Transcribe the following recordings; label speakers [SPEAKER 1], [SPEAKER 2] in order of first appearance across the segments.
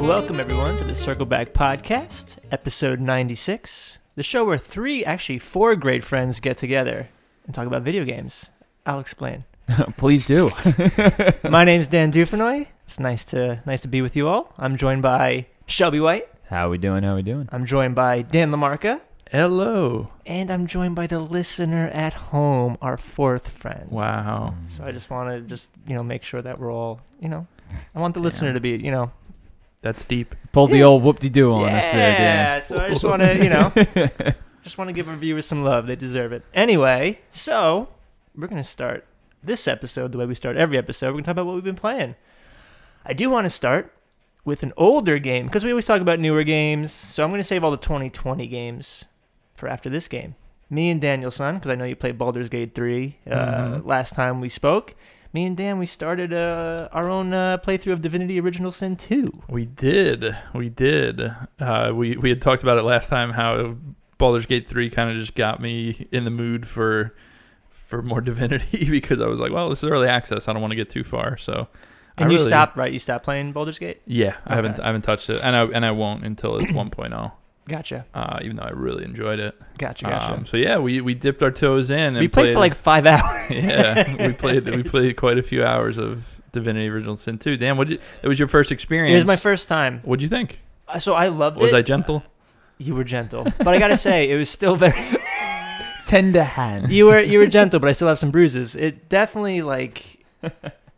[SPEAKER 1] Welcome, everyone, to the Circle Back Podcast, episode 96, the show where three, actually four great friends get together and talk about video games. I'll explain.
[SPEAKER 2] Please do.
[SPEAKER 1] My name's Dan Dufresnoy. It's nice to nice to be with you all. I'm joined by Shelby White.
[SPEAKER 2] How are we doing? How are we doing?
[SPEAKER 1] I'm joined by Dan Lamarca.
[SPEAKER 3] Hello.
[SPEAKER 1] And I'm joined by the listener at home, our fourth friend.
[SPEAKER 3] Wow.
[SPEAKER 1] So I just want to just, you know, make sure that we're all, you know, I want the listener to be, you know,
[SPEAKER 3] That's deep.
[SPEAKER 2] Pulled the old whoop-de-doo on us there, Dan.
[SPEAKER 1] Yeah, so I just want to, you know, just want to give our viewers some love. They deserve it. Anyway, so we're going to start this episode the way we start every episode. We're going to talk about what we've been playing. I do want to start with an older game because we always talk about newer games. So I'm going to save all the 2020 games for after this game. Me and Danielson, because I know you played Baldur's Gate 3 uh,
[SPEAKER 3] Mhm.
[SPEAKER 1] last time we spoke. Me and Dan, we started uh, our own uh, playthrough of Divinity Original Sin 2.
[SPEAKER 3] We did. We did. Uh, we we had talked about it last time how Baldur's Gate 3 kind of just got me in the mood for for more Divinity because I was like, well, this is early access. I don't want to get too far. So I
[SPEAKER 1] And you
[SPEAKER 3] really-
[SPEAKER 1] stopped, right? You stopped playing Baldur's Gate?
[SPEAKER 3] Yeah, I haven't I haven't touched it. And I and I won't until it's 1.0.
[SPEAKER 1] Gotcha.
[SPEAKER 3] Uh, even though I really enjoyed it.
[SPEAKER 1] Gotcha. Gotcha.
[SPEAKER 3] Um, so yeah, we we dipped our toes in and
[SPEAKER 1] we played, for like five hours.
[SPEAKER 3] yeah, we played we played quite a few hours of Divinity Original Sin 2. Dan, what did it was your first experience?
[SPEAKER 1] It was my first time,
[SPEAKER 3] What'd you think?
[SPEAKER 1] Uh, so I loved
[SPEAKER 3] Was
[SPEAKER 1] it.
[SPEAKER 3] Was I gentle?
[SPEAKER 1] You were gentle, but I gotta say, it was still very.
[SPEAKER 2] Tender hands.
[SPEAKER 1] you were you were gentle, but I still have some bruises. It definitely like,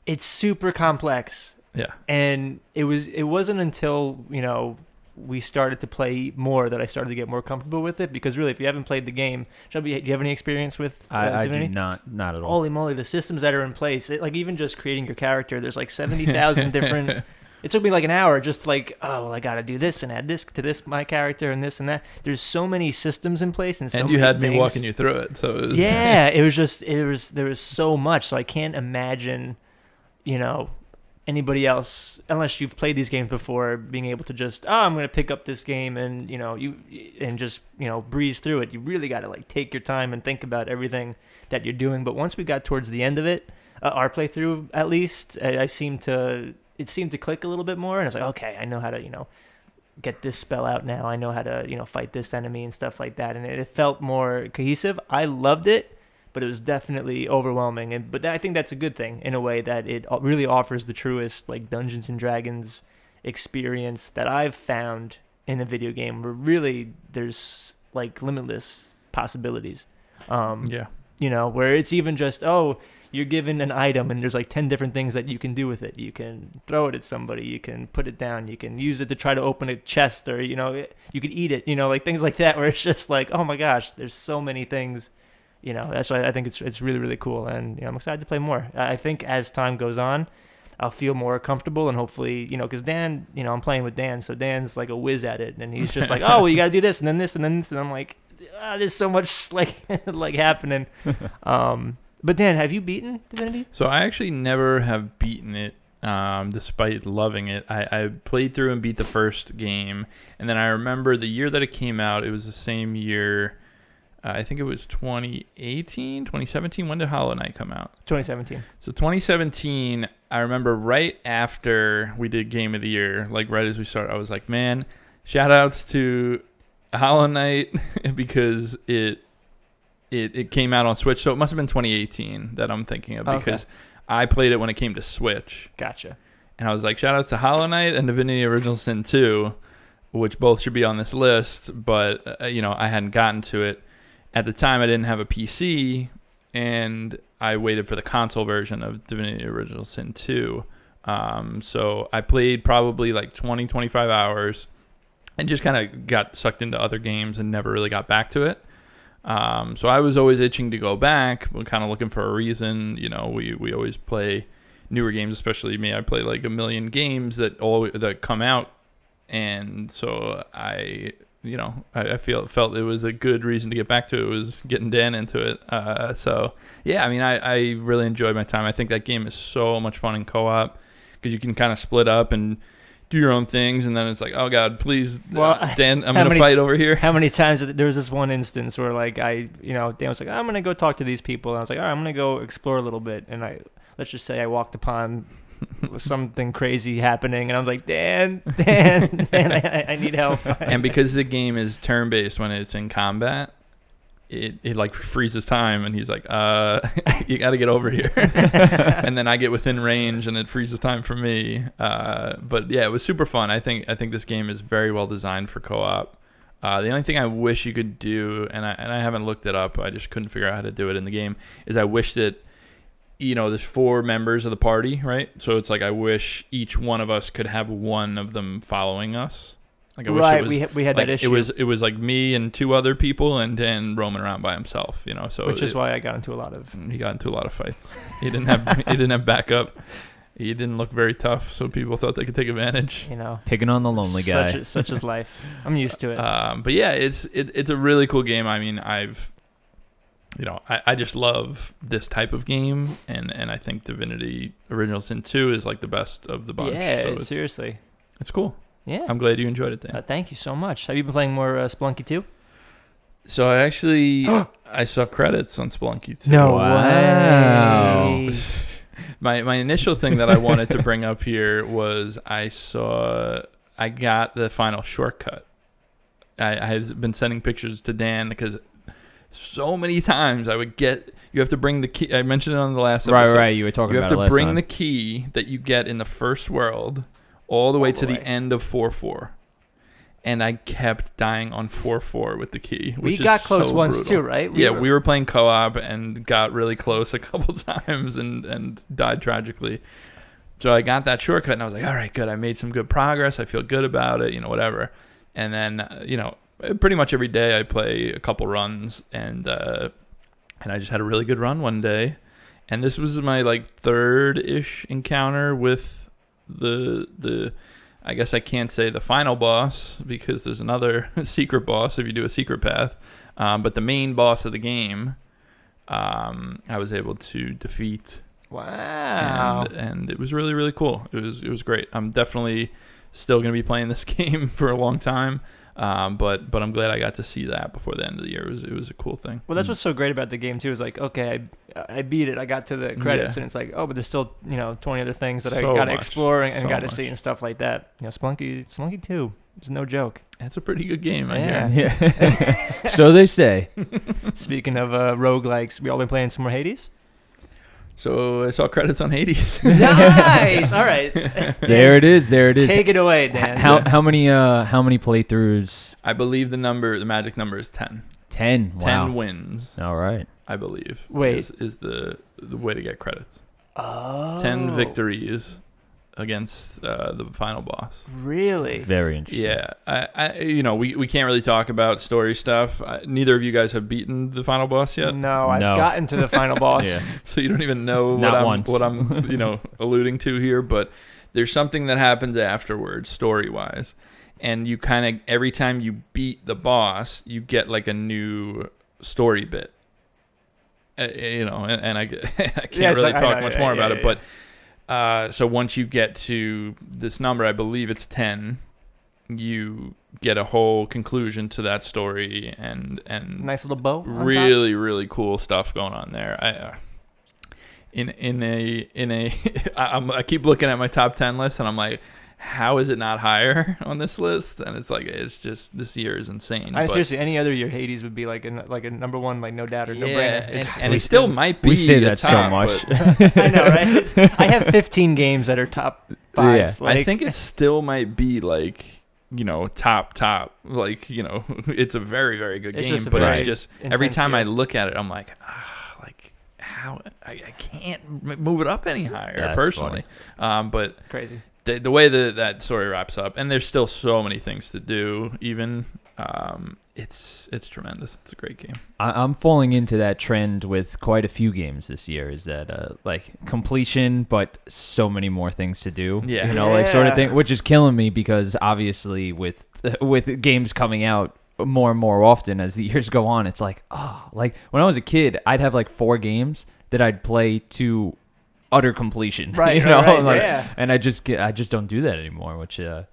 [SPEAKER 1] it's super complex,
[SPEAKER 3] Yeah.
[SPEAKER 1] and it was it wasn't until you know we started to play more that I started to get more comfortable with it. Because really, if you haven't played the game, Shelby, do you have any experience with uh,
[SPEAKER 2] I, I do not, not at all.
[SPEAKER 1] Holy moly, the systems that are in place, it, like even just creating your character, there's like 70,000 different. It took me like an hour just like, oh, well, I got to do this and add this to this, my character, and this and that. There's so many systems in place and so
[SPEAKER 3] and you had me walking you through it, so it was,
[SPEAKER 1] Yeah, it was just, it was, there was so much. So I can't imagine, you know, anybody else, unless you've played these games before, being able to just, oh, I'm going to pick up this game and, you know, you, and just, you know, breeze through it. You really got to like take your time and think about everything that you're doing. But once we got towards the end of it, uh, our playthrough at least, I, I seemed to, it seemed to click a little bit more. And I was like, okay, I know how to, you know, get this spell out now. I know how to, you know, fight this enemy and stuff like that. And it, it felt more cohesive. I loved it, but it was definitely overwhelming. And but I think that's a good thing in a way that it really offers the truest like Dungeons and Dragons experience that I've found in a video game where really there's like limitless possibilities. Um,
[SPEAKER 3] yeah.
[SPEAKER 1] you know, where it's even just, oh, you're given an item and there's like 10 different things that you can do with it. You can throw it at somebody, you can put it down, you can use it to try to open a chest or, you know, you could eat it, you know, like things like that where it's just like, oh my gosh, there's so many things, you know, that's why I think it's it's really really cool and you know, I'm excited to play more. I think as time goes on, I'll feel more comfortable and hopefully, you know, because Dan, you know, I'm playing with Dan, so Dan's like a whiz at it, and he's just like, oh, well, you got to do this and then this and then this, and I'm like, ah, there's so much like like happening. Um, but Dan, have you beaten Divinity?
[SPEAKER 3] So I actually never have beaten it, um, despite loving it. I, I played through and beat the first game, and then I remember the year that it came out. It was the same year. Uh, I think it was 2018, 2017. When did Hollow Knight come out?
[SPEAKER 1] 2017.
[SPEAKER 3] So 2017, I remember right after we did Game of the Year, like right as we started, I was like, man, shout outs to Hollow Knight because it it it came out on Switch. So it must have been 2018 that I'm thinking of
[SPEAKER 1] Okay.
[SPEAKER 3] because I played it when it came to Switch.
[SPEAKER 1] Gotcha.
[SPEAKER 3] And I was like, shout outs to Hollow Knight and Divinity Original Sin 2, which both should be on this list, but uh, you know, I hadn't gotten to it. At the time I didn't have a PC and I waited for the console version of Divinity Original Sin 2. Um, so I played probably like 20 25 hours and just kind of got sucked into other games and never really got back to it. Um, so I was always itching to go back, but kind of looking for a reason. You know, we, we always play newer games, especially me. I play like a million games that all that come out, and so I, you know, I, I feel felt it was a good reason to get back to it. Was getting Dan into it. Uh, so yeah, I mean, I, I really enjoyed my time. I think that game is so much fun in co-op because you can kind of split up and do your own things, and then it's like, oh god, please,
[SPEAKER 1] Well,
[SPEAKER 3] uh, Dan, I'm gonna fight
[SPEAKER 1] t-
[SPEAKER 3] over here.
[SPEAKER 1] How many times there was this one instance where like I, you know, Dan was like, I'm gonna go talk to these people, and I was like, all right, I'm gonna go explore a little bit, and I, let's just say I walked upon something crazy happening, and I'm like, Dan, Dan, Dan, I, I need help.
[SPEAKER 3] and because the game is turn based when it's in combat, it, it like freezes time and he's like, uh you gotta get over here. and then I get within range and it freezes time for me. Uh but yeah, it was super fun. I think I think this game is very well designed for co op. Uh, the only thing I wish you could do, and I, and I haven't looked it up, I just couldn't figure out how to do it in the game, is I wish that, you know, there's four members of the party, right? So it's like I wish each one of us could have one of them following us. Like I wish it was
[SPEAKER 1] we ha- we had
[SPEAKER 3] like,
[SPEAKER 1] that issue,
[SPEAKER 3] It was it was like me and two other people, and then roaming around by himself. You know, so
[SPEAKER 1] which is
[SPEAKER 3] it-
[SPEAKER 1] why I got into a lot of.
[SPEAKER 3] he got into a lot of fights. He didn't have he didn't have backup. He didn't look very tough, so people thought they could take advantage.
[SPEAKER 1] You know,
[SPEAKER 2] Picking on the lonely guy.
[SPEAKER 1] Such, is- such is life. I'm used to it.
[SPEAKER 3] Um, but yeah, it's it, it's a really cool game. I mean, I've you know I, I just love this type of game, and and I think Divinity Original Sin Two is like the best of the bunch.
[SPEAKER 1] yeah,
[SPEAKER 3] so it's,
[SPEAKER 1] seriously.
[SPEAKER 3] it's cool.
[SPEAKER 1] Yeah.
[SPEAKER 3] I'm glad you enjoyed it, Dan.
[SPEAKER 1] Uh, thank you so much. Have you been playing more uh, Spelunky too?
[SPEAKER 3] So I actually I saw credits on Spelunky Two.
[SPEAKER 2] No Wow.
[SPEAKER 1] way.
[SPEAKER 3] My my initial thing that I wanted to bring up here was I saw I got the final shortcut. I, I had been sending pictures to Dan because so many times I would get you have to bring the key. I mentioned it on the last
[SPEAKER 2] Right,
[SPEAKER 3] episode.
[SPEAKER 2] right. You were talking
[SPEAKER 3] You have to bring
[SPEAKER 2] time.
[SPEAKER 3] the key that you get in the first world all the way
[SPEAKER 1] All the
[SPEAKER 3] to
[SPEAKER 1] way.
[SPEAKER 3] the end of four four. And I kept dying on four four with the key.
[SPEAKER 1] we got close
[SPEAKER 3] so
[SPEAKER 1] once
[SPEAKER 3] brutal
[SPEAKER 1] too, right?
[SPEAKER 3] yeah, we were playing co-op and got really close a couple times and and died tragically. So I got that shortcut and I was like, all right, good. I made some good progress. I feel good about it, you know, whatever. And then, uh, you know, pretty much every day I play a couple runs and uh, and I just had a really good run one day. And this was my like third ish encounter with the the I guess I can't say the final boss because there's another secret boss if you do a secret path. Um, but the main boss of the game, um, I was able to defeat,
[SPEAKER 1] Wow.
[SPEAKER 3] and and it was really really cool. It was it was great. I'm definitely still gonna be playing this game for a long time. Um, but but I'm glad I got to see that before the end of the year. It was it was a cool thing.
[SPEAKER 1] Well, that's what's so great about the game too. Is like, okay, I, I beat it. I got to the credits,
[SPEAKER 3] Yeah.
[SPEAKER 1] and it's like, oh, but there's still you know 20 other things that
[SPEAKER 3] So
[SPEAKER 1] I got to explore and,
[SPEAKER 3] So
[SPEAKER 1] got to see and stuff like that. You know, Spelunky, Spelunky 2 is no joke.
[SPEAKER 3] It's a pretty good game. I
[SPEAKER 1] Yeah.
[SPEAKER 3] hear.
[SPEAKER 2] Yeah. so they say.
[SPEAKER 1] Speaking of uh, roguelikes, we all been playing some more Hades.
[SPEAKER 3] So I saw credits on Hades.
[SPEAKER 1] nice. All right.
[SPEAKER 2] There it is. There it is.
[SPEAKER 1] Take it away, Dan.
[SPEAKER 2] how how many uh how many playthroughs?
[SPEAKER 3] I believe the number, the magic number is ten.
[SPEAKER 2] Ten. Wow.
[SPEAKER 3] Ten wins,
[SPEAKER 2] All right.
[SPEAKER 3] I believe.
[SPEAKER 1] Wait.
[SPEAKER 3] is, is the the way to get credits.
[SPEAKER 1] Oh.
[SPEAKER 3] Ten victories against uh, the final boss.
[SPEAKER 1] Really?
[SPEAKER 2] Very interesting.
[SPEAKER 3] Yeah, I, I, you know, we, we can't really talk about story stuff. I, neither of you guys have beaten the final boss yet,
[SPEAKER 1] No, I've
[SPEAKER 2] No.
[SPEAKER 1] gotten to the final boss.
[SPEAKER 2] Yeah.
[SPEAKER 3] so you don't even know what I'm
[SPEAKER 2] once.
[SPEAKER 3] what I'm you know alluding to here. But there's something that happens afterwards, story wise, and you kind of every time you beat the boss, you get like a new story bit. Uh, you know, and, and I, I can't
[SPEAKER 1] Yeah,
[SPEAKER 3] really
[SPEAKER 1] like-
[SPEAKER 3] talk
[SPEAKER 1] know,
[SPEAKER 3] much
[SPEAKER 1] yeah,
[SPEAKER 3] more
[SPEAKER 1] yeah,
[SPEAKER 3] about
[SPEAKER 1] yeah,
[SPEAKER 3] it, but. Uh, so once you get to this number, I believe it's ten, you get a whole conclusion to that story, and and
[SPEAKER 1] Nice little bow.
[SPEAKER 3] really really cool stuff going on there. I uh, in in a in a I, I'm, I keep looking at my top ten list, and I'm like, how is it not higher on this list? And it's like it's just this year is insane.
[SPEAKER 1] I
[SPEAKER 3] but-
[SPEAKER 1] seriously, any other year, Hades would be like a like a number one, like no doubt or no
[SPEAKER 3] yeah,
[SPEAKER 1] brainer.
[SPEAKER 3] and,
[SPEAKER 1] It's
[SPEAKER 3] and it still might be.
[SPEAKER 2] We say
[SPEAKER 3] the
[SPEAKER 2] that so much.
[SPEAKER 3] but-
[SPEAKER 1] I know, right? It's- I have 15 games that are top five.
[SPEAKER 2] Yeah.
[SPEAKER 3] I think it still might be like you know top top like you know it's a very very good game
[SPEAKER 1] just
[SPEAKER 3] but it's just every
[SPEAKER 1] intense
[SPEAKER 3] time I look at it I'm like ah like how I, I can't move it up any higher
[SPEAKER 2] That's
[SPEAKER 3] personally um but
[SPEAKER 1] crazy.
[SPEAKER 3] The, the way that that story wraps up and there's still so many things to do even um it's it's tremendous it's a great game
[SPEAKER 2] I, I'm falling into that trend with quite a few games this year. Is that uh, like completion, but so many more things to do.
[SPEAKER 3] Yeah.
[SPEAKER 2] you know, like sort of thing, which is killing me because obviously with with games coming out more and more often as the years go on, it's like oh, like when I was a kid, I'd have like four games that I'd play to utter completion.
[SPEAKER 1] Right,
[SPEAKER 2] you know,
[SPEAKER 1] right,
[SPEAKER 2] like,
[SPEAKER 1] yeah.
[SPEAKER 2] and I just get, I just don't do that anymore, which uh,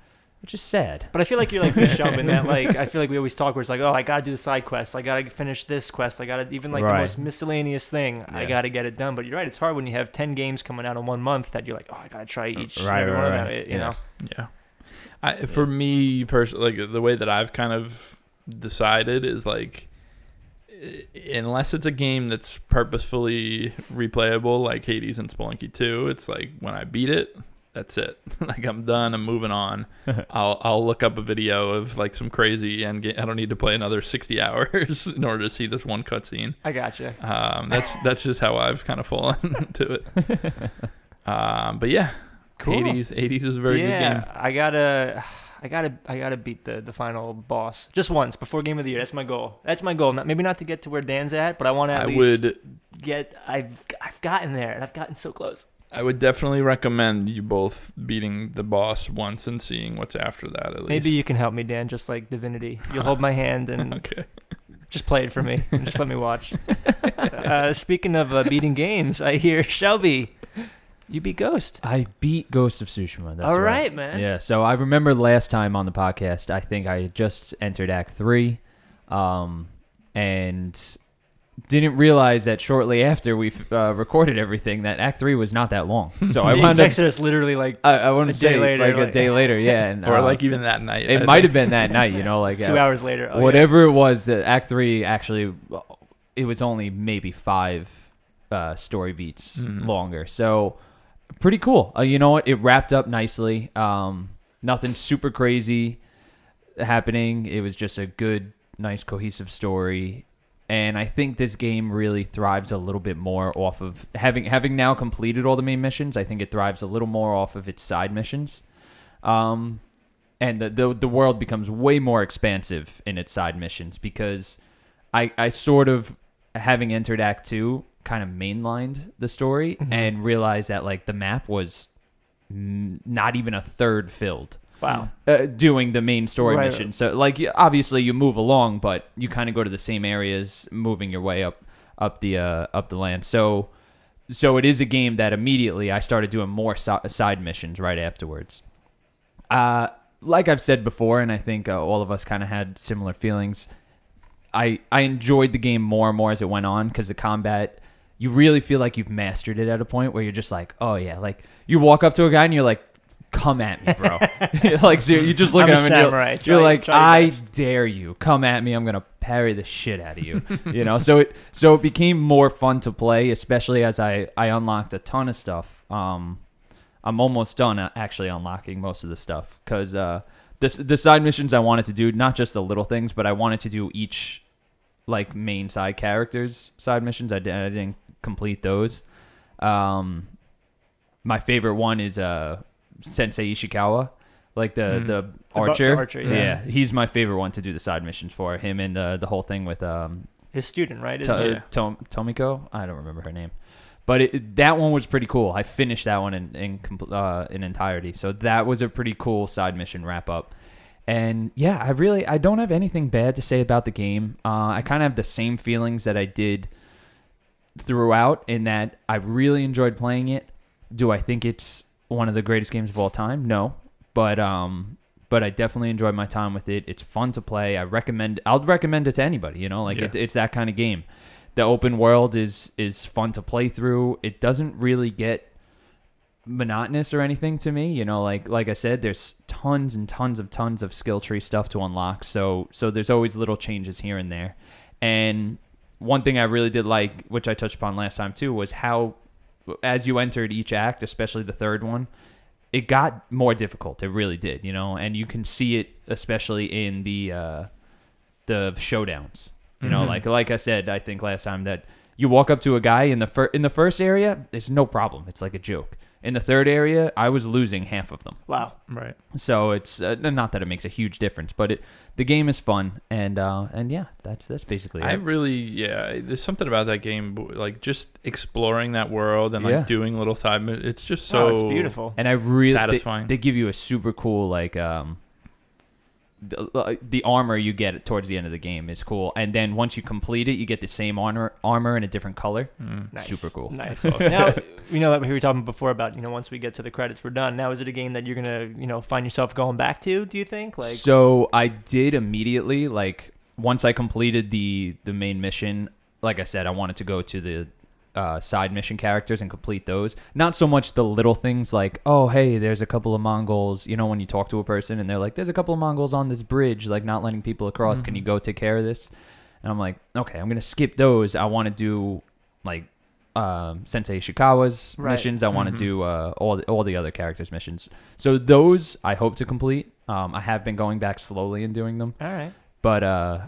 [SPEAKER 2] which is sad.
[SPEAKER 1] But I feel like you're like Bishop in that like I feel like we always talk where it's like, oh, I gotta do the side quest, I gotta finish this quest, I gotta even like
[SPEAKER 2] Right.
[SPEAKER 1] the most miscellaneous thing, I gotta get it done. But you're right, it's hard when you have ten games coming out in one month that you're like, oh, I gotta try each and
[SPEAKER 2] Right,
[SPEAKER 1] every
[SPEAKER 2] right,
[SPEAKER 1] one of them.
[SPEAKER 2] right.
[SPEAKER 1] it- You
[SPEAKER 2] Yeah.
[SPEAKER 1] know,
[SPEAKER 3] Yeah. I, for me personally, like the way that I've kind of decided is like, i- unless it's a game that's purposefully replayable, like Hades and Spelunky 2, it's like when I beat it, that's it. like I'm done. I'm moving on. I'll I'll look up a video of like some crazy end game. I don't need to play another 60 hours in order to see this one cutscene.
[SPEAKER 1] I gotcha.
[SPEAKER 3] Um, that's that's just how I've kind of fallen to it. Um, but yeah,
[SPEAKER 1] Cool.
[SPEAKER 3] Hades, Hades is a very
[SPEAKER 1] yeah,
[SPEAKER 3] good game.
[SPEAKER 1] I gotta, I gotta, I gotta beat the the final boss just once before game of the year. That's my goal. That's my goal. Not, maybe not to get to where Dan's at, but I want to at
[SPEAKER 3] I
[SPEAKER 1] least
[SPEAKER 3] would
[SPEAKER 1] get. I've I've gotten there, and I've gotten so close.
[SPEAKER 3] I would definitely recommend you both beating the boss once and seeing what's after that at least.
[SPEAKER 1] Maybe you can help me, Dan, just like Divinity. You'll hold my hand and
[SPEAKER 3] Okay.
[SPEAKER 1] just play it for me. and just let me watch. uh, speaking of uh, beating games, I hear Shelby, you beat Ghost.
[SPEAKER 2] I beat Ghost of Tsushima. That's
[SPEAKER 1] All
[SPEAKER 2] right.
[SPEAKER 1] right, man.
[SPEAKER 2] Yeah, so I remember last time on the podcast, I think I had just entered Act Three, um, and didn't realize that shortly after we uh, recorded everything, that Act Three was not that long. So I
[SPEAKER 1] you
[SPEAKER 2] wound up.
[SPEAKER 1] texted us literally like
[SPEAKER 2] I, I want to say
[SPEAKER 1] later,
[SPEAKER 2] like,
[SPEAKER 1] like-
[SPEAKER 2] a day later, yeah, and,
[SPEAKER 3] Or
[SPEAKER 2] uh,
[SPEAKER 3] like even that night.
[SPEAKER 2] it might have been that night, you know, like
[SPEAKER 1] two
[SPEAKER 2] uh,
[SPEAKER 1] hours later. Oh, yeah.
[SPEAKER 2] whatever it was. that Act Three actually, it was only maybe five uh, story beats
[SPEAKER 3] Mhm.
[SPEAKER 2] longer. So pretty cool. Uh, you know what? It wrapped up nicely. Um, nothing super crazy happening. It was just a good, nice, cohesive story. And I think this game really thrives a little bit more off of having having now completed all the main missions. I think it thrives a little more off of its side missions. Um, and the, the the world becomes way more expansive in its side missions because I I sort of having entered Act Two kind of mainlined the story
[SPEAKER 1] Mhm.
[SPEAKER 2] and realized that like the map was n- not even a third filled
[SPEAKER 1] Wow.
[SPEAKER 2] uh, doing the main story
[SPEAKER 1] Right.
[SPEAKER 2] mission. So like obviously you move along, but you kind of go to the same areas, moving your way up up the uh, up the land. So so it is a game that immediately I started doing more so- side missions right afterwards. Uh, like I've said before, and I think uh, all of us kind of had similar feelings. I I enjoyed the game more and more as it went on because the combat. You really feel like you've mastered it at a point where you're just like, oh yeah, like you walk up to a guy and you're like, come at me, bro. like so you just look
[SPEAKER 1] I'm
[SPEAKER 2] at him and you're,
[SPEAKER 1] samurai.
[SPEAKER 2] you're like, I
[SPEAKER 1] best."
[SPEAKER 2] dare you, come at me. I'm gonna parry the shit out of you. you know, so it so it became more fun to play, especially as I I unlocked a ton of stuff. Um, I'm almost done uh, actually unlocking most of the stuff because uh, this the side missions I wanted to do, not just the little things, but I wanted to do each like main side characters side missions. I, did, I didn't complete those. Um, my favorite one is uh Sensei Ishikawa, like the
[SPEAKER 3] Mhm.
[SPEAKER 2] the
[SPEAKER 1] The bu-
[SPEAKER 2] archer.
[SPEAKER 1] the archer, yeah.
[SPEAKER 2] he's my favorite one to do the side missions for. Him and uh, the whole thing with um
[SPEAKER 1] His student, right?
[SPEAKER 2] to,
[SPEAKER 1] Isn't it?
[SPEAKER 3] Yeah.
[SPEAKER 2] Tom, Tomiko. I don't remember her name, but it, that one was pretty cool. I finished that one in in, uh, in entirety, so that was a pretty cool side mission wrap up. And yeah, I really I don't have anything bad to say about the game. Uh, I kind of have the same feelings that I did throughout, in that I really enjoyed playing it. Do I think it's one of the greatest games of all time? No, but um, but I definitely enjoyed my time with it. It's fun to play. I recommend. I'll recommend it to anybody. You know, like
[SPEAKER 3] Yeah.
[SPEAKER 2] it, it's that kind of game. The open world is is fun to play through. It doesn't really get monotonous or anything to me. You know, like like I said, there's tons and tons of tons of skill tree stuff to unlock. So so there's always little changes here and there. And one thing I really did like, which I touched upon last time too, was how as you entered each act, especially the third one, it got more difficult. It really did, you know, and you can see it especially in the uh, the showdowns. You know,
[SPEAKER 3] Mhm.
[SPEAKER 2] like like I said, I think last time that you walk up to a guy in the fir- in the first area, there's no problem. It's like a joke. In the third area, I was losing half of them.
[SPEAKER 1] Wow.
[SPEAKER 3] Right.
[SPEAKER 2] So it's uh, not that it makes a huge difference, but it the game is fun and uh, and yeah, that's that's basically
[SPEAKER 3] I
[SPEAKER 2] it.
[SPEAKER 3] really, yeah. There's something about that game, like just exploring that world and like
[SPEAKER 2] Yeah.
[SPEAKER 3] doing little side. mi- It's just so
[SPEAKER 1] oh, it's beautiful.
[SPEAKER 2] And I really they-
[SPEAKER 3] satisfying.
[SPEAKER 2] They, give you a super cool like um the, uh, the armor you get towards the end of the game is cool, and then once you complete it, you get the same armor armor in a different color.
[SPEAKER 3] Mm.
[SPEAKER 1] Nice.
[SPEAKER 2] Super cool.
[SPEAKER 1] Nice. now, you know, we were talking before about you know once we get to the credits, we're done. Now, is it a game that you're gonna you know find yourself going back to? Do you think? Like,
[SPEAKER 2] so I did immediately like once I completed the the main mission. Like I said, I wanted to go to the uh, side mission characters and complete those. Not so much the little things like, oh hey, there's a couple of Mongols. You know, when you talk to a person and they're like, there's a couple of Mongols on this bridge, like not letting people across. Can you go take care of this? And I'm like, okay, I'm gonna skip those. I want to do like um, Sensei Ishikawa's
[SPEAKER 1] Right.
[SPEAKER 2] missions. I want to
[SPEAKER 3] Mhm.
[SPEAKER 2] do uh, all the, all the other characters' missions. So those I hope to complete. Um, I have been going back slowly and doing them,
[SPEAKER 1] all right.
[SPEAKER 2] but uh,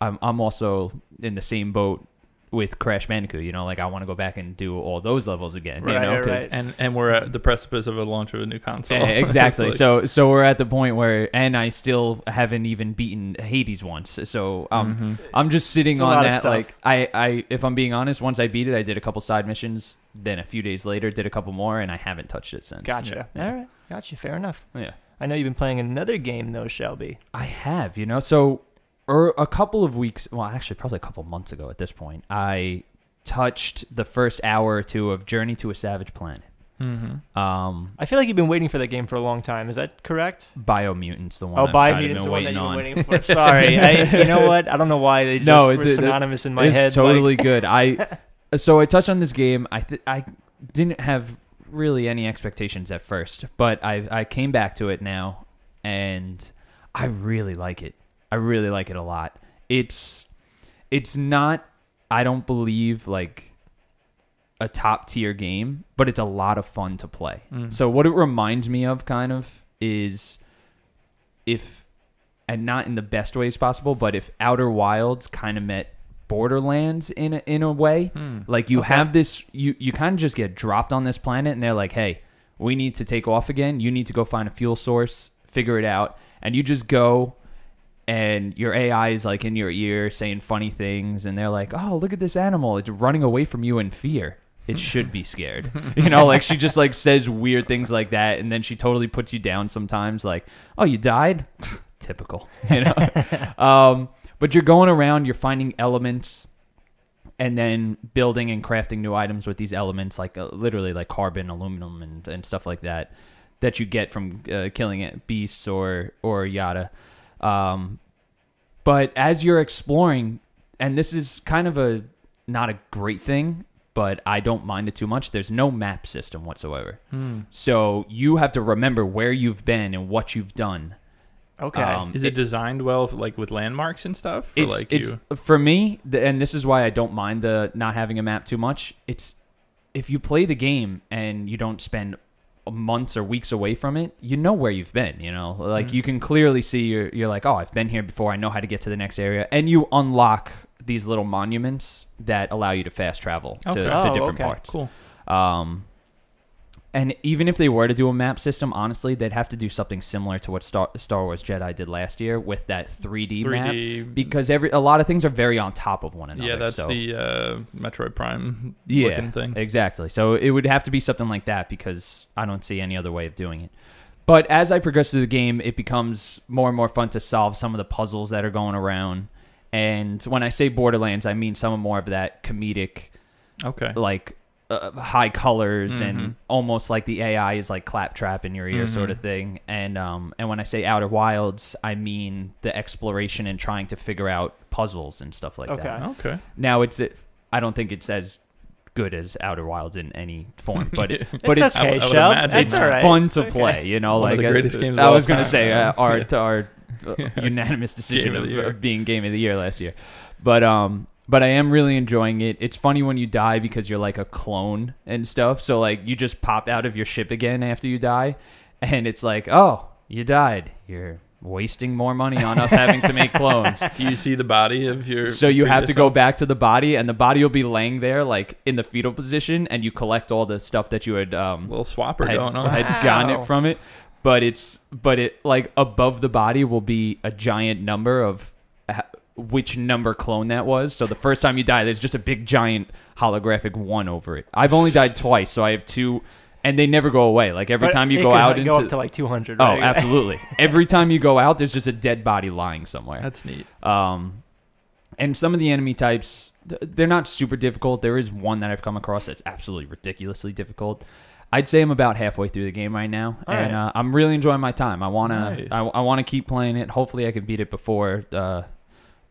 [SPEAKER 2] I'm I'm also in the same boat with Crash Bandicoot. You know, like I want to go back and do all those levels again. you
[SPEAKER 1] Right,
[SPEAKER 2] know,
[SPEAKER 1] right.
[SPEAKER 3] And and we're at the precipice of a launch of a new console.
[SPEAKER 2] Eh, exactly.
[SPEAKER 3] Like-
[SPEAKER 2] so so we're at the point where, and I still haven't even beaten Hades once. So um,
[SPEAKER 3] Mhm.
[SPEAKER 2] I'm just sitting
[SPEAKER 1] It's
[SPEAKER 2] on that. Like I, I, if I'm being honest, once I beat it, I did a couple side missions. Then a few days later, did a couple more, and I haven't touched it since.
[SPEAKER 1] Gotcha.
[SPEAKER 2] Yeah.
[SPEAKER 1] All right. Gotcha. Fair enough.
[SPEAKER 2] Yeah,
[SPEAKER 1] I know you've been playing another game though, Shelby.
[SPEAKER 2] I have. You know, so er, a couple of weeks, well, actually, probably a couple months ago at this point, I touched the first hour or two of Journey to a Savage Planet.
[SPEAKER 3] Mhm.
[SPEAKER 2] Um,
[SPEAKER 1] I feel like you've been waiting for that game for a long time. Is that correct?
[SPEAKER 2] Biomutants, the one.
[SPEAKER 1] Oh,
[SPEAKER 2] I've kind of
[SPEAKER 1] Biomutant
[SPEAKER 2] been
[SPEAKER 1] is the one that you've been waiting for. Sorry, I, you know what? I don't know why they just
[SPEAKER 2] No,
[SPEAKER 1] were
[SPEAKER 2] it- it-
[SPEAKER 1] synonymous in my
[SPEAKER 2] it's
[SPEAKER 1] head. like-
[SPEAKER 2] totally good. I so I touched on this game. I th- I didn't have really any expectations at first, but I I came back to it now, and I really like it. I really like it a lot. It's it's not. I don't believe like a top tier game, but it's a lot of fun to play.
[SPEAKER 3] Mm.
[SPEAKER 2] So what it reminds me of kind of is if and not in the best ways possible, but if Outer Wilds kind of met Borderlands in a, in a way,
[SPEAKER 3] Hmm.
[SPEAKER 2] like you
[SPEAKER 1] Okay.
[SPEAKER 2] have this you you kind of just get dropped on this planet and they're like, "Hey, we need to take off again. You need to go find a fuel source, figure it out." And you just go and your AI is like in your ear saying funny things and they're like, "Oh, look at this animal. It's running away from you in fear." It should be scared. You know, like she just like says weird things like that and then she totally puts you down sometimes like, "Oh, you died?" Typical, you know. um, but you're going around, you're finding elements and then building and crafting new items with these elements like uh, literally like carbon, aluminum and and stuff like that that you get from uh, killing it, beasts or or yada. Um, but as you're exploring, and this is kind of a not a great thing, but I don't mind it too much. There's no map system whatsoever,
[SPEAKER 3] Hmm.
[SPEAKER 2] so you have to remember where you've been and what you've done.
[SPEAKER 1] okay.
[SPEAKER 2] Um,
[SPEAKER 3] Is it designed well, like with landmarks and stuff? For
[SPEAKER 2] It's
[SPEAKER 3] like
[SPEAKER 2] it's
[SPEAKER 3] you?
[SPEAKER 2] for me, the, and this is why I don't mind the not having a map too much. It's if you play the game and you don't spend months or weeks away from it, you know where you've been. You know, like
[SPEAKER 3] Mhm.
[SPEAKER 2] you can clearly see you're you're like, oh, I've been here before. I know how to get to the next area, and you unlock these little monuments that allow you to fast travel to,
[SPEAKER 3] Okay.
[SPEAKER 2] to
[SPEAKER 1] Oh,
[SPEAKER 2] different
[SPEAKER 1] okay.
[SPEAKER 2] parts.
[SPEAKER 3] Cool.
[SPEAKER 2] Um, and even if they were to do a map system, honestly, they'd have to do something similar to what Star, Star Wars Jedi did last year with that 3D, map
[SPEAKER 3] 3D.
[SPEAKER 2] because every a lot of things are very on top of one another.
[SPEAKER 3] yeah, that's
[SPEAKER 2] so-
[SPEAKER 3] the uh, Metroid Prime
[SPEAKER 2] yeah,
[SPEAKER 3] looking thing.
[SPEAKER 2] exactly. So it would have to be something like that because I don't see any other way of doing it. But as I progress through the game, it becomes more and more fun to solve some of the puzzles that are going around. And when I say Borderlands, I mean some more of that comedic
[SPEAKER 3] Okay.
[SPEAKER 2] like uh, high colors
[SPEAKER 3] Mhm.
[SPEAKER 2] and almost like the AI is like claptrap in your ear sort of thing. And um and when I say Outer Wilds, I mean the exploration and trying to figure out puzzles and stuff like
[SPEAKER 1] Okay.
[SPEAKER 2] that.
[SPEAKER 3] Okay.
[SPEAKER 2] Now it's I don't think it's as good as Outer Wilds in any form, but it,
[SPEAKER 1] it's
[SPEAKER 2] but it's
[SPEAKER 1] okay,
[SPEAKER 3] I would
[SPEAKER 1] Shell.
[SPEAKER 2] it's
[SPEAKER 1] all right.
[SPEAKER 2] fun to
[SPEAKER 1] Okay.
[SPEAKER 2] play. You know,
[SPEAKER 3] One of
[SPEAKER 2] like
[SPEAKER 3] the
[SPEAKER 2] uh,
[SPEAKER 3] greatest games of
[SPEAKER 2] I was gonna
[SPEAKER 3] time.
[SPEAKER 2] say uh, our
[SPEAKER 3] Yeah.
[SPEAKER 2] our uh, unanimous decision
[SPEAKER 3] of
[SPEAKER 2] of,
[SPEAKER 3] the year.
[SPEAKER 2] of being game of the year last year, but um. But I am really enjoying it. It's funny when you die because you're like a clone and stuff. So like you just pop out of your ship again after you die, and it's like, oh, you died. You're wasting more money on us having to make clones.
[SPEAKER 3] Do you see the body of your?
[SPEAKER 2] So you have to
[SPEAKER 3] previous
[SPEAKER 2] go back to the body, and the body will be laying there, like in the fetal position, and you collect all the stuff that you had um
[SPEAKER 3] little swapper
[SPEAKER 2] had,
[SPEAKER 3] going on.
[SPEAKER 2] had gotten it from it. But it's but it like above the body will be a giant number of which number clone that was. So the first time you die, there's just a big giant holographic one over it. I've only died twice, so I have two and they never go away. Like every
[SPEAKER 1] But
[SPEAKER 2] time you
[SPEAKER 1] it
[SPEAKER 2] go
[SPEAKER 1] could,
[SPEAKER 2] out
[SPEAKER 1] like,
[SPEAKER 2] into
[SPEAKER 1] go up to like 200.
[SPEAKER 2] oh,
[SPEAKER 1] right?
[SPEAKER 2] absolutely. every time you go out, there's just a dead body lying somewhere.
[SPEAKER 3] That's neat.
[SPEAKER 2] Um, and some of the enemy types, th- they're not super difficult. There is one that I've come across that's absolutely ridiculously difficult. I'd say I'm about halfway through the game right now,
[SPEAKER 1] All
[SPEAKER 2] and
[SPEAKER 1] right.
[SPEAKER 2] uh, I'm really enjoying my time. I wanna,
[SPEAKER 3] Nice.
[SPEAKER 2] I, I wanna keep playing it. Hopefully, I can beat it before uh,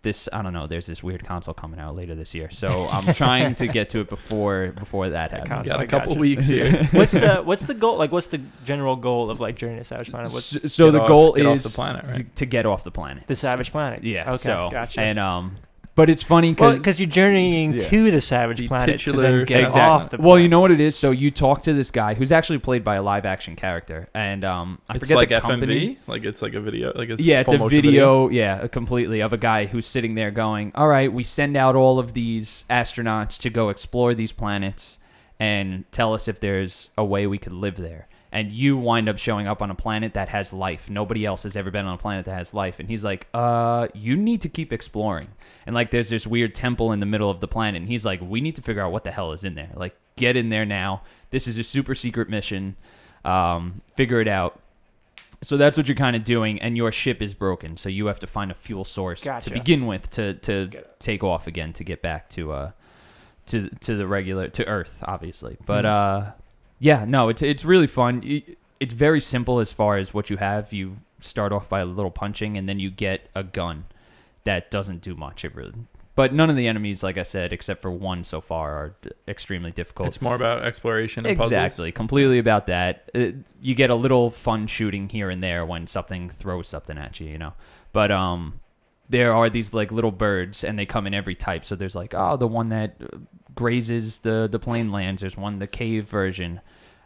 [SPEAKER 2] this. I don't know. There's this weird console coming out later this year, so I'm trying to get to it before before that happens.
[SPEAKER 1] console.
[SPEAKER 3] Got
[SPEAKER 1] I
[SPEAKER 3] a couple
[SPEAKER 1] gotcha.
[SPEAKER 3] weeks here.
[SPEAKER 1] what's uh, what's the goal? Like, what's the general goal of like Journey to Savage Planet? What's
[SPEAKER 2] So, so the
[SPEAKER 3] off-
[SPEAKER 2] goal is
[SPEAKER 3] the planet, right?
[SPEAKER 2] to get off the planet.
[SPEAKER 1] the Savage Planet?
[SPEAKER 2] Yeah.
[SPEAKER 1] Okay.
[SPEAKER 2] So,
[SPEAKER 1] gotcha.
[SPEAKER 2] and um, but it's funny because
[SPEAKER 1] because you're journeying
[SPEAKER 2] Yeah.
[SPEAKER 1] to the Savage
[SPEAKER 3] The
[SPEAKER 1] Planet to then get
[SPEAKER 3] Savage
[SPEAKER 1] off
[SPEAKER 3] Planet.
[SPEAKER 1] the.
[SPEAKER 2] Well, you know what it is. So you talk to this guy who's actually played by a live action character, and um, I
[SPEAKER 3] it's
[SPEAKER 2] forget
[SPEAKER 3] like
[SPEAKER 2] the
[SPEAKER 3] FMV,
[SPEAKER 2] company.
[SPEAKER 3] like it's like a video, like it's
[SPEAKER 2] Yeah, it's a
[SPEAKER 3] motion
[SPEAKER 2] video, yeah, completely of a guy who's sitting there going, "All right, we send out all of these astronauts to go explore these planets and tell us if there's a way we could live there." And you wind up showing up on a planet that has life. Nobody else has ever been on a planet that has life. And he's like, "Uh, you need to keep exploring." And like, there's this weird temple in the middle of the planet, and he's like, "We need to figure out what the hell is in there. Like, get in there now. This is a super secret mission. Um, figure it out." So that's what you're kind of doing, and your ship is broken, so you have to find a fuel source
[SPEAKER 1] Gotcha.
[SPEAKER 2] to begin with to to take off again to get back to uh to to the regular to Earth, obviously. But
[SPEAKER 1] Mhm.
[SPEAKER 2] uh, yeah, no, it's it's really fun. It's very simple as far as what you have. You start off by a little punching, and then you get a gun that doesn't do much. It really, but none of the enemies, like I said, except for one so far, are d- extremely difficult.
[SPEAKER 3] It's more about exploration and puzzles.
[SPEAKER 2] Exactly, completely about that. Uh, you get a little fun shooting here and there when something throws something at you, you know. But um, there are these like little birds, and they come in every type. So there's like oh, the one that uh, grazes the the plain lands. There's one the cave version.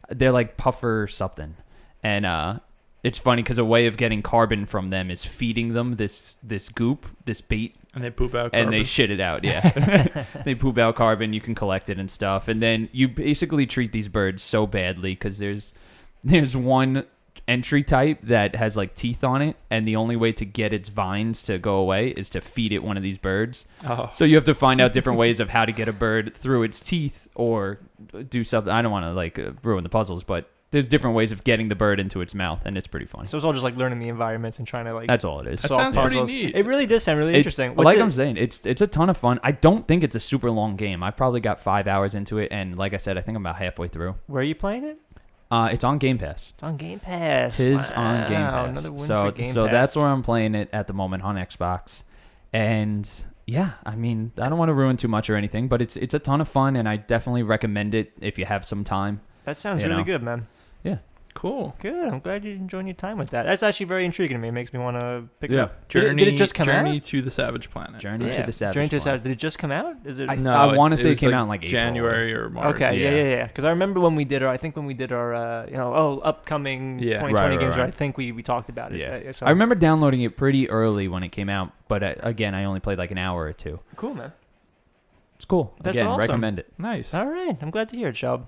[SPEAKER 2] They're like puffer something, and uh, it's funny because a way of getting carbon from them is feeding them this this goop, this bait
[SPEAKER 3] And they poop out. Carbon.
[SPEAKER 2] and they shit it out. Yeah, they poop out carbon. You can collect it and stuff, and then you basically treat these birds so badly because there's there's one entry type that has like teeth on it, and the only way to get its vines to go away is to feed it one of these birds.
[SPEAKER 3] oh,
[SPEAKER 2] So you have to find out different ways of how to get a bird through its teeth or do something. I don't want to like uh, ruin the puzzles, but there's different ways of getting the bird into its mouth, and it's pretty fun.
[SPEAKER 1] So it's all just like learning the environments and trying to like.
[SPEAKER 2] That's all it is.
[SPEAKER 3] That
[SPEAKER 1] solve
[SPEAKER 3] sounds pretty
[SPEAKER 1] puzzles.
[SPEAKER 3] neat.
[SPEAKER 1] It really does sound really
[SPEAKER 2] It-
[SPEAKER 1] interesting. What's
[SPEAKER 2] like
[SPEAKER 1] it-
[SPEAKER 2] I'm saying, it's it's a ton of fun. I don't think it's a super long game. I've probably got five hours into it, and like I said, I think I'm about halfway through.
[SPEAKER 1] where are you playing it?
[SPEAKER 2] Uh, it's on Game Pass.
[SPEAKER 1] It's on Game Pass.
[SPEAKER 2] Tis on Game
[SPEAKER 1] Wow,
[SPEAKER 2] Pass.
[SPEAKER 1] Another win
[SPEAKER 2] So
[SPEAKER 1] for Game
[SPEAKER 2] so
[SPEAKER 1] Pass.
[SPEAKER 2] that's where I'm playing it at the moment on Xbox, and yeah, I mean I don't want to ruin too much or anything, but it's it's a ton of fun, and I definitely recommend it if you have some time.
[SPEAKER 1] That sounds
[SPEAKER 2] you
[SPEAKER 1] really
[SPEAKER 2] know.
[SPEAKER 1] good, man.
[SPEAKER 3] Cool.
[SPEAKER 1] Good. I'm glad you're enjoying your time with that. That's actually very intriguing to me. It makes me want to pick it
[SPEAKER 2] Yeah.
[SPEAKER 1] up. Did it-
[SPEAKER 3] Journey,
[SPEAKER 1] did it, just come
[SPEAKER 3] Journey
[SPEAKER 1] out?
[SPEAKER 3] to the Savage Planet.
[SPEAKER 2] Journey
[SPEAKER 1] Yeah.
[SPEAKER 2] to the Savage.
[SPEAKER 1] Journey to the Savage. Did it just come out? Is it?
[SPEAKER 2] I-
[SPEAKER 3] No,
[SPEAKER 2] I wanna say it came
[SPEAKER 3] like
[SPEAKER 2] out in, like, April.
[SPEAKER 3] January or March.
[SPEAKER 1] Okay, yeah,
[SPEAKER 2] Yeah.
[SPEAKER 1] yeah, yeah. Because I remember when we did our, I think when we did our, uh, you know, oh, upcoming
[SPEAKER 3] Yeah.
[SPEAKER 1] 2020
[SPEAKER 2] Right, right,
[SPEAKER 1] games,
[SPEAKER 2] right.
[SPEAKER 1] I think we, we talked about it.
[SPEAKER 2] Yeah.
[SPEAKER 1] Uh, so-
[SPEAKER 2] I remember downloading it pretty early when it came out, but uh, again, I only played like an hour or two.
[SPEAKER 1] Cool, man.
[SPEAKER 2] It's cool.
[SPEAKER 1] That's
[SPEAKER 2] again,
[SPEAKER 1] awesome.
[SPEAKER 2] recommend it.
[SPEAKER 3] Nice.
[SPEAKER 1] All right, I'm glad to hear it, Chubb.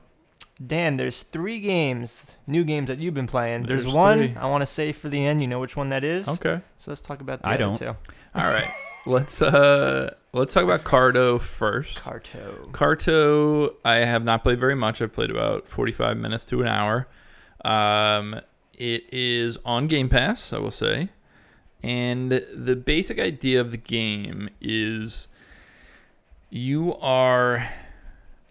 [SPEAKER 1] Dan, there's three games, new games that you've been playing. There's,
[SPEAKER 3] There's
[SPEAKER 1] one
[SPEAKER 3] three.
[SPEAKER 1] I want to save for the end. You know which one that is.
[SPEAKER 3] Okay.
[SPEAKER 1] So let's talk about the
[SPEAKER 2] I
[SPEAKER 1] other
[SPEAKER 2] don't.
[SPEAKER 1] two.
[SPEAKER 3] All right. let's uh let's talk about Carto first.
[SPEAKER 1] Carto.
[SPEAKER 3] Carto, I have not played very much. I've played about 45 minutes to an hour. Um, it is on Game Pass, I will say. And the basic idea of the game is you are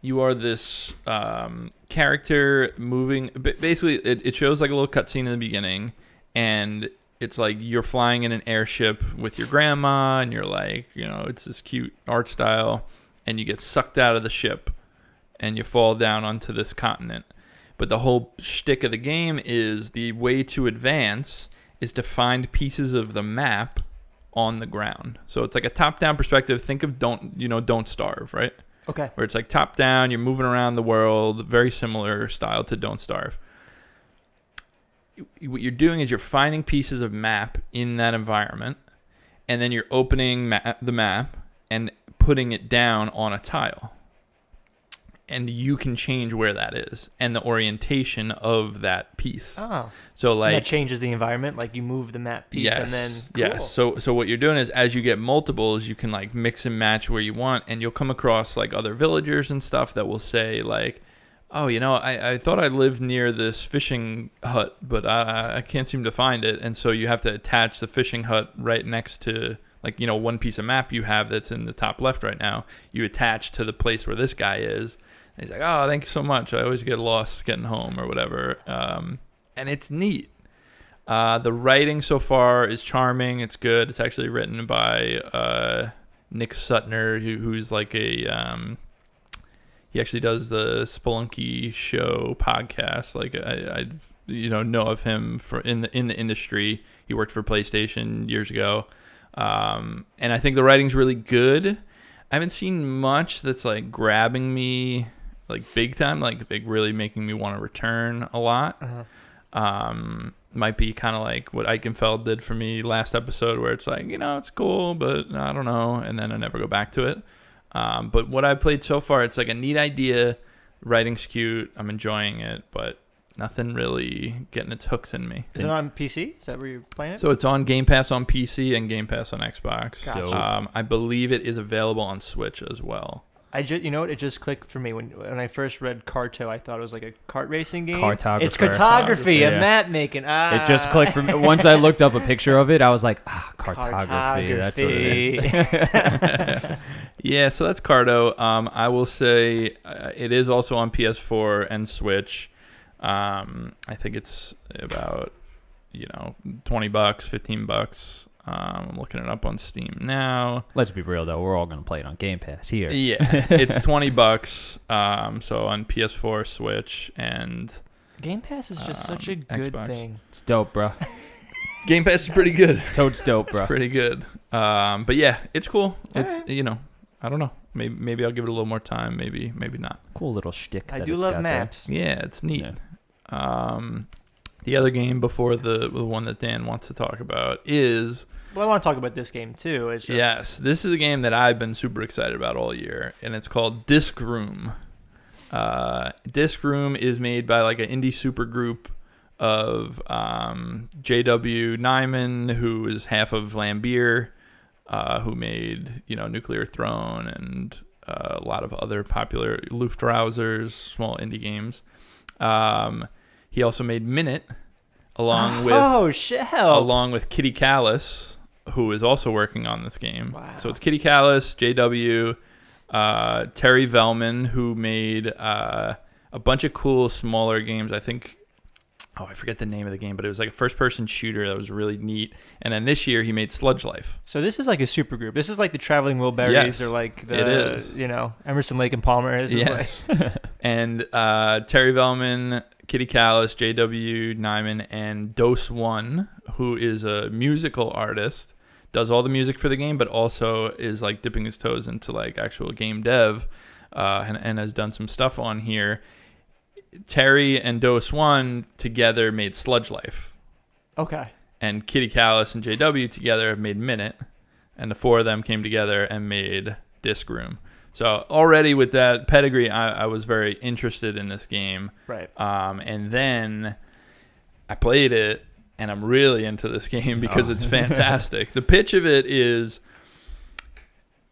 [SPEAKER 3] you are this um, character moving basically it, it shows like a little cutscene in the beginning and it's like you're flying in an airship with your grandma and you're like you know it's this cute art style and you get sucked out of the ship and you fall down onto this continent. But the whole shtick of the game is the way to advance is to find pieces of the map on the ground. So it's like a top-down perspective. Think of don't you know don't starve right
[SPEAKER 1] Okay.
[SPEAKER 3] where it's like top down, you're moving around the world, very similar style to Don't Starve. What you're doing is you're finding pieces of map in that environment, and then you're opening ma- the map and putting it down on a tile. And you can change where that is and the orientation of that piece.
[SPEAKER 1] Oh,
[SPEAKER 3] So
[SPEAKER 1] and
[SPEAKER 3] like
[SPEAKER 1] that changes the environment. Like you move the map piece
[SPEAKER 3] yes,
[SPEAKER 1] and then cool.
[SPEAKER 3] yes. So so what you're doing is as you get multiples, you can like mix and match where you want, and you'll come across like other villagers and stuff that will say like, oh, you know, I, I thought I lived near this fishing hut, but I, I can't seem to find it. And so you have to attach the fishing hut right next to, like, you know, one piece of map you have that's in the top left right now. You attach to the place where this guy is. And he's like, oh, thank you so much. I always get lost getting home or whatever. Um, and it's neat. Uh, the writing so far is charming. It's good. It's actually written by uh, Nick Suttner, who, who's like a um, he actually does the Spelunky show podcast. Like I, I you know know of him for in the in the industry. He worked for PlayStation years ago, um, and I think the writing's really good. I haven't seen much that's like grabbing me like big time, like like really making me want to return a lot.
[SPEAKER 1] Uh-huh.
[SPEAKER 3] Um, might be kind of like what Eichenfeld did for me last episode, where it's like you know it's cool, but I don't know, and then I never go back to it. Um, but what I've played so far, it's like a neat idea. Writing's cute. I'm enjoying it, but nothing really getting its hooks in me.
[SPEAKER 1] Is it on PC? Is that where you're playing it?
[SPEAKER 3] So it's on Game Pass on PC and Game Pass on Xbox.
[SPEAKER 1] Gotcha.
[SPEAKER 3] Um, I believe it is available on Switch as well.
[SPEAKER 1] I just, you know what? It just clicked for me when when I first read Carto. I thought it was like a kart racing game.
[SPEAKER 2] Cartographer.
[SPEAKER 1] It's cartography,
[SPEAKER 2] Yeah.
[SPEAKER 1] a map making. Ah,
[SPEAKER 2] It just clicked for me. Once I looked up a picture of it, I was like, ah, cartography. That's what it is.
[SPEAKER 3] Yeah, so that's Carto. Um, I will say uh, it is also on PS4 and Switch. Um, I think it's about you know twenty bucks, fifteen bucks. Um, I'm looking it up on Steam now.
[SPEAKER 2] Let's be real though, we're all gonna play it on Game Pass here.
[SPEAKER 3] Yeah, it's twenty bucks. Um, so on PS4, Switch, and
[SPEAKER 1] Game Pass is just such a
[SPEAKER 3] Um,
[SPEAKER 1] good
[SPEAKER 3] Xbox.
[SPEAKER 1] thing.
[SPEAKER 2] It's dope, bro.
[SPEAKER 3] Game Pass is pretty good.
[SPEAKER 2] Toad's dope,
[SPEAKER 3] It's
[SPEAKER 2] bro.
[SPEAKER 3] pretty good. Um, but yeah, it's cool. It's
[SPEAKER 1] Alright.
[SPEAKER 3] you know, I don't know. Maybe maybe I'll give it a little more time. Maybe maybe not.
[SPEAKER 2] Cool little shtick.
[SPEAKER 1] I
[SPEAKER 2] that
[SPEAKER 1] do
[SPEAKER 2] it's
[SPEAKER 1] love
[SPEAKER 2] got there.
[SPEAKER 1] maps.
[SPEAKER 3] Yeah, it's neat.
[SPEAKER 2] Yeah.
[SPEAKER 3] Um, the other game before the the one that Dan wants to talk about is
[SPEAKER 1] Well, I want to talk about this game too. It's just,
[SPEAKER 3] yes, this is a game that I've been super excited about all year, and it's called Disc Room. Uh, Disc Room is made by like an indie super group of um, J.W. Nijman, who is half of Vlambeer, uh, who made you know Nuclear Throne and uh, a lot of other popular Luftrausers, small indie games. Um, he also made Minit, along with
[SPEAKER 1] oh shell.
[SPEAKER 3] along with Kitty Calis, who is also working on this game.
[SPEAKER 1] Wow.
[SPEAKER 3] So it's Kitty Calis, JW, uh, Terri Vellmann, who made uh, a bunch of cool smaller games. I think. Oh, I forget the name of the game, but it was like a first-person shooter that was really neat. And then this year he made Sludge Life.
[SPEAKER 1] So this is like a super group. This is like the Traveling Wilburys
[SPEAKER 3] Yes,
[SPEAKER 1] or like the
[SPEAKER 3] it is.
[SPEAKER 1] you know Emerson Lake and Palmer. This is like
[SPEAKER 3] yes. and uh, Terri Vellmann, Kitty Calis, J.W. Nijman, and Dose One, who is a musical artist, does all the music for the game, but also is like dipping his toes into like actual game dev, uh, and, and has done some stuff on here. Terri and Dose One together made Sludge Life,
[SPEAKER 1] okay.
[SPEAKER 3] and Kitty Calis and JW together have made Minit, and the four of them came together and made Disc Room. So already with that pedigree, I, I was very interested in this game.
[SPEAKER 1] Right.
[SPEAKER 3] Um, and then I played it, and I'm really into this game because
[SPEAKER 2] Oh.
[SPEAKER 3] it's fantastic. the pitch of it is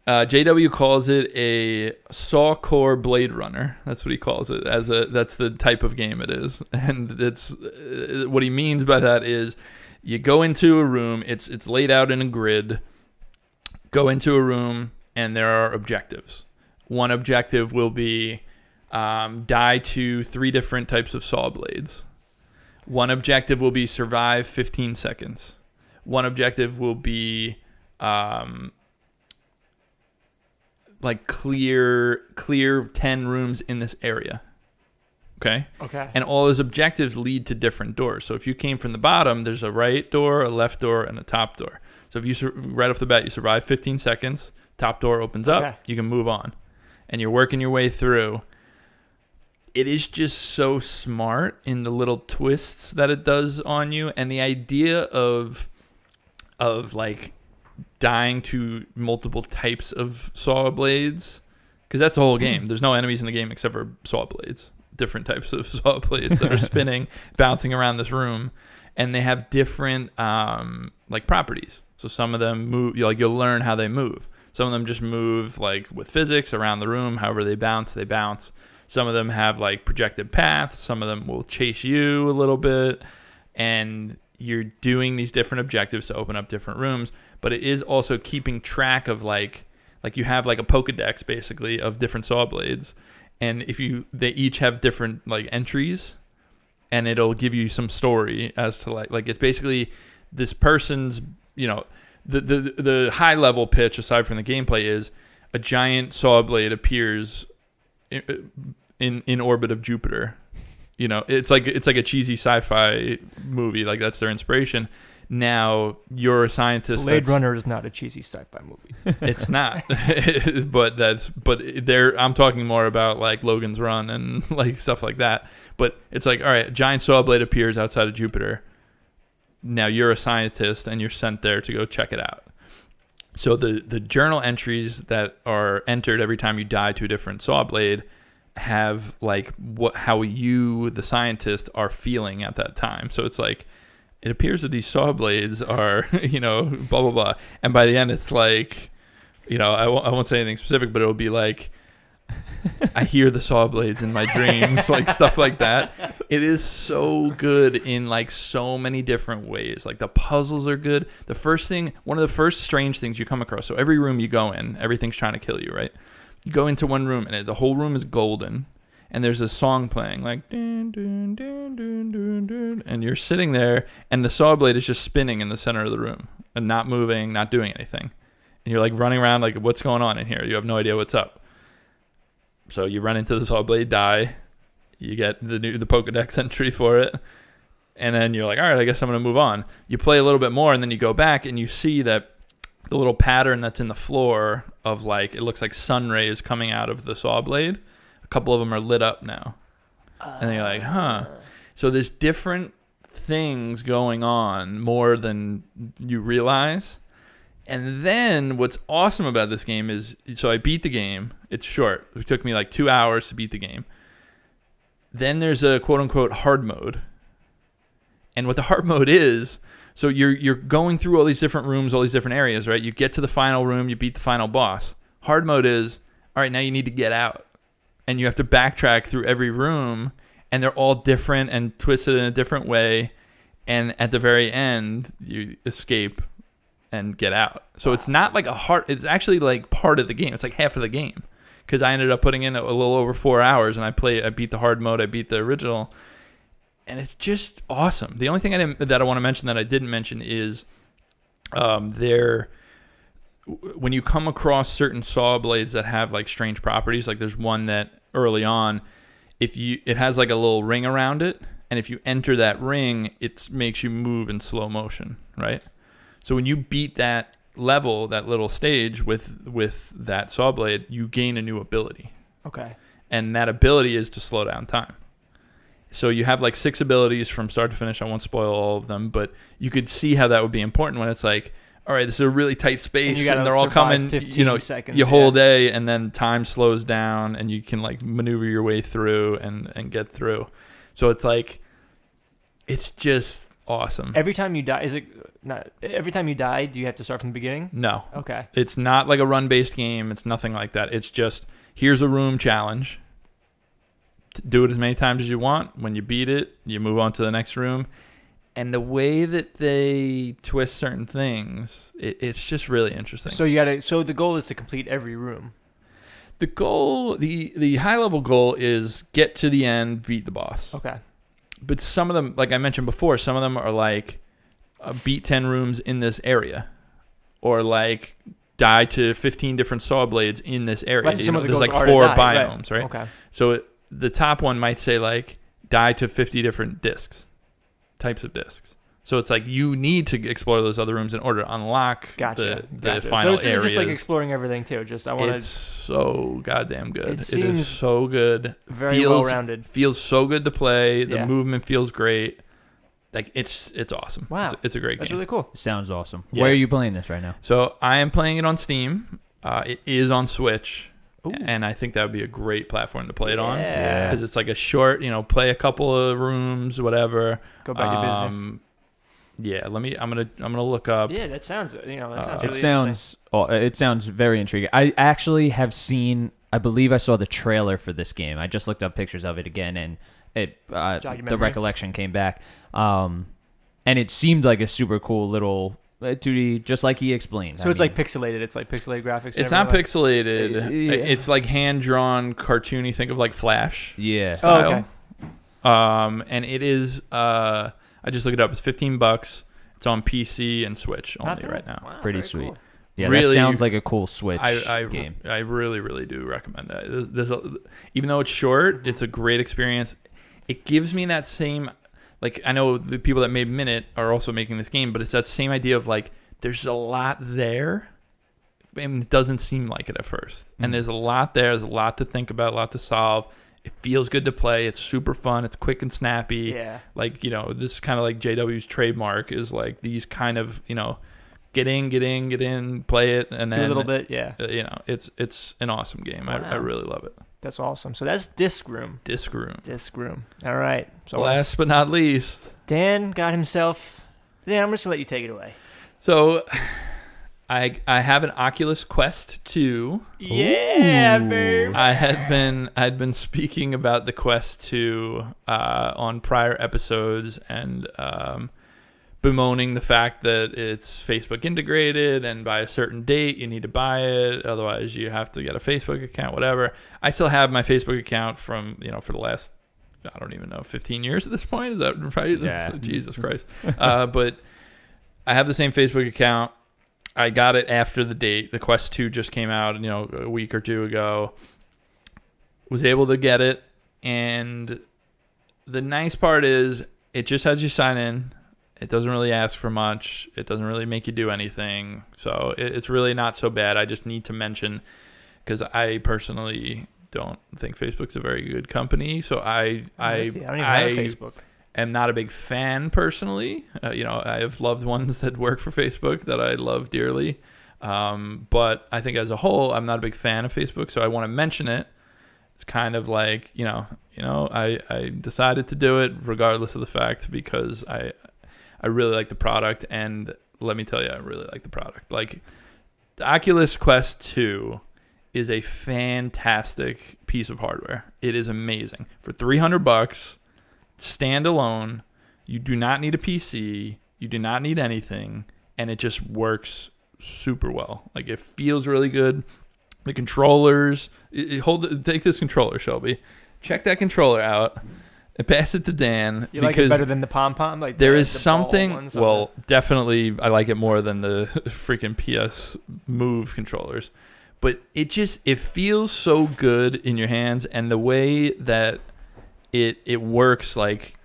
[SPEAKER 3] uh, JW calls it a saw core Blade Runner. That's what he calls it. As a that's the type of game it is, and it's uh, what he means by that is you go into a room. It's it's laid out in a grid. Go into a room, and there are objectives. One objective will be um, die to three different types of saw blades. One objective will be survive 15 seconds. One objective will be um, like clear clear 10 rooms in this area. Okay?
[SPEAKER 1] Okay.
[SPEAKER 3] And all those objectives lead to different doors. So if you came from the bottom, there's a right door, a left door, and a top door. So if you sur- right off the bat you survive 15 seconds, top door opens up, you can move on, and you're working your way through. It is just so smart in the little twists that it does on you, and the idea of of like dying to multiple types of saw blades because that's the whole game. There's no enemies in the game except for saw blades, different types of saw blades that are spinning, bouncing around this room, and they have different um, like properties. So some of them move, like you'll learn how they move. Some of them just move like with physics around the room. However they bounce, they bounce. Some of them have like projected paths. Some of them will chase you a little bit, and you're doing these different objectives to open up different rooms. But it is also keeping track of like like you have like a Pokedex basically of different saw blades, and if you they each have different like entries, and it'll give you some story as to like like it's basically this person's you know the the the high level pitch aside from the gameplay is a giant saw blade appears in in, in orbit of Jupiter. You know, it's like it's like a cheesy sci-fi movie. Like that's their inspiration. Now you're a scientist.
[SPEAKER 1] Blade Runner is not a cheesy sci-fi movie.
[SPEAKER 3] it's not, but that's but there. I'm talking more about like Logan's Run and like stuff like that. But it's like, all right, giant saw blade appears outside of Jupiter. Now you're a scientist and you're sent there to go check it out. So the the journal entries that are entered every time you die to a different saw blade have like what how you the scientist are feeling at that time. So it's like it appears that these saw blades are, you know, blah blah blah. And by the end it's like you know, I won't, won't say anything specific, but it'll be like I hear the saw blades in my dreams, like stuff like that. It is so good in like so many different ways. Like the puzzles are good. The first thing, one of the first strange things you come across. So every room you go in, everything's trying to kill you, right? You go into one room and the whole room is golden, and there's a song playing like dun, dun, dun, and you're sitting there, and the saw blade is just spinning in the center of the room and not moving, not doing anything, and you're like running around like what's going on in here? You have no idea what's up. So you run into the saw blade, die. You get the new the Pokedex entry for it, and then you're like, all right, I guess I'm gonna move on. You play a little bit more, and then you go back and you see that the little pattern that's in the floor of like it looks like sun rays coming out of the saw blade. A couple of them are lit up now, and then you're like, huh. So there's different things going on more than you realize. And then what's awesome about this game is so I beat the game. It's short. It took me like two hours to beat the game. Then there's a quote unquote hard mode. And what the hard mode is, so you're you're going through all these different rooms, all these different areas, right? You get to the final room, you beat the final boss. Hard mode is, all right, now you need to get out. And you have to backtrack through every room, and they're all different and twisted in a different way. And at the very end, you escape and get out. So it's not like a hard. It's actually like part of the game. It's like half of the game because I ended up putting in a, a little over four hours and I play. I beat the hard mode. I beat the original, and it's just awesome. The only thing I didn't, that I want to mention that I didn't mention is um, there when you come across certain saw blades that have like strange properties. Like there's one that early on, if you it has like a little ring around it, and if you enter that ring, it makes you move in slow motion, right? So when you beat that level, that little stage with with that saw blade, you gain a new ability,
[SPEAKER 1] Okay.
[SPEAKER 3] and that ability is to slow down time. So you have like six abilities from start to finish. I won't spoil all of them, but you could see how that would be important when it's like, all right, this is a really tight space,
[SPEAKER 1] you
[SPEAKER 3] and, they're all coming.
[SPEAKER 1] 15
[SPEAKER 3] You know,
[SPEAKER 1] seconds,
[SPEAKER 3] your whole
[SPEAKER 1] yeah.
[SPEAKER 3] day, and then time slows down, and you can like maneuver your way through and and get through. So it's like, it's just awesome.
[SPEAKER 1] Every time you die, is it not? Every time you die, do you have to start from the beginning?
[SPEAKER 3] No,
[SPEAKER 1] Okay.
[SPEAKER 3] It's not like a run based game. It's nothing like that. It's just here's a room challenge. Do it as many times as you want. When you beat it, you move on to the next room. And the way that they twist certain things, it, it's just really interesting.
[SPEAKER 1] So you gotta. So the goal is to complete every room.
[SPEAKER 3] the goal, the the high level goal is get to the end, beat the boss.
[SPEAKER 1] Okay.
[SPEAKER 3] But some of them, like I mentioned before, some of them are like uh, beat 10 rooms in this area or like die to 15 different saw blades in this area.
[SPEAKER 1] Right,
[SPEAKER 3] You know, there's like four
[SPEAKER 1] die, right.
[SPEAKER 3] biomes, right?
[SPEAKER 1] Okay.
[SPEAKER 3] So it, the top one might say like die to 50 different discs, types of discs. So it's like you need to explore those other rooms in order to unlock
[SPEAKER 1] Gotcha.
[SPEAKER 3] the, the
[SPEAKER 1] gotcha.
[SPEAKER 3] final
[SPEAKER 1] so it's
[SPEAKER 3] areas.
[SPEAKER 1] just like exploring everything too. Just I want
[SPEAKER 3] it's so goddamn good.
[SPEAKER 1] It
[SPEAKER 3] it
[SPEAKER 1] seems
[SPEAKER 3] is so good.
[SPEAKER 1] very
[SPEAKER 3] feels-
[SPEAKER 1] well rounded.
[SPEAKER 3] Feels so good to play. The
[SPEAKER 1] Yeah.
[SPEAKER 3] movement feels great. Like it's it's awesome.
[SPEAKER 1] Wow.
[SPEAKER 3] it's, it's a great
[SPEAKER 1] That's
[SPEAKER 3] game.
[SPEAKER 1] That's really cool.
[SPEAKER 2] Sounds awesome.
[SPEAKER 3] Yeah.
[SPEAKER 2] Where are you playing this right now?
[SPEAKER 3] so I am playing it on Steam. Uh, it is on Switch,
[SPEAKER 1] Ooh.
[SPEAKER 3] and I think that would be a great platform to play it on
[SPEAKER 1] Yeah.
[SPEAKER 3] because it's like a short, you know, play a couple of rooms, whatever.
[SPEAKER 1] Go back to business.
[SPEAKER 3] Yeah, let me. I'm gonna. I'm gonna look up.
[SPEAKER 1] Yeah, that sounds. You know, that
[SPEAKER 3] Uh,
[SPEAKER 1] sounds.
[SPEAKER 3] It
[SPEAKER 2] It sounds. oh, It sounds very intriguing. I actually have seen I believe I saw the trailer for this game. I just looked up pictures of it again, and it uh, the recollection came back. Um, and it seemed like a super cool little uh, 2D, just like he explained.
[SPEAKER 1] So
[SPEAKER 2] I
[SPEAKER 1] it's
[SPEAKER 2] mean,
[SPEAKER 1] like pixelated. It's like pixelated graphics.
[SPEAKER 3] It's not
[SPEAKER 1] everything.
[SPEAKER 3] pixelated.
[SPEAKER 2] Uh, yeah.
[SPEAKER 3] It's like hand drawn, cartoony. Think of like Flash
[SPEAKER 2] yeah.
[SPEAKER 1] Oh,
[SPEAKER 3] style.
[SPEAKER 1] okay.
[SPEAKER 3] Um, and it is. Uh, I just looked it up. It's 15 bucks. It's on PC and Switch only
[SPEAKER 1] bad.
[SPEAKER 3] right now.
[SPEAKER 1] Wow,
[SPEAKER 2] Pretty sweet.
[SPEAKER 1] cool.
[SPEAKER 2] Yeah,
[SPEAKER 3] really-
[SPEAKER 2] that sounds like a cool Switch
[SPEAKER 3] I, I,
[SPEAKER 2] game.
[SPEAKER 3] I really, really do recommend that. There's, there's a, even though it's short, it's a great experience. It gives me that same, like I know the people that made Minit are also making this game, but it's that same idea of like there's a lot there, and it doesn't seem like it at first.
[SPEAKER 2] Mm.
[SPEAKER 3] And there's a lot there. There's a lot to think about, a lot to solve. It feels good to play. It's super fun. It's quick and snappy
[SPEAKER 1] Yeah.
[SPEAKER 3] like you know this is kind of like JW's trademark is like these kind of you know get in get in get in play it and
[SPEAKER 1] Do
[SPEAKER 3] then
[SPEAKER 1] a little bit. Yeah.
[SPEAKER 3] uh, you know it's it's an awesome game I, I really love it
[SPEAKER 1] That's awesome. So that's Disc Room.
[SPEAKER 3] disc room
[SPEAKER 1] Disc Room. All right. So
[SPEAKER 3] last but not least
[SPEAKER 1] Dan got himself. Dan, I'm just gonna let you take it away.
[SPEAKER 3] so I I have an Oculus Quest 2
[SPEAKER 1] Yeah,
[SPEAKER 2] Ooh.
[SPEAKER 1] babe.
[SPEAKER 3] I had been I'd been speaking about the Quest 2 uh, on prior episodes and um, bemoaning the fact that it's Facebook integrated and by a certain date you need to buy it otherwise you have to get a Facebook account whatever. I still have my Facebook account from you know for the last I don't even know 15 years at this point is that right?
[SPEAKER 2] Yeah.
[SPEAKER 3] That's- Jesus Christ. uh, but I have the same Facebook account. I got it after the date. The Quest 2 just came out, you know, a week or two ago. Was able to get it and the nice part is it just has you sign in. It doesn't really ask for much. It doesn't really make you do anything. So it, it's really not so bad. I just need to mention because I personally don't think Facebook's a very good company. So I I.
[SPEAKER 1] I don't even have a Facebook.
[SPEAKER 3] Am not a big fan personally. Uh, you know, I have loved ones that work for Facebook that I love dearly. Um, but I think as a whole, I'm not a big fan of Facebook, so I want to mention it. It's kind of like you know, you know, I, I decided to do it regardless of the fact because I I really like the product, and let me tell you, I really like the product. Like the Oculus Quest 2 is a fantastic piece of hardware. It is amazing for 300 bucks standalone. You do not need a PC. You do not need anything, and it just works super well. Like it feels really good. The controllers. i- i- hold. Take this controller, Shelby. Check that controller out and pass it to Dan
[SPEAKER 1] You like it
[SPEAKER 3] because
[SPEAKER 1] better than the pom pom? Like
[SPEAKER 3] there
[SPEAKER 1] the-
[SPEAKER 3] is
[SPEAKER 1] the
[SPEAKER 3] something. Well, definitely, I like it more than the freaking PS Move controllers. But it just it feels so good in your hands, and the way that it it works, like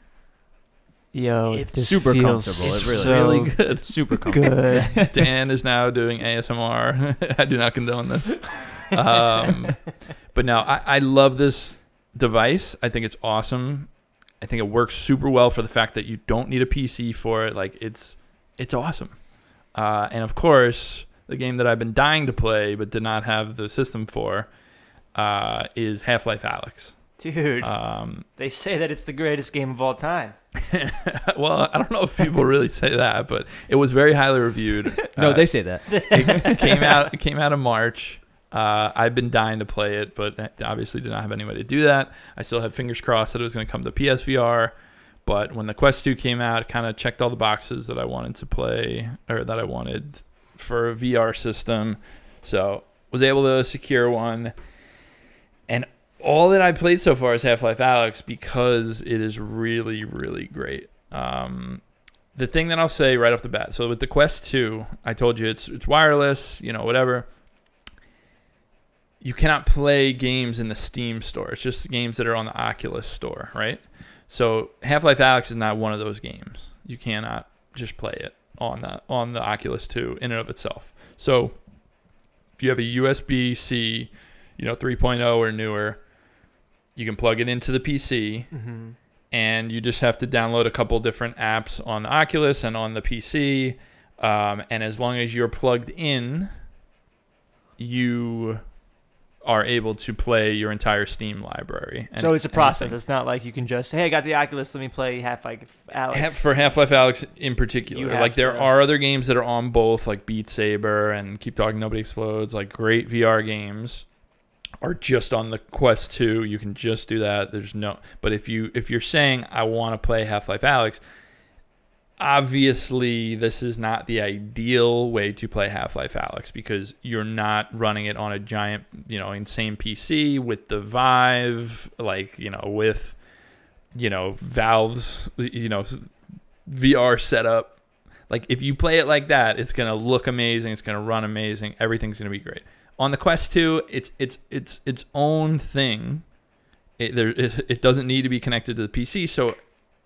[SPEAKER 1] Yo,
[SPEAKER 2] It's super
[SPEAKER 1] feels
[SPEAKER 2] comfortable. It's really
[SPEAKER 1] so
[SPEAKER 3] really good.
[SPEAKER 2] Super comfortable.
[SPEAKER 1] good.
[SPEAKER 3] Dan is now doing ASMR. I do not condone this. Um, but no, I, I love this device. I think it's awesome. I think it works super well for the fact that you don't need a PC for it. Like it's it's awesome. Uh, and of course, the game that I've been dying to play but did not have the system for uh, is Half Life Alyx.
[SPEAKER 1] Dude,
[SPEAKER 3] Um,
[SPEAKER 1] they say that it's the greatest game of all time.
[SPEAKER 3] well, I don't know if people really say that, but it was very highly reviewed.
[SPEAKER 2] No,
[SPEAKER 3] Uh,
[SPEAKER 2] they say that.
[SPEAKER 3] it came out it came out in March. Uh, I've been dying to play it, but obviously did not have any way to do that. I still had fingers crossed that it was going to come to PSVR. But when the Quest 2 came out, it kind of checked all the boxes that I wanted to play or that I wanted for a VR system. So was able to secure one. All that I played so far is Half-Life Alyx because it is really, really great. Um, the thing that I'll say right off the bat. So with the Quest 2, I told you it's it's wireless, you know, whatever. You cannot play games in the Steam store. It's just games that are on the Oculus store, right? So Half-Life Alyx is not one of those games. You cannot just play it on the on the Oculus 2 in and of itself. So if you have a USB-C, you know, 3.0 or newer, you can plug it into the PC
[SPEAKER 1] Mm-hmm.
[SPEAKER 3] and you just have to download a couple different apps on the Oculus and on the PC. Um, and as long as you're plugged in, you are able to play your entire Steam library. And
[SPEAKER 1] So it's a process. It's not like you can just say, "Hey, I got the Oculus. Let me play Half Life
[SPEAKER 3] Alyx." For Half-Life Alyx in particular. Like there
[SPEAKER 1] to-
[SPEAKER 3] are other games that are on both, like Beat Saber and Keep Talking Nobody Explodes, like great VR games. Are just on the Quest 2. You can just do that. There's no but if you if you're saying I want to play Half-Life Alyx, obviously this is not the ideal way to play Half-Life Alyx because you're not running it on a giant, you know, insane PC with the Vive, like, you know, with you know, Valve's, you know, VR setup. Like if you play it like that, it's going to look amazing, it's going to run amazing, everything's going to be great. On the Quest 2, it's it's it's its own thing. It, there, it, it doesn't need to be connected to the PC, so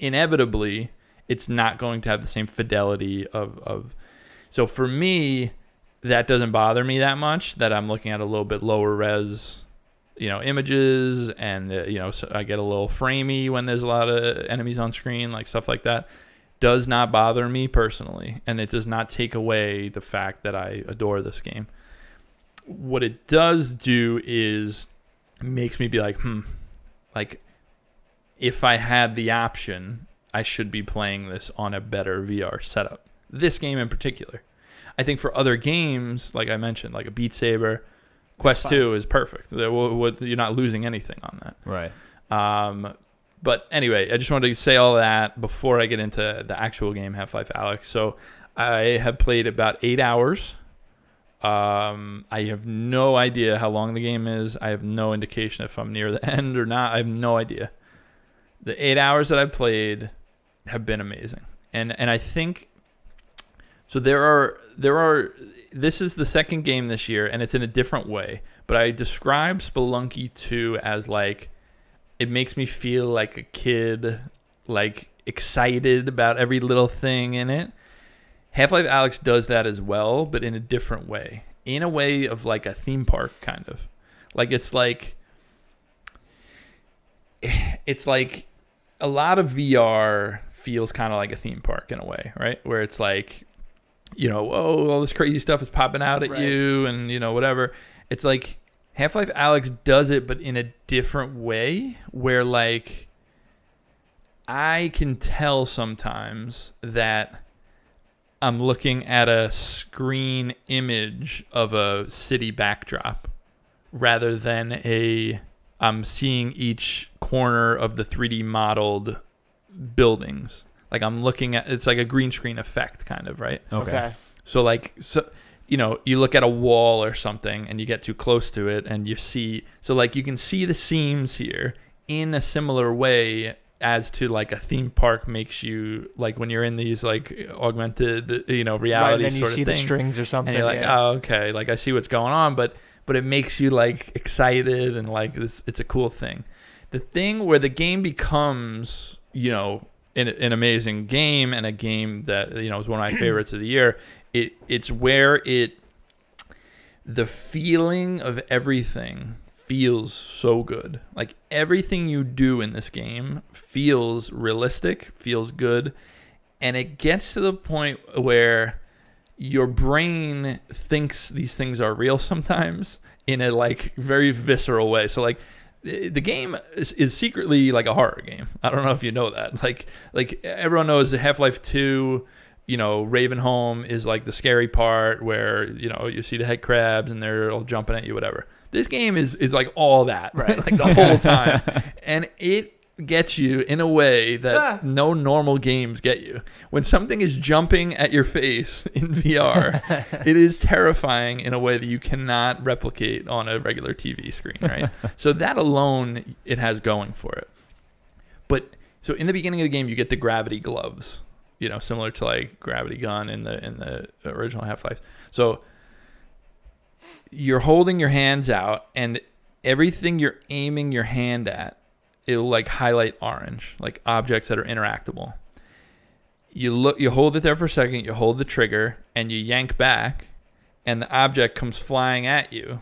[SPEAKER 3] inevitably it's not going to have the same fidelity of, of so for me that doesn't bother me that much that i'm looking at a little bit lower res you know images and uh, you know so i get a little framey when there's a lot of enemies on screen like stuff like that does not bother me personally and it does not take away the fact that i adore this game what it does do is makes me be like hmm like if i had the option I should be playing this on a better VR setup. This game in particular. I think for other games, like I mentioned, like a Beat Saber, Quest 2 is perfect. There- what- what- You're not losing anything on that.
[SPEAKER 2] Right.
[SPEAKER 3] Um, but anyway, I just wanted to say all that before I get into the actual game, Half Life Alyx. So I have played about eight hours. Um, I have no idea how long the game is. I have no indication if I'm near the end or not. I have no idea. The eight hours that I've played have been amazing, and and I think so. There are there are. This is the second game this year, and it's in a different way. But I describe Spelunky 2 as like it makes me feel like a kid, like excited about every little thing in it. Half Life Alyx does that as well, but in a different way. In a way of like a theme park, kind of. Like it's like. It's like a lot of VR feels kind of like a theme park in a way, right? Where it's like, you know, oh, all this crazy stuff is popping out at
[SPEAKER 1] Right.
[SPEAKER 3] you and, you know, whatever. It's like Half Life Alyx does it, but in a different way where, like, I can tell sometimes that I'm looking at a screen image of a city backdrop rather than a I'm seeing each corner of the 3D modeled buildings. Like I'm looking at it's like a green screen effect kind of, right?
[SPEAKER 2] Okay.
[SPEAKER 3] So like so you know, you look at a wall or something and you get too close to it and you see so like you can see the seams here in a similar way as to like a theme park makes you like when you're in these like augmented you know reality Right,
[SPEAKER 1] and then you see
[SPEAKER 3] of
[SPEAKER 1] the
[SPEAKER 3] things
[SPEAKER 1] strings or something.
[SPEAKER 3] and you're like,
[SPEAKER 1] yeah.
[SPEAKER 3] oh, okay, like I see what's going on, but but it makes you like excited and like it's it's a cool thing. The thing where the game becomes, you know, an, an amazing game and a game that you know is one of my favorites of the year. It it's where it the feeling of everything feels so good. Like everything you do in this game feels realistic, feels good, and it gets to the point where your brain thinks these things are real sometimes in a like very visceral way. So like the game is, is secretly like a horror game. I don't know if you know that. Like like everyone knows that Half-Life 2 you know, Ravenholm is like the scary part where, you know, you see the head crabs and they're all jumping at you, whatever. This game is is like all that,
[SPEAKER 1] Right.
[SPEAKER 3] like the whole time. and it gets you in a way that
[SPEAKER 1] Ah.
[SPEAKER 3] no normal games get you. When something is jumping at your face in VR, it is terrifying in a way that you cannot replicate on a regular TV screen, right? so that alone it has going for it. But so in the beginning of the game you get the gravity gloves, you know, similar to like gravity gun in the in the original Half-Life. So you're holding your hands out and everything you're aiming your hand at it'll like highlight orange like objects that are interactable you look you hold it there for a second you hold the trigger and you yank back and the object comes flying at you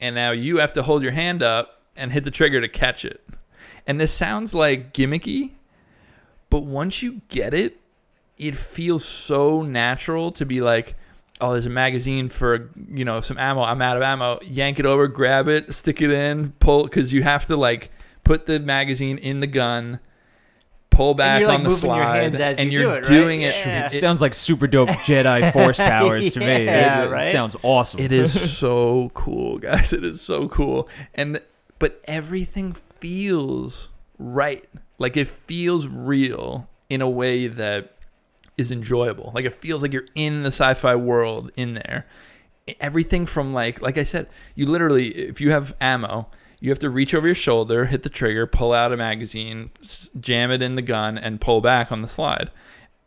[SPEAKER 3] and now you have to hold your hand up and hit the trigger to catch it and this sounds like gimmicky but once you get it it feels so natural to be like oh there's a magazine for you know some ammo i'm out of ammo yank it over grab it stick it in pull because you have to like put the magazine in the gun pull back
[SPEAKER 1] you're, like,
[SPEAKER 3] on the
[SPEAKER 1] moving your
[SPEAKER 3] slide,
[SPEAKER 1] hands as
[SPEAKER 3] and
[SPEAKER 1] you
[SPEAKER 3] you're
[SPEAKER 1] do it, right?
[SPEAKER 3] doing it.
[SPEAKER 1] Yeah.
[SPEAKER 2] It sounds like super dope Jedi Force powers to me.
[SPEAKER 1] Yeah,
[SPEAKER 2] It- it
[SPEAKER 1] right?
[SPEAKER 2] sounds awesome.
[SPEAKER 3] It is so cool, guys. It is so cool. And but everything feels right. Like it feels real in a way that is enjoyable. Like it feels like you're in the sci-fi world in there. Everything from like like I said, you literally if you have ammo, you have to reach over your shoulder, hit the trigger, pull out a magazine, jam it in the gun and pull back on the slide.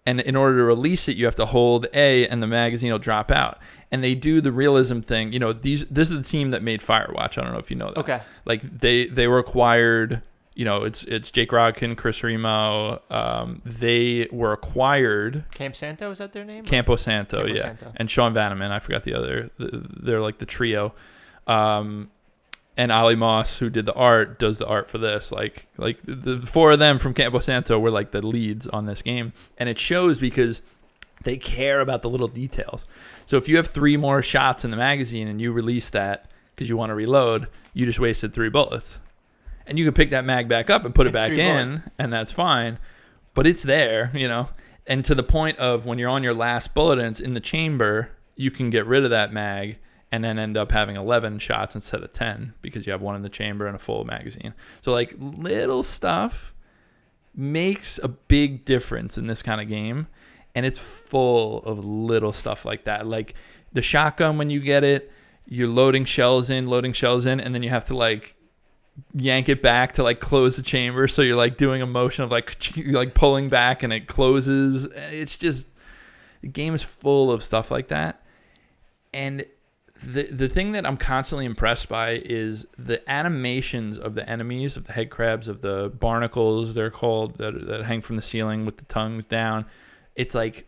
[SPEAKER 3] And in order to release it, you have to hold A and the magazine will drop out. And they do the realism thing. You know, these this is the team that made Firewatch. I don't know if you know that
[SPEAKER 1] Okay.
[SPEAKER 3] like they they were acquired you know it's it's jake rodkin chris remo um, they were acquired
[SPEAKER 1] Camp Santo is that their name?
[SPEAKER 3] campo santo
[SPEAKER 1] Campo
[SPEAKER 3] yeah
[SPEAKER 1] Santo.
[SPEAKER 3] and sean vanaman i forgot the other th- they're like the trio um, and olly moss who did the art does the art for this like like the four of them from campo santo were like the leads on this game and it shows because they care about the little details so if you have three more shots in the magazine and you release that because you want to reload, you just wasted three bullets. And you can pick that mag back up and put it back in,
[SPEAKER 1] bullets.
[SPEAKER 3] and that's fine. But it's there, you know. And to the point of when you're on your last bullet and it's in the chamber, you can get rid of that mag and then end up having 11 shots instead of 10 because you have one in the chamber and a full magazine. So, like, little stuff makes a big difference in this kind of game. And it's full of little stuff like that. Like the shotgun, when you get it, you're loading shells in, loading shells in, and then you have to like yank it back to like close the chamber. So you're like doing a motion of like like pulling back and it closes. It's just the game is full of stuff like that. And the the thing that I'm constantly impressed by is the animations of the enemies, of the head crabs, of the barnacles, they're called that, that hang from the ceiling with the tongues down. It's like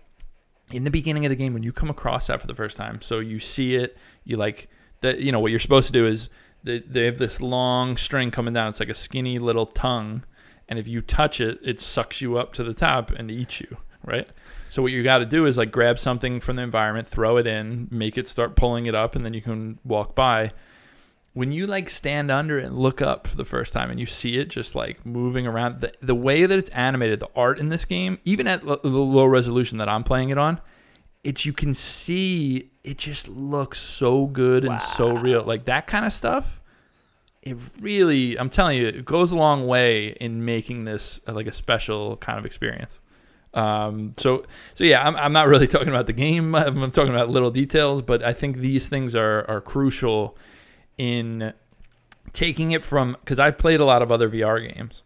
[SPEAKER 3] in the beginning of the game when you come across that for the first time. So you see it, you like that. You know what you're supposed to do is they they have this long string coming down. It's like a skinny little tongue, and if you touch it, it sucks you up to the top and eats you. Right. So what you got to do is like grab something from the environment, throw it in, make it start pulling it up, and then you can walk by. When you like stand under it and look up for the first time and you see it just like moving around, the, the way that it's animated, the art in this game, even at l- the low resolution that I'm playing it on, it's you can see it just looks so good and so real. Like that kind of stuff, it really, I'm telling you, it goes a long way in making this uh, like a special kind of experience. Um, so, so yeah, I'm, I'm not really talking about the game. I'm, I'm talking about little details, but I think these things are, are crucial in taking it from, cause I've played a lot of other VR games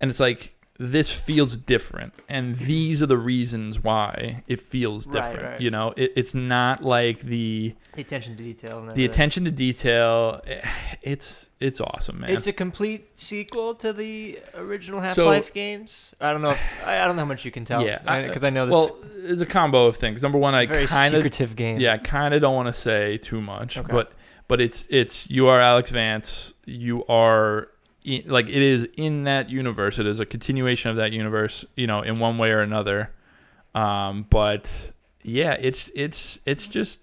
[SPEAKER 3] and it's like, this feels different and these are the reasons why it feels different
[SPEAKER 1] right.
[SPEAKER 3] you know it, it's not like the
[SPEAKER 1] The attention to detail.
[SPEAKER 3] the attention to detail eh, it's it's awesome man
[SPEAKER 1] It's a complete sequel to the original Half
[SPEAKER 3] So-
[SPEAKER 1] Life games. I don't know. If, I I don't know how much you can tell.
[SPEAKER 3] Yeah,
[SPEAKER 1] because I, know this.
[SPEAKER 3] well it's a combo of things number one i kind of
[SPEAKER 1] secretive game.
[SPEAKER 3] yeah i kind of don't want to say too much
[SPEAKER 1] Okay.
[SPEAKER 3] but but it's it's you are alyx vance you are like it is in that universe. It is a continuation of that universe you know in one way or another. Um but yeah it's it's it's just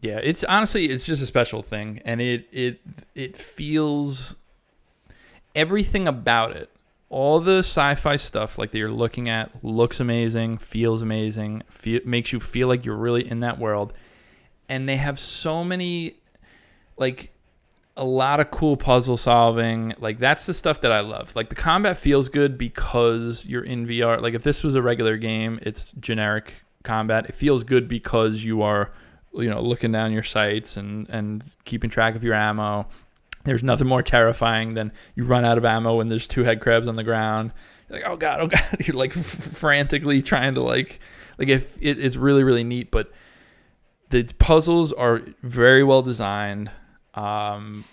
[SPEAKER 3] yeah it's honestly it's just a special thing. And it it it feels everything about it all the sci-fi stuff like that you're looking at looks amazing feels amazing feel, makes you feel like you're really in that world. And they have so many like a lot of cool puzzle solving. Like that's the stuff that i love. Like the combat feels good because you're in vr like if this was a regular game it's generic combat. It feels good because you are you know looking down your sights and and keeping track of your ammo. There's nothing more terrifying than you run out of ammo when there's two head crabs on the ground. You're like oh god oh god. You're like f- frantically trying to like like if it, it's really really neat but the puzzles are very well designed um,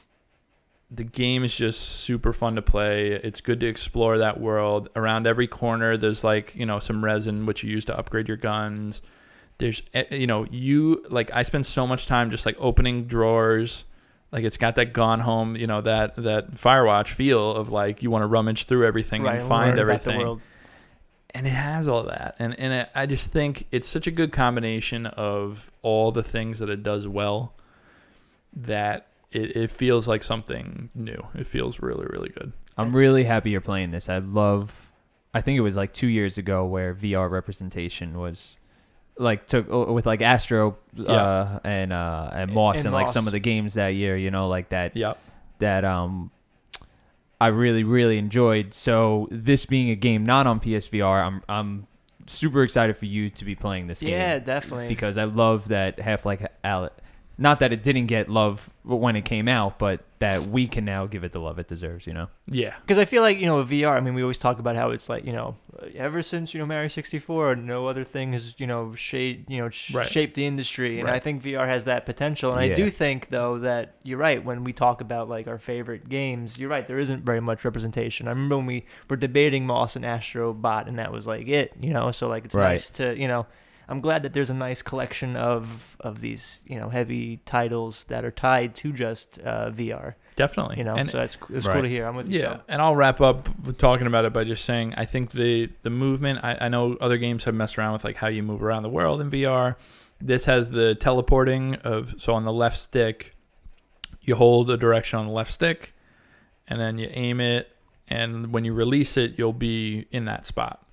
[SPEAKER 3] the game is just super fun to play. It's good to explore that world. Around every corner, there's like you know some resin which you use to upgrade your guns. There's eh, you know you like I spend so much time just like opening drawers. Like it's got that gone home, you know that that Firewatch feel of like you want to rummage through everything
[SPEAKER 1] right.
[SPEAKER 3] and find
[SPEAKER 1] learn about the
[SPEAKER 3] everything and it has all that and and it, i just think it's such a good combination of all the things that it does well that it, it feels like something new it feels really really good
[SPEAKER 2] I'm
[SPEAKER 1] That's-
[SPEAKER 2] really happy you're playing this. I love I think it was like two years ago where VR representation was like took uh, with like Astro uh, and uh, and Moss
[SPEAKER 1] And
[SPEAKER 2] and, like some of the games that year. You know, like that
[SPEAKER 3] Yep.
[SPEAKER 2] that um I really really enjoyed. So this being a game not on PSVR, I'm I'm super excited for you to be playing this game
[SPEAKER 1] Yeah, definitely.
[SPEAKER 2] because I love that Half Life Al- not that it didn't get love when it came out, but that we can now give it the love it deserves. You know.
[SPEAKER 3] Yeah.
[SPEAKER 1] Because I feel like you know VR. I mean, we always talk about how it's like you know, ever since you know Mario 64, no other thing has you know shaped you know sh-
[SPEAKER 3] Right.
[SPEAKER 1] shaped the industry, and I think VR has that potential. And I do think though that you're right when we talk about like our favorite games. You're right. There isn't very much representation. I remember when we were debating Moss and Astro Bot, and that was like it. You know, so like it's
[SPEAKER 2] Right.
[SPEAKER 1] nice to you know. I'm glad that there's a nice collection of of these you know heavy titles that are tied to just uh, VR.
[SPEAKER 3] Definitely.
[SPEAKER 1] You know,
[SPEAKER 3] And
[SPEAKER 1] so that's it's cool to hear. I'm with you.
[SPEAKER 3] Yeah,
[SPEAKER 1] Sal.
[SPEAKER 3] and I'll wrap up with talking about it by just saying I think the the movement. I, I know other games have messed around with like how you move around the world in VR. This has the teleporting of so on the left stick, you hold a direction on the left stick, and then you aim it, and when you release it, you'll be in that spot.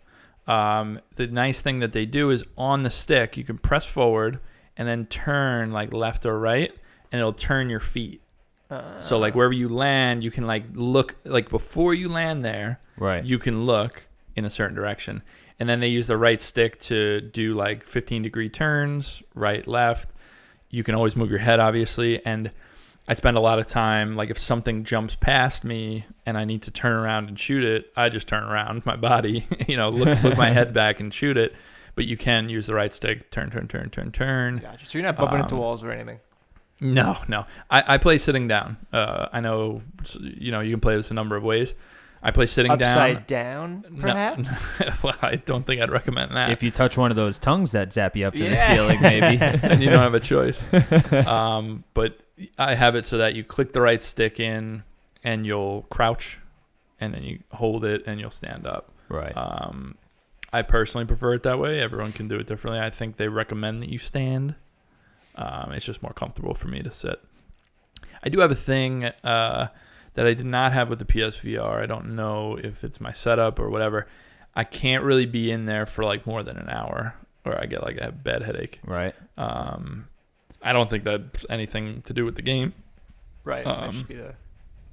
[SPEAKER 3] Um, the nice thing that they do is on the stick you can press forward and then turn like left or right, and it'll turn your feet. So like wherever you land, you can like look like before you land there,
[SPEAKER 2] Right.
[SPEAKER 3] you can look in a certain direction. And then they use the right stick to do like 15 degree turns, right, left. You can always move your head obviously and I spend a lot of time like if something jumps past me and I need to turn around and shoot it, I just turn around my body, you know, look look my head back and shoot it. But you can use the right stick, turn, turn, turn, turn, turn.
[SPEAKER 1] Gotcha. So you're not bumping into
[SPEAKER 3] Um,
[SPEAKER 1] walls or anything.
[SPEAKER 3] No, no. I, I play sitting down. Uh, I know, you know, you can play this a number of ways. I play sitting
[SPEAKER 1] Upside
[SPEAKER 3] down.
[SPEAKER 1] down, perhaps.
[SPEAKER 3] No, well, I don't think I'd recommend that.
[SPEAKER 2] If you touch one of those tongues that zap you up to the
[SPEAKER 1] Yeah.
[SPEAKER 2] ceiling, maybe.
[SPEAKER 3] and you don't have a choice. um, but I have it so that you click the right stick in, and you'll crouch, and then you hold it, and you'll stand up.
[SPEAKER 2] right.
[SPEAKER 3] Um, I personally prefer it that way. Everyone can do it differently. I think they recommend that you stand. Um, it's just more comfortable for me to sit. I do have a thing uh, that I did not have with the PSVR. I don't know if it's my setup or whatever. I can't really be in there for like more than an hour, or I get like a bad headache.
[SPEAKER 2] right.
[SPEAKER 3] Um, I don't think that's anything to do with the game.
[SPEAKER 1] Right. it might
[SPEAKER 3] Um,
[SPEAKER 1] just be the-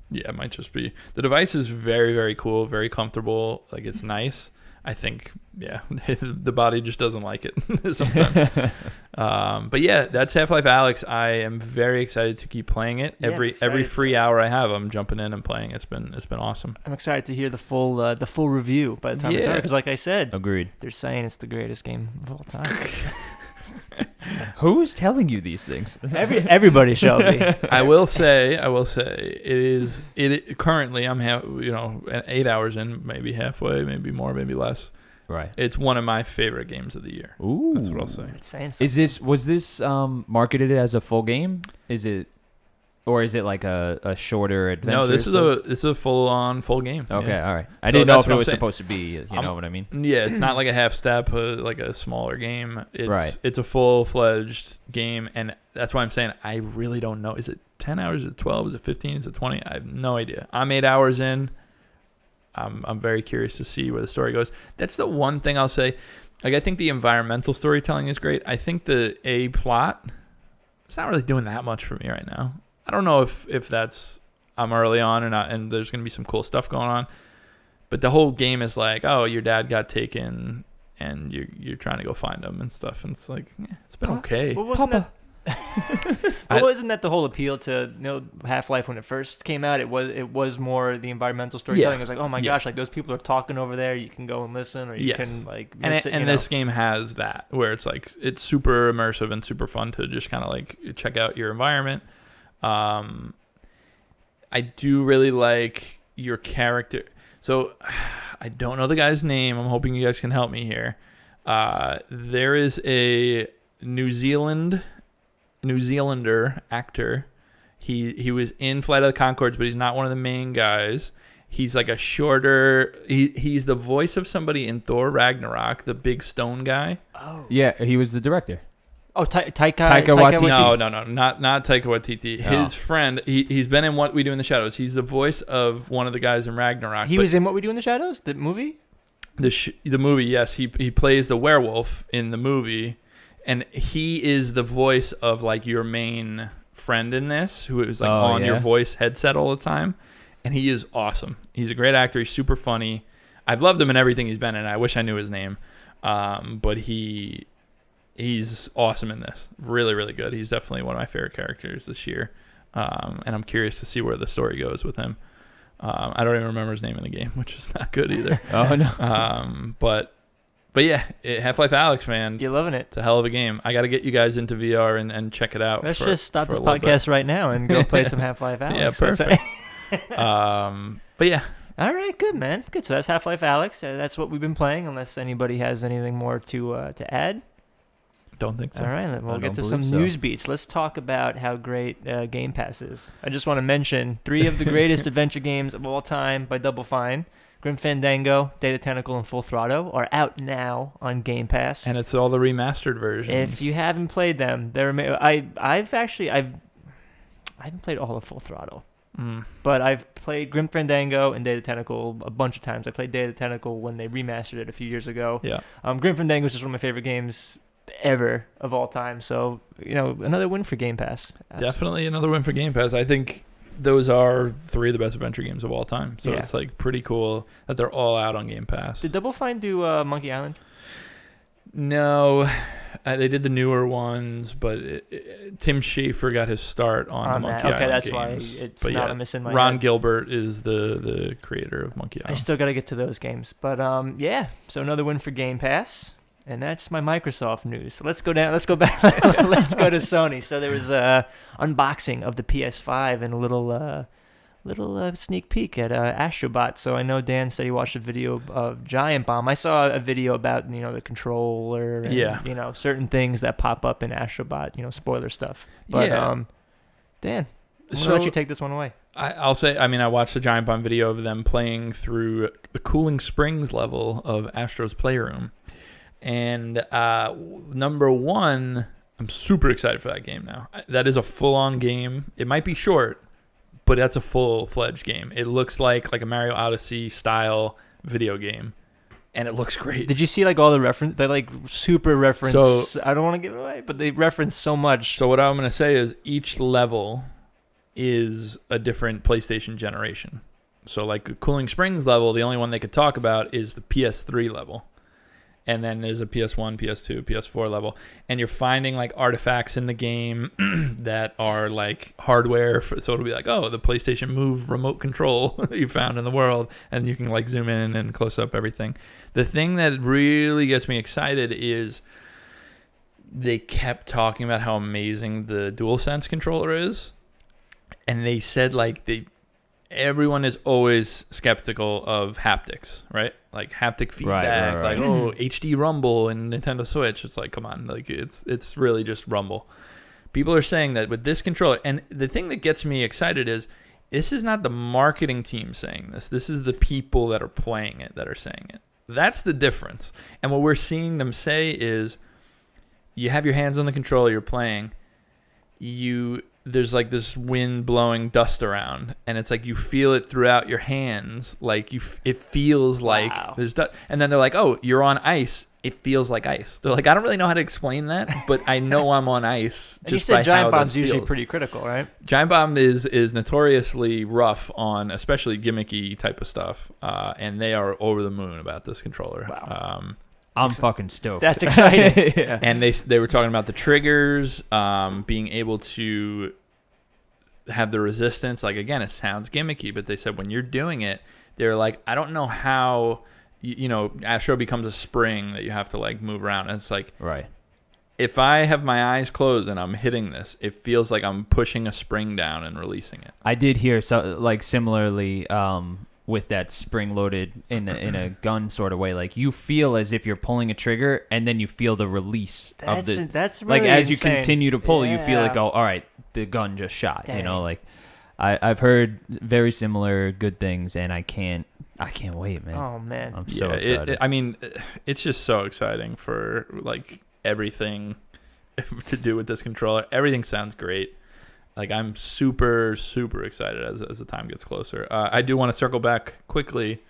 [SPEAKER 3] Yeah, it might just be the device is very very cool, very comfortable. Like it's nice. I think yeah, the body just doesn't like it sometimes. um, but yeah, that's Half Life Alyx. I am very excited to keep playing it.
[SPEAKER 1] Yeah,
[SPEAKER 3] every
[SPEAKER 1] excited
[SPEAKER 3] every
[SPEAKER 1] to-
[SPEAKER 3] free hour I have, I'm jumping in and playing. It's been it's been awesome.
[SPEAKER 1] I'm excited to hear the full uh, the full review by the time it's
[SPEAKER 3] Yeah.
[SPEAKER 1] out. Because like I said,
[SPEAKER 2] Agreed.
[SPEAKER 1] they're saying it's the greatest game of all time.
[SPEAKER 2] Who's telling you these things?
[SPEAKER 1] Every everybody shall be.
[SPEAKER 3] I will say, I will say, it is it currently. I'm ha- you know eight hours in, maybe halfway, maybe more, maybe less.
[SPEAKER 2] Right.
[SPEAKER 3] It's one of my favorite games of the year.
[SPEAKER 2] Ooh.
[SPEAKER 3] That's what I'll say.
[SPEAKER 1] It's saying.
[SPEAKER 2] Is this was this um marketed as a full game? Is it or is it like a, a shorter adventure?
[SPEAKER 3] No, this is a this is a full on full game.
[SPEAKER 2] Okay,
[SPEAKER 3] Yeah.
[SPEAKER 2] all right. I
[SPEAKER 3] So
[SPEAKER 2] didn't know if it was
[SPEAKER 3] saying.
[SPEAKER 2] supposed to be, you
[SPEAKER 3] I'm-
[SPEAKER 2] know what I mean?
[SPEAKER 3] Yeah, it's not like a half step, uh, like a smaller game. It's
[SPEAKER 2] Right.
[SPEAKER 3] it's a full fledged game, and that's why I'm saying I really don't know. Is it ten hours? Is it twelve? Is it fifteen? Is it twenty? I have no idea. I'm eight hours in. I'm I'm very curious to see where the story goes. That's the one thing I'll say. Like I think the environmental storytelling is great. I think the a plot it's not really doing that much for me right now. I don't know if if that's I'm early on and not, and there's gonna be some cool stuff going on. But the whole game is like, oh, your dad got taken, and you're you're trying to go find him and stuff. And it's like, eh, it's been
[SPEAKER 1] Huh?
[SPEAKER 3] okay.
[SPEAKER 1] Well, wasn't
[SPEAKER 2] Papa.
[SPEAKER 1] that?
[SPEAKER 3] I-
[SPEAKER 1] well, wasn't that the whole appeal to you know Half Life when it first came out? It was it was more the environmental storytelling. It was like, oh my
[SPEAKER 3] Yeah.
[SPEAKER 1] gosh, like those people are talking over there. You can go and listen, or you
[SPEAKER 3] Yes.
[SPEAKER 1] can like
[SPEAKER 3] and it,
[SPEAKER 1] it, you
[SPEAKER 3] and
[SPEAKER 1] know.
[SPEAKER 3] this game has that where it's like it's super immersive and super fun to just kind of like check out your environment. Um, I do really like your character. So I don't know the guy's name. I'm hoping you guys can help me here. Uh, there is a New Zealand New Zealander actor. He he was in Flight of the Conchords, but he's not one of the main guys. He's like a shorter. He he's the voice of somebody in Thor Ragnarok, the big stone guy.
[SPEAKER 1] oh,
[SPEAKER 2] Yeah, he was the director.
[SPEAKER 1] Oh, Ta- Taika,
[SPEAKER 2] Taika
[SPEAKER 1] Taika
[SPEAKER 2] Waititi.
[SPEAKER 3] No, no, no, not not Taika Waititi.
[SPEAKER 2] Oh.
[SPEAKER 3] His friend. He he's been in What We Do in the Shadows. He's the voice of one of the guys in Ragnarok.
[SPEAKER 1] He was in What We Do in the Shadows, the movie.
[SPEAKER 3] the sh- the movie. Yes, he he plays the werewolf in the movie, and he is the voice of like your main friend in this, who is like
[SPEAKER 2] Oh,
[SPEAKER 3] on your voice headset all the time, and he is awesome. He's a great actor. He's super funny. I've loved him in everything he's been in. I wish I knew his name, um, but he he's awesome in this. Really, really good. He's definitely one of my favorite characters this year, um, and I'm curious to see where the story goes with him. Um, I don't even remember his name in the game, which is not good either.
[SPEAKER 2] Oh no.
[SPEAKER 3] um, but but yeah, Half-Life Alyx, man,
[SPEAKER 1] You're loving it.
[SPEAKER 3] it's a hell of a game. I got to get you guys into VR and, and check it out.
[SPEAKER 1] Let's
[SPEAKER 3] for-
[SPEAKER 1] just stop this
[SPEAKER 3] little bit.
[SPEAKER 1] podcast right now and go play some Half Life Alyx.
[SPEAKER 3] Yeah, perfect. Um, but yeah,
[SPEAKER 1] All right, good man. Good. So that's Half Life Alyx. Uh, that's what we've been playing. Unless anybody has anything more to uh, to add.
[SPEAKER 3] Don't think so.
[SPEAKER 1] All right, we'll
[SPEAKER 2] I
[SPEAKER 1] get to some
[SPEAKER 2] so.
[SPEAKER 1] news beats. Let's talk about how great uh, Game Pass is. I just want to mention three of the greatest adventure games of all time by Double Fine. Grim Fandango, Day of the Tentacle, and Full Throttle are out now on Game Pass.
[SPEAKER 3] And it's all the remastered versions.
[SPEAKER 1] if you haven't played them, they're ama- I I've actually I've I haven't played all of Full Throttle.
[SPEAKER 3] Mm.
[SPEAKER 1] But I've played Grim Fandango and Day of the Tentacle a bunch of times. I played Day of the Tentacle when they remastered it a few years ago.
[SPEAKER 3] yeah,
[SPEAKER 1] Um, Grim Fandango is just one of my favorite games ever of all time. So you know, another win for Game Pass.
[SPEAKER 3] definitely another win for Game Pass. I think those are three of the best adventure games of all time. So
[SPEAKER 1] Yeah.
[SPEAKER 3] it's like pretty cool that they're all out on Game Pass.
[SPEAKER 1] Did Double Fine do uh, Monkey Island?
[SPEAKER 3] No, uh, they did the newer ones, but it, it, Tim Schafer got his start on, the
[SPEAKER 1] On
[SPEAKER 3] Monkey
[SPEAKER 1] that. Okay,
[SPEAKER 3] Island
[SPEAKER 1] that's why
[SPEAKER 3] games.
[SPEAKER 1] it's
[SPEAKER 3] but
[SPEAKER 1] not
[SPEAKER 3] yeah,
[SPEAKER 1] a miss in my
[SPEAKER 3] Ron
[SPEAKER 1] head.
[SPEAKER 3] Gilbert is the the creator of Monkey Island.
[SPEAKER 1] I still got to get to those games, but um, yeah. So another win for Game Pass, and that's my Microsoft news. So let's go down. Let's go back. let's go to Sony. So there was a unboxing of the PS5 and a little uh, little uh, sneak peek at uh, Astrobot. So I know Dan said he watched a video of Giant Bomb. I saw a video about you know the controller, and,
[SPEAKER 3] Yeah.
[SPEAKER 1] you know certain things that pop up in Astrobot. You know spoiler stuff. But
[SPEAKER 3] Yeah.
[SPEAKER 1] um, Dan, I'm
[SPEAKER 3] So-
[SPEAKER 1] let you take this one away.
[SPEAKER 3] I, I'll say, I mean, I watched the Giant Bomb video of them playing through the Cooling Springs level of Astro's Playroom. And uh, number one, I'm super excited for that game now. That is a full on game. It might be short, but that's a full fledged game. It looks like like a Mario Odyssey style video game. And it looks great.
[SPEAKER 1] Did you see like all the reference? They like super reference.
[SPEAKER 3] So-
[SPEAKER 1] I don't want to give it away, but they reference so much.
[SPEAKER 3] So what I'm going to say is each level is a different PlayStation generation. So like the Cooling Springs level, the only one they could talk about is the PS3 level. And then there's a PS1, PS2, PS4 level. And you're finding like artifacts in the game that are like hardware. For, so it'll be like, oh, the PlayStation Move remote control you found in the world. And you can like zoom in and close up everything. The thing that really gets me excited is they kept talking about how amazing the DualSense controller is, and they said like they everyone is always skeptical of haptics, right? Like haptic feedback,
[SPEAKER 2] right,
[SPEAKER 3] like
[SPEAKER 2] right.
[SPEAKER 3] oh HD Rumble and Nintendo Switch. It's like come on, like it's it's really just Rumble. People are saying that with this controller, and the thing that gets me excited is this is not the marketing team saying this. This is the people that are playing it that are saying it. That's the difference. And what we're seeing them say is you have your hands on the controller you're playing you there's like this wind blowing dust around and it's like you feel it throughout your hands like you f- it feels like
[SPEAKER 1] Wow.
[SPEAKER 3] there's dust and then they're like oh you're on ice it feels like ice they're like i don't really know how to explain that but i know i'm on ice
[SPEAKER 1] and you
[SPEAKER 3] just by
[SPEAKER 1] said Giant
[SPEAKER 3] how
[SPEAKER 1] Bomb's usually
[SPEAKER 3] feels.
[SPEAKER 1] pretty critical, right?
[SPEAKER 3] Giant Bomb is is notoriously rough on especially gimmicky type of stuff, uh, and they are over the moon about this controller.
[SPEAKER 1] Wow.
[SPEAKER 3] Um,
[SPEAKER 2] I'm fucking stoked.
[SPEAKER 1] That's exciting.
[SPEAKER 2] yeah.
[SPEAKER 3] and they they were talking about the triggers, um, being able to have the resistance. Like again, it sounds gimmicky, but they said when you're doing it, they're like, I don't know how. You, you know, Astro becomes a spring that you have to like move around, and it's like
[SPEAKER 2] Right.
[SPEAKER 3] if I have my eyes closed and I'm hitting this, it feels like I'm pushing a spring down and releasing it.
[SPEAKER 2] I did hear so like similarly um, with that spring loaded in a, in a gun sort of way. Like you feel as if you're pulling a trigger, and then you feel the release of the
[SPEAKER 1] that's really
[SPEAKER 2] like as you continue to pull, you feel like
[SPEAKER 1] Yeah.
[SPEAKER 2] oh, all right, the gun just shot. You know, like I I've heard very similar good things, and I can't I can't wait, man.
[SPEAKER 1] Oh man,
[SPEAKER 2] I'm so
[SPEAKER 3] yeah, it-
[SPEAKER 2] excited.
[SPEAKER 3] it- I mean, it's just so exciting for like everything to do with this controller. Everything sounds great. Like I'm super super excited as as the time gets closer. Uh, I do want to circle back quickly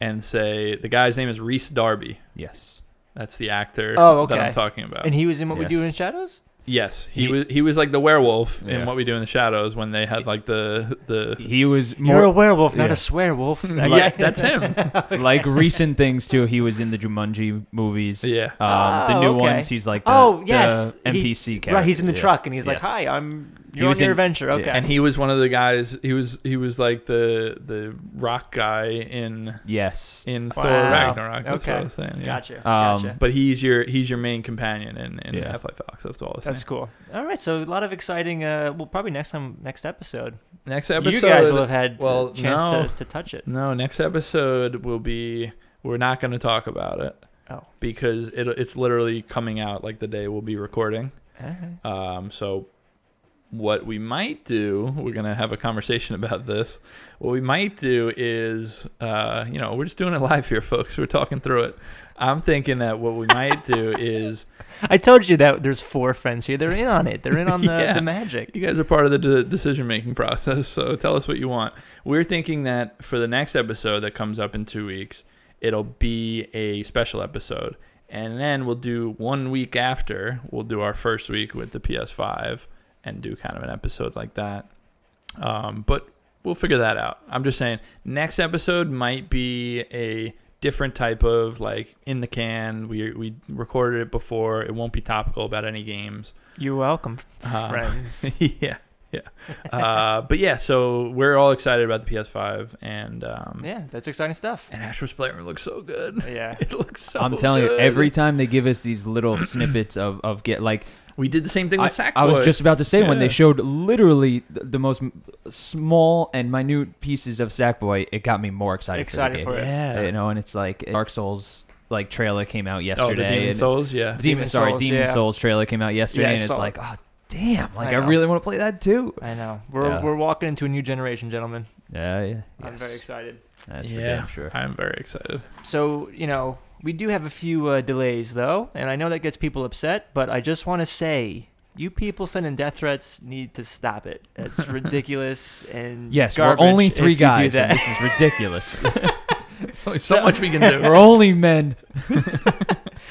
[SPEAKER 3] and say the guy's name is Rhys Darby.
[SPEAKER 2] Yes.
[SPEAKER 3] That's the actor
[SPEAKER 1] Oh,
[SPEAKER 3] that
[SPEAKER 1] okay.
[SPEAKER 3] I'm talking about.
[SPEAKER 1] And he was in What We Do
[SPEAKER 2] Yes.
[SPEAKER 1] in Shadows.
[SPEAKER 3] Yes, he,
[SPEAKER 2] He-
[SPEAKER 3] was he was like the werewolf in What We Do in the Shadows when they had like the the
[SPEAKER 2] He was
[SPEAKER 1] You're a
[SPEAKER 2] more
[SPEAKER 1] werewolf, not
[SPEAKER 2] yeah.
[SPEAKER 1] a swearwolf.
[SPEAKER 3] yeah, that's him.
[SPEAKER 2] like recent things too. He was in the Jumanji movies.
[SPEAKER 3] Yeah.
[SPEAKER 2] Um, the
[SPEAKER 1] Oh,
[SPEAKER 2] new
[SPEAKER 1] okay.
[SPEAKER 2] ones. He's like the,
[SPEAKER 1] Oh, yes.
[SPEAKER 2] the
[SPEAKER 1] He-
[SPEAKER 2] NPC character.
[SPEAKER 1] Right, he's in the
[SPEAKER 2] Yeah.
[SPEAKER 1] truck and he's like, "Hi, I'm
[SPEAKER 2] He
[SPEAKER 1] you're on
[SPEAKER 2] was
[SPEAKER 1] your
[SPEAKER 2] in-
[SPEAKER 1] adventure." Okay.
[SPEAKER 3] and he was one of the guys. He was he was like the the rock guy in
[SPEAKER 2] Yes.
[SPEAKER 3] in Thor
[SPEAKER 1] Wow.
[SPEAKER 3] Ragnarok. That's what
[SPEAKER 1] Okay.
[SPEAKER 3] I was saying. Yeah.
[SPEAKER 1] Gotcha.
[SPEAKER 2] Um,
[SPEAKER 1] gotcha.
[SPEAKER 3] But he's your he's your main companion in, in
[SPEAKER 2] Yeah.
[SPEAKER 3] Half Life Alyx. That's all I was
[SPEAKER 1] That's
[SPEAKER 3] saying.
[SPEAKER 1] cool. All right, so a lot of exciting. Uh, well, probably next time, next episode,
[SPEAKER 3] Next episode,
[SPEAKER 1] you guys will have had
[SPEAKER 3] well,
[SPEAKER 1] a chance
[SPEAKER 3] no.
[SPEAKER 1] to, to touch it.
[SPEAKER 3] No, next episode will be. We're not going to talk about it.
[SPEAKER 1] Oh.
[SPEAKER 3] Because it, it's literally coming out like the day we'll be recording.
[SPEAKER 1] Alright.
[SPEAKER 3] Um, so what we might do, we're gonna have a conversation about this. What we might do is, uh, you know, we're just doing it live here, folks. We're talking through it. I'm thinking that what we might do is,
[SPEAKER 1] I told you that there's four friends here. They're in on it. They're in on the,
[SPEAKER 3] Yeah.
[SPEAKER 1] the magic.
[SPEAKER 3] you guys are part of the de- decision making process. So tell us what you want. We're thinking that for the next episode that comes up in two weeks, it'll be a special episode, and then we'll do one week after. We'll do our first week with the PS5 and do kind of an episode like that. Um, but we'll figure that out. I'm just saying, next episode might be a different type of like in the can. We we recorded it before. It won't be topical about any games.
[SPEAKER 1] You're welcome,
[SPEAKER 3] Uh,
[SPEAKER 1] friends.
[SPEAKER 3] yeah, yeah. Uh, but yeah, so we're all excited about the PS5 and um,
[SPEAKER 1] yeah, that's exciting stuff.
[SPEAKER 3] and Astro's Playroom looks so good.
[SPEAKER 1] Yeah.
[SPEAKER 3] It looks so.
[SPEAKER 2] I'm telling you, every time they give us these little snippets of, of get like
[SPEAKER 3] we did the same thing
[SPEAKER 2] I,
[SPEAKER 3] with Sackboy.
[SPEAKER 2] I was just about to say when they showed literally the, the most small and minute pieces of Sackboy, it got me more excited.
[SPEAKER 1] Excited
[SPEAKER 2] for, the
[SPEAKER 1] for it.
[SPEAKER 3] yeah.
[SPEAKER 2] You know, and it's like uh, Dark Souls like trailer came out yesterday.
[SPEAKER 3] oh, the
[SPEAKER 2] yesterday.
[SPEAKER 3] Demon
[SPEAKER 2] and
[SPEAKER 3] Souls, yeah.
[SPEAKER 2] Demon,
[SPEAKER 1] Demon
[SPEAKER 2] sorry,
[SPEAKER 1] Souls,
[SPEAKER 2] Demon
[SPEAKER 1] yeah.
[SPEAKER 2] Souls trailer came out yesterday,
[SPEAKER 1] Yeah,
[SPEAKER 2] and it's like, oh damn, like I,
[SPEAKER 1] know.
[SPEAKER 2] really want to play that too.
[SPEAKER 1] I know. We're
[SPEAKER 2] Yeah.
[SPEAKER 1] we're walking into a new generation, gentlemen.
[SPEAKER 2] Yeah, yeah.
[SPEAKER 1] I'm
[SPEAKER 2] yes.
[SPEAKER 1] very excited.
[SPEAKER 2] That's for
[SPEAKER 3] yeah,
[SPEAKER 2] damn sure.
[SPEAKER 3] I'm very excited.
[SPEAKER 1] So, you know, we do have a few uh, delays, though, and I know that gets people upset, but I just want to say, you people sending death threats need to stop it. It's ridiculous and
[SPEAKER 2] Yes, we're only three guys, and this is ridiculous.
[SPEAKER 3] Only so much we can do.
[SPEAKER 2] we're only men.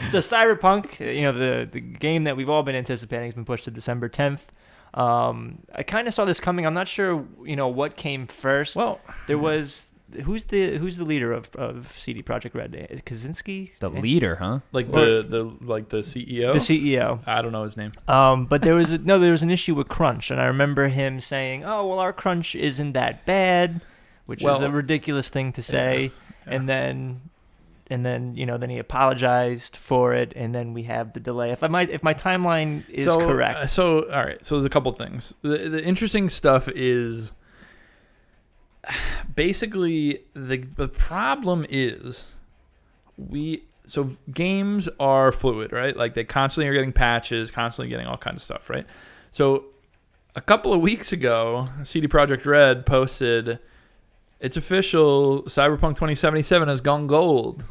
[SPEAKER 1] so Cyberpunk, you know, the the game that we've all been anticipating has been pushed to December 10th. Um, I kind of saw this coming. I'm not sure, you know, what came first.
[SPEAKER 3] Well,
[SPEAKER 1] there was who's the who's the leader of, of CD Projekt Red? Is Kaczynski
[SPEAKER 2] The leader, huh?
[SPEAKER 3] like
[SPEAKER 1] Or-
[SPEAKER 3] the the like the CEO.
[SPEAKER 1] the CEO.
[SPEAKER 3] I don't know his name.
[SPEAKER 1] Um, but there was a, no, there was an issue with crunch, and I remember him saying, "Oh, well, our crunch isn't that bad," which is a ridiculous thing to say.
[SPEAKER 3] yeah.
[SPEAKER 1] And then, and then you know, then he apologized for it, and then we have the delay. If I might, if my timeline is
[SPEAKER 3] so,
[SPEAKER 1] correct,
[SPEAKER 3] uh, so all right. So there's a couple things. The the interesting stuff is basically the the problem is we so games are fluid, right? Like they constantly are getting patches, constantly getting all kinds of stuff, right? So a couple of weeks ago, CD Projekt Red posted it's official Cyberpunk 2077 has gone gold,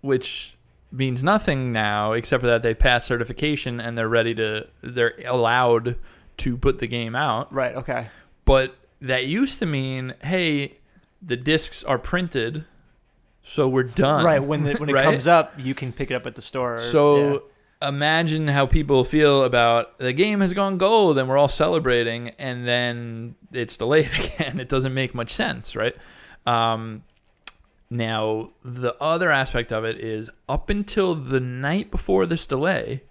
[SPEAKER 3] which means nothing now except for that they passed certification and they're ready to they're allowed to put the game out.
[SPEAKER 1] right? Okay,
[SPEAKER 3] But that used to mean, hey, the discs are printed, so we're done.
[SPEAKER 1] right. When the, when it
[SPEAKER 3] Right?
[SPEAKER 1] comes up, you can pick it up at the store. or-
[SPEAKER 3] So imagine how people feel about the game has gone gold and we're all celebrating, and then it's delayed again. It doesn't make much sense, right? Um, now, the other aspect of it is up until the night before this delay,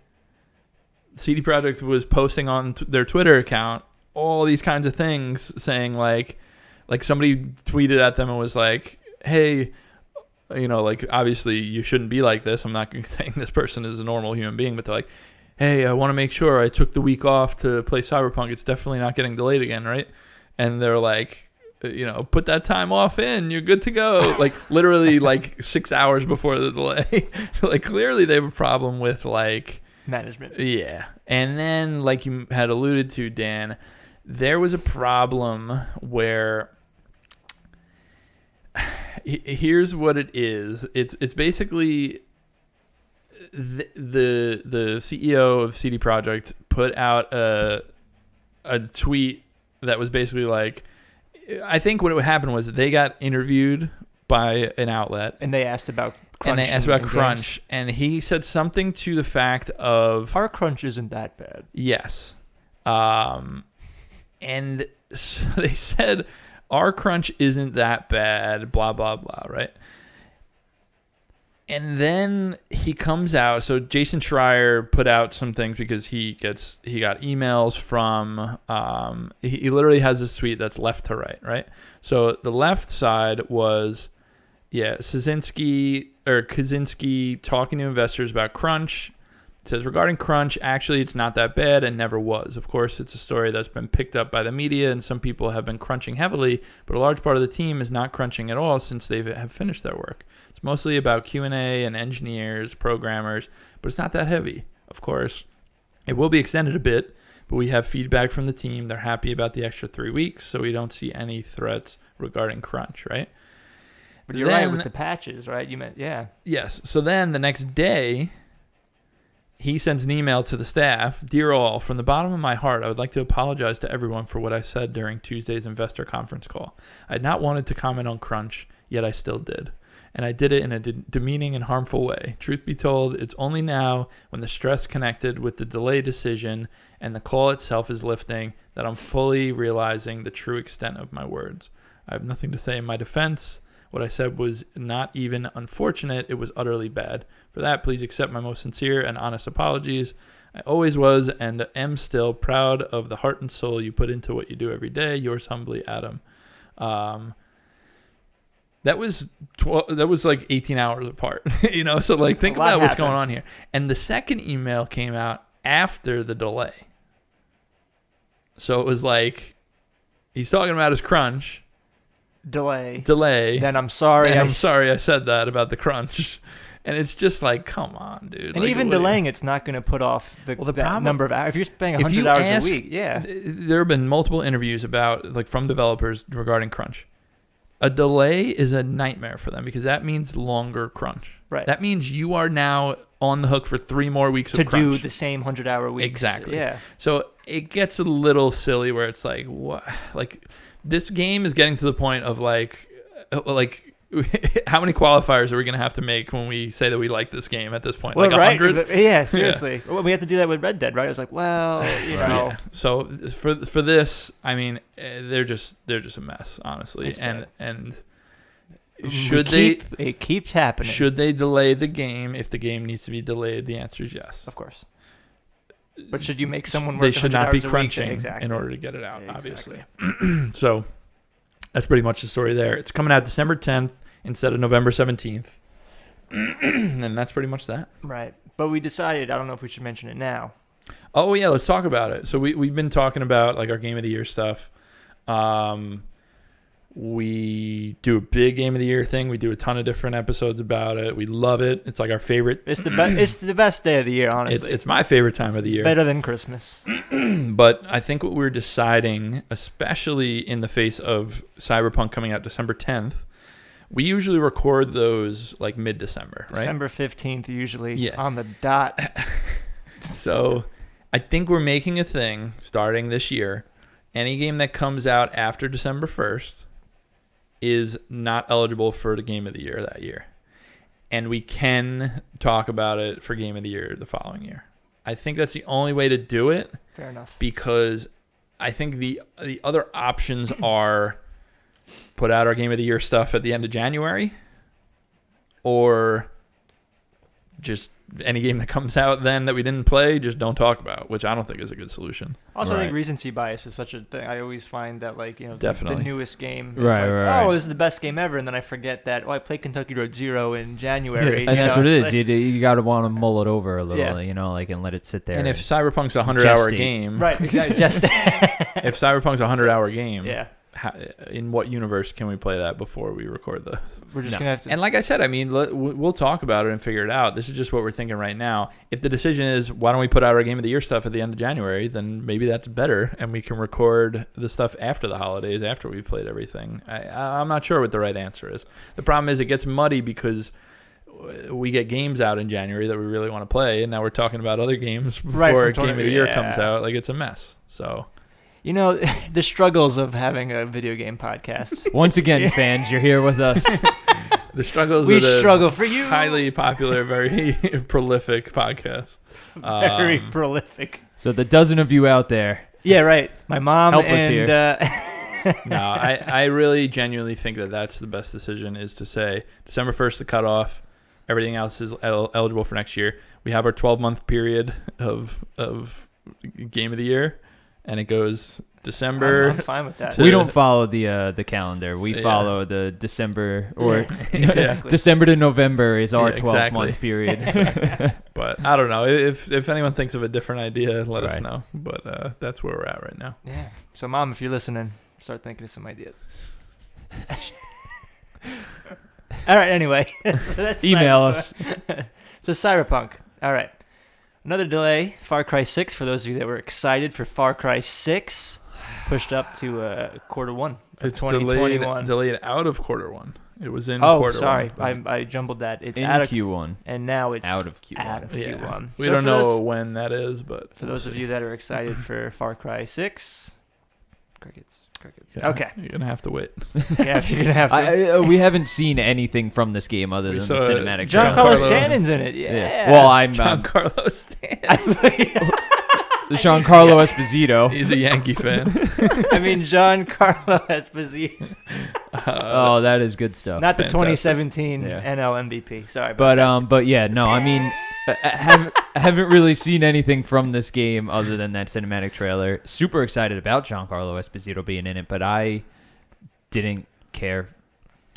[SPEAKER 3] CD Projekt was posting on t- their Twitter account all these kinds of things, saying like, like somebody tweeted at them and was like, "Hey, you know, like obviously you shouldn't be like this. I'm not saying this person is a normal human being, but they're like, hey, I want to make sure I took the week off to play Cyberpunk. It's definitely not getting delayed again, right? And they're like, uh, you know, put that time off in. You're good to go. Like literally like six hours before the delay. like clearly they have a problem with like
[SPEAKER 1] management.
[SPEAKER 3] yeah. And then, like you had alluded to, Dan, there was a problem where here's what it is. It's it's basically the the, the CEO of CD Projekt put out a a tweet that was basically like I think what would happen was they got interviewed by an outlet,
[SPEAKER 1] And they asked about crunch.
[SPEAKER 3] and they asked about
[SPEAKER 1] in
[SPEAKER 3] crunch, and he said something to the fact of.
[SPEAKER 1] Our crunch isn't that bad.
[SPEAKER 3] Yes. Um, and so they said our crunch isn't that bad, blah, blah, blah, right? And then he comes out. So Jason Schreier put out some things because he gets he got emails from um he, he literally has this tweet that's left to right, right? So the left side was yeah, Kaczynski or Kaczynski talking to investors about crunch it says regarding crunch actually it's not that bad and never was of course it's a story that's been picked up by the media and some people have been crunching heavily but a large part of the team is not crunching at all since they have finished their work it's mostly about q&a and engineers programmers but it's not that heavy of course it will be extended a bit but we have feedback from the team they're happy about the extra three weeks so we don't see any threats regarding crunch right
[SPEAKER 1] But you're right with the patches, right? You meant yeah.
[SPEAKER 3] Yes. So then the next day, he sends an email to the staff Dear all, from the bottom of my heart, I would like to apologize to everyone for what I said during Tuesday's investor conference call. I had not wanted to comment on Crunch, yet I still did. And I did it in a de- demeaning and harmful way. Truth be told, it's only now, when the stress connected with the delay decision and the call itself is lifting, that I'm fully realizing the true extent of my words. I have nothing to say in my defense. What I said was not even unfortunate, it was utterly bad. For that, please accept my most sincere and honest apologies. I always was and am still proud of the heart and soul you put into what you do every day. Yours humbly, Adam. Um, that was tw- that was like 18 hours apart, you know. So like, think about what's going on here. And the second email came out after the delay. So it was like he's talking about his crunch
[SPEAKER 1] Delay.
[SPEAKER 3] delay.
[SPEAKER 1] Then I'm sorry.
[SPEAKER 3] and
[SPEAKER 1] I
[SPEAKER 3] I'm
[SPEAKER 1] s-
[SPEAKER 3] sorry I said that about the crunch. And it's just like, come on, dude.
[SPEAKER 1] And
[SPEAKER 3] Like,
[SPEAKER 1] even
[SPEAKER 3] do you-
[SPEAKER 1] delaying it's not going to put off the,
[SPEAKER 3] Well, the
[SPEAKER 1] that
[SPEAKER 3] problem-
[SPEAKER 1] number of hours. If you're spending 100
[SPEAKER 3] you
[SPEAKER 1] hours
[SPEAKER 3] ask-
[SPEAKER 1] a week, yeah.
[SPEAKER 3] there have been multiple interviews about like from developers regarding crunch. A delay is a nightmare for them because that means longer crunch.
[SPEAKER 1] Right.
[SPEAKER 3] That means you are now on the hook for three more weeks
[SPEAKER 1] to
[SPEAKER 3] of crunch.
[SPEAKER 1] do the same 100 hour week.
[SPEAKER 3] Exactly.
[SPEAKER 1] Yeah.
[SPEAKER 3] So it gets a little silly where it's like, what? Like this game is getting to the point of like, uh, like. How many qualifiers are we gonna have to make when we say that we like this game at this point?
[SPEAKER 1] Well,
[SPEAKER 3] like
[SPEAKER 1] right.
[SPEAKER 3] hundred?
[SPEAKER 1] but- Yeah, seriously. Well, we had to do that with Red Dead, right? It was like, well, you know,
[SPEAKER 3] Yeah. So for for this, I mean, eh, they're just they're just a mess, honestly.
[SPEAKER 1] It's
[SPEAKER 3] and
[SPEAKER 1] bad.
[SPEAKER 3] and
[SPEAKER 1] we
[SPEAKER 3] should they
[SPEAKER 1] keep, it keeps happening.
[SPEAKER 3] should they delay the game if the game needs to be delayed? The answer is yes.
[SPEAKER 1] of course. But should you make someone work
[SPEAKER 3] They should not be
[SPEAKER 1] hours a week?
[SPEAKER 3] crunching
[SPEAKER 1] exactly.
[SPEAKER 3] in order to get it out,
[SPEAKER 1] Yeah,
[SPEAKER 3] obviously. so that's pretty much the story there. It's coming out December 10th instead of November 17th. and that's pretty much that.
[SPEAKER 1] Right. But we decided, I don't know if we should mention it now.
[SPEAKER 3] Oh yeah, let's talk about it. So we we've been talking about like our game of the year stuff. Um, we do a big game of the year thing. We do a ton of different episodes about it. We love it. It's like our favorite.
[SPEAKER 1] It's the best. it's the best day of the year, honestly.
[SPEAKER 3] it's my favorite time of the year.
[SPEAKER 1] Better than Christmas.
[SPEAKER 3] But I think what we're deciding, especially in the face of Cyberpunk coming out December 10th, we usually record those like mid December, right?
[SPEAKER 1] December 15th, usually
[SPEAKER 3] Yeah.
[SPEAKER 1] on the dot.
[SPEAKER 3] So I think we're making a thing starting this year. Any game that comes out after December 1st is not eligible for the game of the year that year. And we can talk about it for game of the year the following year. I think that's the only way to do it
[SPEAKER 1] Fair enough.
[SPEAKER 3] because I think the the other options are put out our game of the year stuff at the end of January or just any game that comes out then that we didn't play just don't talk about, which I don't think is a good solution.
[SPEAKER 1] Also, I think
[SPEAKER 2] Right.
[SPEAKER 1] recency bias is such a thing. I always find that, like, you know, the-
[SPEAKER 3] Definitely.
[SPEAKER 1] the newest game is
[SPEAKER 2] Right,
[SPEAKER 1] like,
[SPEAKER 2] right,
[SPEAKER 1] oh,
[SPEAKER 2] right.
[SPEAKER 1] this is the best game ever. And then I forget that, oh, I played Kentucky Route Zero in January.
[SPEAKER 2] and
[SPEAKER 1] you
[SPEAKER 2] that's
[SPEAKER 1] know,
[SPEAKER 2] what it
[SPEAKER 1] it's like-
[SPEAKER 2] you, you got to want to mull it over a little,
[SPEAKER 1] Yeah.
[SPEAKER 2] you know, like and let it sit there.
[SPEAKER 3] And if Cyberpunk's a 100-hour game,
[SPEAKER 1] right, exactly. Just,
[SPEAKER 3] if Cyberpunk's a 100-hour game,
[SPEAKER 1] yeah.
[SPEAKER 3] How, in what universe can we play that before we record this?
[SPEAKER 1] We're just
[SPEAKER 2] No.
[SPEAKER 1] to have to.
[SPEAKER 3] And like I said, I mean, we'll talk about it and figure it out. This is just what we're thinking right now. If the decision is why don't we put out our game of the year stuff at the end of January, then maybe that's better, and we can record the stuff after the holidays, after we've played everything. I, I'm not sure what the right answer is. The problem is it gets muddy because we get games out in January that we really want to play, and now we're talking about other games before
[SPEAKER 1] Right,
[SPEAKER 3] game of the year comes out. Like it's a mess. So
[SPEAKER 1] you know, the struggles of having a video game podcast.
[SPEAKER 2] Once again, fans, you're here with us.
[SPEAKER 3] the struggles.
[SPEAKER 1] we
[SPEAKER 3] of the
[SPEAKER 1] struggle for you.
[SPEAKER 3] Highly popular, very prolific podcast.
[SPEAKER 1] Very
[SPEAKER 3] Um,
[SPEAKER 1] prolific.
[SPEAKER 2] So the dozen of you out there,
[SPEAKER 1] Yeah, right. My mom
[SPEAKER 2] Help us here.
[SPEAKER 1] Uh,
[SPEAKER 3] no, I, I really genuinely think that that's the best decision is to say December 1st, the cutoff. Everything else is el- eligible for next year. We have our 12 month period of of game of the year, and it goes December.
[SPEAKER 1] I'm, I'm fine with that.
[SPEAKER 3] to-
[SPEAKER 2] we don't follow the uh, the calendar. We
[SPEAKER 3] Yeah.
[SPEAKER 2] follow the December or
[SPEAKER 3] Exactly.
[SPEAKER 2] December to November is our
[SPEAKER 3] Yeah,
[SPEAKER 2] 12
[SPEAKER 3] exactly.
[SPEAKER 2] month period.
[SPEAKER 3] But I don't know if if anyone thinks of a different idea, let us know. But uh, that's where we're at right now.
[SPEAKER 1] Yeah. So, mom, if you're listening, start thinking of some ideas. All right. Anyway, so that's
[SPEAKER 2] Email
[SPEAKER 1] Cyberpunk.
[SPEAKER 2] us.
[SPEAKER 1] so Cyberpunk. All right. Another delay. Far Cry 6. For those of you that were excited for Far Cry 6, pushed up to uh, quarter one. of
[SPEAKER 3] It's delayed,
[SPEAKER 1] 2021.
[SPEAKER 3] delayed out of quarter one. It was in
[SPEAKER 1] Oh,
[SPEAKER 3] quarter
[SPEAKER 1] sorry,
[SPEAKER 3] one.
[SPEAKER 1] I, I jumbled that. It's
[SPEAKER 2] In
[SPEAKER 1] out of
[SPEAKER 2] Q1.
[SPEAKER 1] and now it's
[SPEAKER 2] Out of Q1.
[SPEAKER 1] out of
[SPEAKER 3] Yeah.
[SPEAKER 1] Q1.
[SPEAKER 3] We
[SPEAKER 1] So
[SPEAKER 3] don't know
[SPEAKER 1] those-
[SPEAKER 3] when that is, but
[SPEAKER 1] For
[SPEAKER 3] we'll
[SPEAKER 1] those of you that are excited for Far Cry 6, crickets, crickets.
[SPEAKER 3] Yeah,
[SPEAKER 1] Okay.
[SPEAKER 3] you're gonna have to wait.
[SPEAKER 1] Yeah, you're gonna have to.
[SPEAKER 2] I, I- uh, we haven't seen anything from this game other
[SPEAKER 3] We
[SPEAKER 2] than the cinematic.
[SPEAKER 1] John Carlos
[SPEAKER 2] trailer.
[SPEAKER 1] Stanton's in it. Yeah.
[SPEAKER 2] Well, I'm
[SPEAKER 3] John
[SPEAKER 2] um,
[SPEAKER 3] Carlos Stan.
[SPEAKER 2] Giancarlo Esposito.
[SPEAKER 3] He's a Yankee fan.
[SPEAKER 1] I mean, Giancarlo Esposito,
[SPEAKER 3] Uh,
[SPEAKER 2] Oh, that is good stuff.
[SPEAKER 1] not the
[SPEAKER 3] fantastic.
[SPEAKER 1] 2017
[SPEAKER 2] Yeah.
[SPEAKER 1] NL MVP. Sorry, about
[SPEAKER 2] But um, but yeah, no, I mean, I I haven't I haven't really seen anything from this game other than that cinematic trailer. Super excited about Giancarlo Esposito being in it, but I didn't care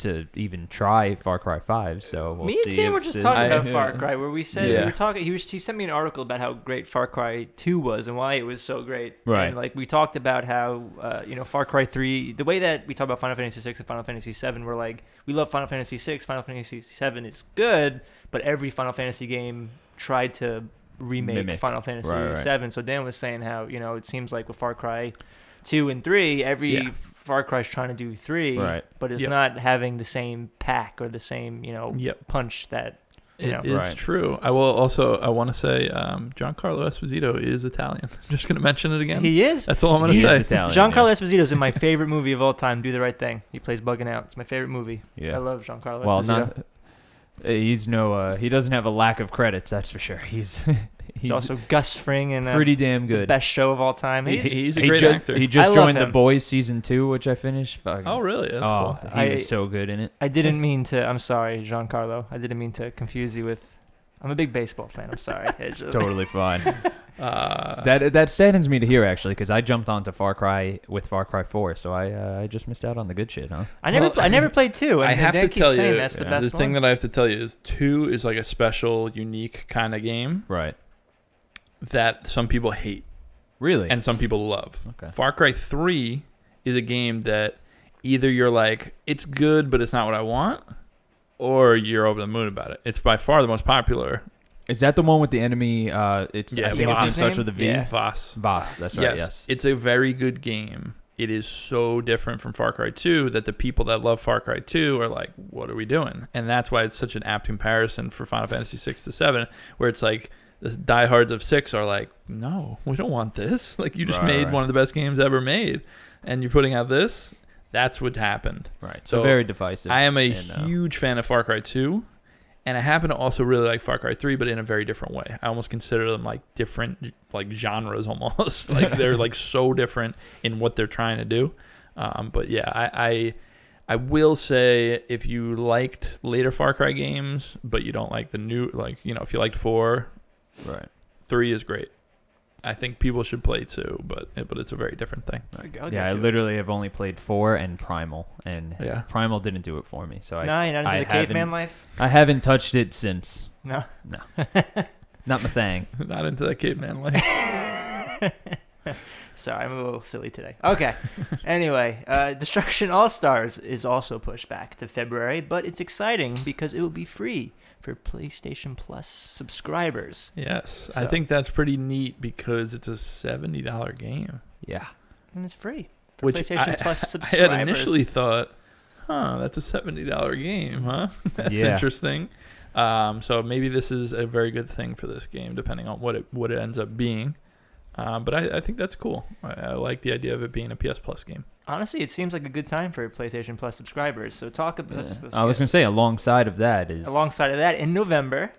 [SPEAKER 2] to even try Far Cry Five. So we'll
[SPEAKER 1] me
[SPEAKER 2] see.
[SPEAKER 1] and Dan were just
[SPEAKER 2] this-
[SPEAKER 1] talking
[SPEAKER 3] I-
[SPEAKER 1] about Far Cry, where we said we were talking. He was he sent me an article about how great Far Cry Two was and why it was so great.
[SPEAKER 2] Right.
[SPEAKER 1] And like we talked about how uh, you know Far Cry Three, the way that we talk about Final Fantasy Six and Final Fantasy Seven, we're like we love Final Fantasy Six. Final Fantasy Seven is good, but every Final Fantasy game tried to remake
[SPEAKER 2] Mimic.
[SPEAKER 1] Final Fantasy
[SPEAKER 2] Right, right.
[SPEAKER 1] Seven. So Dan was saying how you know it seems like with Far Cry Two and Three, every
[SPEAKER 3] Yeah.
[SPEAKER 1] Far Cry's trying to do three,
[SPEAKER 2] Right.
[SPEAKER 1] but it's
[SPEAKER 3] Yep.
[SPEAKER 1] not having the same pack or the same you know
[SPEAKER 3] Yep.
[SPEAKER 1] punch that you
[SPEAKER 3] It
[SPEAKER 1] know.
[SPEAKER 3] is
[SPEAKER 2] Right.
[SPEAKER 3] true. I will also. I want to say, um, Giancarlo Esposito is Italian. I'm just gonna mention it again.
[SPEAKER 1] He is.
[SPEAKER 3] That's all I'm gonna say.
[SPEAKER 2] Italian,
[SPEAKER 1] Giancarlo
[SPEAKER 2] yeah.
[SPEAKER 1] Esposito is in my favorite movie of all time. Do the right thing. He plays Bugging Out. It's my favorite movie.
[SPEAKER 2] Yeah.
[SPEAKER 1] I love Giancarlo
[SPEAKER 2] Well,
[SPEAKER 1] Esposito.
[SPEAKER 2] not. uh, He's no. Uh, he doesn't have a lack of credits. That's for sure. He's
[SPEAKER 1] He's
[SPEAKER 2] he's
[SPEAKER 1] also Gus Fring in uh,
[SPEAKER 2] pretty damn good.
[SPEAKER 1] best show of all time. He's,
[SPEAKER 3] he's a
[SPEAKER 2] he
[SPEAKER 3] great
[SPEAKER 2] ju-
[SPEAKER 3] actor.
[SPEAKER 2] He just
[SPEAKER 1] I love
[SPEAKER 2] joined The
[SPEAKER 1] him.
[SPEAKER 2] Boys season two, which I finished. Fucking,
[SPEAKER 3] oh, really? That's
[SPEAKER 2] oh,
[SPEAKER 3] cool.
[SPEAKER 2] he
[SPEAKER 1] I-
[SPEAKER 2] was so good in it.
[SPEAKER 1] I didn't mean to. I'm sorry, Giancarlo. I didn't mean to confuse you with. I'm a big baseball fan. I'm sorry. It's just-
[SPEAKER 2] Totally fine.
[SPEAKER 3] Uh,
[SPEAKER 2] that that saddens me to hear actually, because I jumped onto Far Cry with Far Cry Four, so I uh, I just missed out on the good shit, huh?
[SPEAKER 1] I never.
[SPEAKER 3] Well,
[SPEAKER 1] I never played two. And
[SPEAKER 3] I have
[SPEAKER 1] Dan
[SPEAKER 3] to
[SPEAKER 1] keeps
[SPEAKER 3] tell
[SPEAKER 1] saying
[SPEAKER 3] you,
[SPEAKER 1] that's the
[SPEAKER 2] yeah.
[SPEAKER 1] best
[SPEAKER 3] the thing
[SPEAKER 1] one.
[SPEAKER 3] that I have to tell you is two is like a special, unique kind of game
[SPEAKER 2] Right.
[SPEAKER 3] That some people hate
[SPEAKER 2] Really?
[SPEAKER 3] and some people love.
[SPEAKER 2] okay.
[SPEAKER 3] Far Cry 3 is a game that either you're like, it's good, but it's not what I want, or you're over the moon about it. It's by far the most popular.
[SPEAKER 2] Is that the one with the enemy? Uh, it's
[SPEAKER 3] Yeah,
[SPEAKER 2] I think
[SPEAKER 3] Voss.
[SPEAKER 2] it's starts with a V.
[SPEAKER 1] Yeah.
[SPEAKER 3] Voss.
[SPEAKER 2] Voss. That's right. Yes.
[SPEAKER 3] It's a very good game. It is so different from Far Cry 2 that the people that love Far Cry 2 are like, what are we doing? And that's why it's such an apt comparison for Final Fantasy 6 to 7, where it's like the diehards of 6 are like, no, we don't want this. Like, you just
[SPEAKER 2] Right,
[SPEAKER 3] made
[SPEAKER 2] right.
[SPEAKER 3] one of the best games ever made, and you're putting out this. That's what happened.
[SPEAKER 2] Right. So,
[SPEAKER 3] So,
[SPEAKER 2] very divisive.
[SPEAKER 3] I am a
[SPEAKER 2] and, uh,
[SPEAKER 3] huge fan of Far Cry 2, and I happen to also really like Far Cry 3, but in a very different way. I almost consider them like different like genres almost. like they're like so different in what they're trying to do. Um, but yeah, I, I I will say if you liked later Far Cry games, but you don't like the new like you know if you liked four,
[SPEAKER 2] right.
[SPEAKER 3] three is great. I think people should play two, but but it's a very different thing.
[SPEAKER 1] I'll
[SPEAKER 2] yeah, I
[SPEAKER 1] to it.
[SPEAKER 2] literally have only played four and Primal, and
[SPEAKER 3] Yeah.
[SPEAKER 2] Primal didn't do it for me. So I
[SPEAKER 1] No, you're not into
[SPEAKER 2] I
[SPEAKER 1] the caveman
[SPEAKER 2] haven't-
[SPEAKER 1] life.
[SPEAKER 2] I haven't touched it since.
[SPEAKER 1] No.
[SPEAKER 2] Not my thing.
[SPEAKER 3] Not into that caveman life.
[SPEAKER 1] Sorry, I'm a little silly today. Okay. anyway, uh, Destruction All Stars is also pushed back to February, but it's exciting because it will be free for PlayStation Plus subscribers.
[SPEAKER 3] Yes, I think that's pretty neat because it's a seventy dollar game.
[SPEAKER 2] Yeah.
[SPEAKER 1] And it's free for
[SPEAKER 3] Which
[SPEAKER 1] PlayStation
[SPEAKER 3] I,
[SPEAKER 1] Plus
[SPEAKER 3] I had initially thought, huh, that's a seventy dollar game, huh? that's
[SPEAKER 2] Yeah.
[SPEAKER 3] interesting. Um, so maybe this is a very good thing for this game, depending on what it what it ends up being. Uh, but I, I think that's cool. I, I like the idea of it being a PS Plus game.
[SPEAKER 1] Honestly, it seems like a good time for PlayStation Plus subscribers. So talk about.
[SPEAKER 2] Yeah.
[SPEAKER 1] let's- let's
[SPEAKER 2] I was gonna say alongside of that is
[SPEAKER 1] Alongside of that, in November,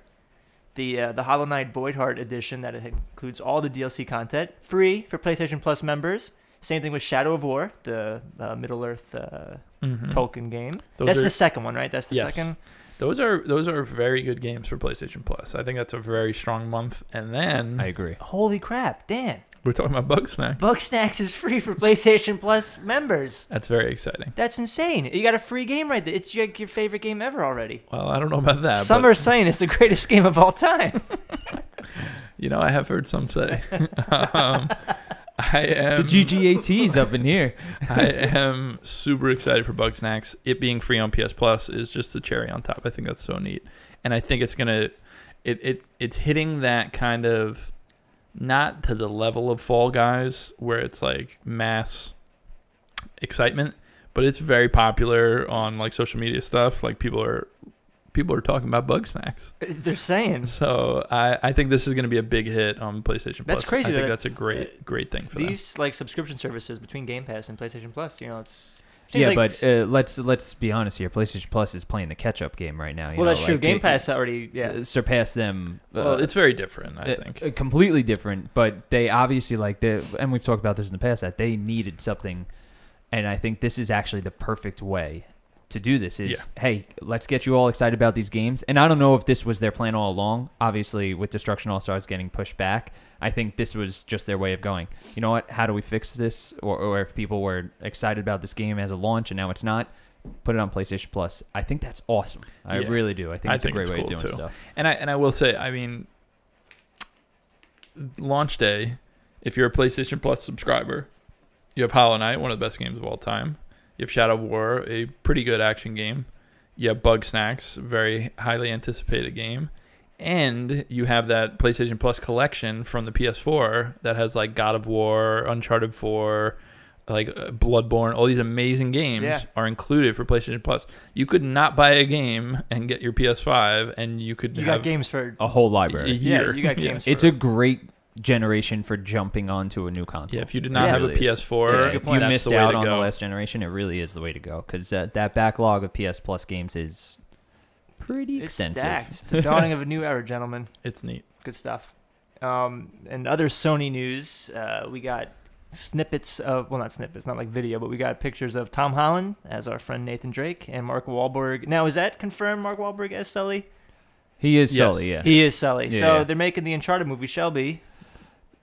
[SPEAKER 1] the uh, the Hollow Knight Voidheart edition that includes all the DLC content, free for PlayStation Plus members. Same thing with Shadow of War, the uh, Middle Earth uh,
[SPEAKER 3] Mhm.
[SPEAKER 1] Tolkien game.
[SPEAKER 3] Those
[SPEAKER 1] That's
[SPEAKER 3] are-
[SPEAKER 1] the second one, right? That's the
[SPEAKER 3] Yes.
[SPEAKER 1] second.
[SPEAKER 3] Those are those are very good games for PlayStation Plus. I think that's a very strong month. And then
[SPEAKER 2] I agree.
[SPEAKER 1] Holy crap, Dan!
[SPEAKER 3] we're talking about Bug Snack.
[SPEAKER 1] Bugsnax is free for PlayStation Plus members.
[SPEAKER 3] That's very exciting.
[SPEAKER 1] That's insane. You got a free game right there. It's your, your favorite game ever already.
[SPEAKER 3] Well, I don't know about that.
[SPEAKER 1] Some
[SPEAKER 3] but,
[SPEAKER 1] are saying it's the greatest game of all time.
[SPEAKER 3] you know, I have heard some say. um, I am
[SPEAKER 2] The GGAT's up in here.
[SPEAKER 3] I am super excited for Bugsnax. It being free on PS Plus is just the cherry on top. I think that's so neat, and I think it's gonna, it it it's hitting that kind of, not to the level of Fall Guys where it's like mass excitement, but it's very popular on like social media stuff. Like people are, people are talking about Bugsnax.
[SPEAKER 1] They're saying
[SPEAKER 3] So I I think this is gonna be a big hit on PlayStation Plus.
[SPEAKER 1] That's
[SPEAKER 3] Plus.
[SPEAKER 1] crazy
[SPEAKER 3] I think
[SPEAKER 1] that-
[SPEAKER 3] that's a great great thing for them.
[SPEAKER 1] these like subscription services between Game Pass and PlayStation Plus. You know, it's seems
[SPEAKER 2] Yeah,
[SPEAKER 1] like-
[SPEAKER 2] but uh, let's let's be honest here. PlayStation Plus is playing the catch-up game right now. you
[SPEAKER 1] well,
[SPEAKER 2] know,
[SPEAKER 1] that's true. Game
[SPEAKER 2] it-
[SPEAKER 1] Pass already, yeah.
[SPEAKER 2] uh, surpassed them.
[SPEAKER 3] Well,
[SPEAKER 2] uh,
[SPEAKER 3] it's very different. I
[SPEAKER 2] uh,
[SPEAKER 3] think.
[SPEAKER 2] uh, completely different. But they obviously like the, and we've talked about this in the past that they needed something, and I think this is actually the perfect way to do this. Is hey, let's get you all excited about these games. And I don't know if this was their plan all along. Obviously, with Destruction All Stars getting pushed back, I think this was just their way of going. You know what? How do we fix this? Or, or if people were excited about this game as a launch and now it's not. Put it on PlayStation Plus. I think that's awesome. I
[SPEAKER 3] Yeah.
[SPEAKER 2] really do. I think
[SPEAKER 3] I
[SPEAKER 2] it's
[SPEAKER 3] think
[SPEAKER 2] a great
[SPEAKER 3] it's
[SPEAKER 2] way
[SPEAKER 3] cool,
[SPEAKER 2] of doing
[SPEAKER 3] too.
[SPEAKER 2] stuff.
[SPEAKER 3] And I and I will say, I mean, launch day, if you're a PlayStation Plus subscriber, you have Hollow Knight, one of the best games of all time. You have Shadow of War, a pretty good action game. You have Bugsnax, very highly anticipated game. And you have that PlayStation Plus collection from the PS4 that has like God of War, Uncharted 4, like uh, Bloodborne, all these amazing games
[SPEAKER 1] Yeah.
[SPEAKER 3] are included for PlayStation Plus. You could not buy a game and get your PS5, and you could
[SPEAKER 1] You
[SPEAKER 3] have
[SPEAKER 1] got games for
[SPEAKER 2] A whole
[SPEAKER 3] a
[SPEAKER 2] library.
[SPEAKER 1] yeah.
[SPEAKER 3] year.
[SPEAKER 1] You got
[SPEAKER 3] Yeah.
[SPEAKER 1] games.
[SPEAKER 2] It's a great generation for jumping onto a new console.
[SPEAKER 3] Yeah, if you did not
[SPEAKER 1] Yeah,
[SPEAKER 3] have a
[SPEAKER 2] really is.
[SPEAKER 3] PS4,
[SPEAKER 1] That's a good
[SPEAKER 2] if
[SPEAKER 1] point.
[SPEAKER 2] you
[SPEAKER 3] that's
[SPEAKER 2] missed
[SPEAKER 3] the way
[SPEAKER 2] out
[SPEAKER 3] to
[SPEAKER 2] on the
[SPEAKER 3] go.
[SPEAKER 2] last generation, it really is the way to go because that, that backlog of PS Plus games is pretty
[SPEAKER 1] it's
[SPEAKER 2] extensive.
[SPEAKER 1] stacked. It's a dawning of a new era, gentlemen.
[SPEAKER 3] It's neat.
[SPEAKER 1] Good stuff. Um, and other Sony news, uh, we got snippets of well, not snippets, not like video, but we got pictures of Tom Holland as our friend Nathan Drake and Mark Wahlberg. Now, is that confirmed? Mark Wahlberg as Sully?
[SPEAKER 2] He is
[SPEAKER 3] Yes.
[SPEAKER 2] Sully, yeah.
[SPEAKER 1] He is Sully.
[SPEAKER 2] Yeah,
[SPEAKER 1] so
[SPEAKER 2] yeah.
[SPEAKER 1] they're making the Uncharted movie. Shelby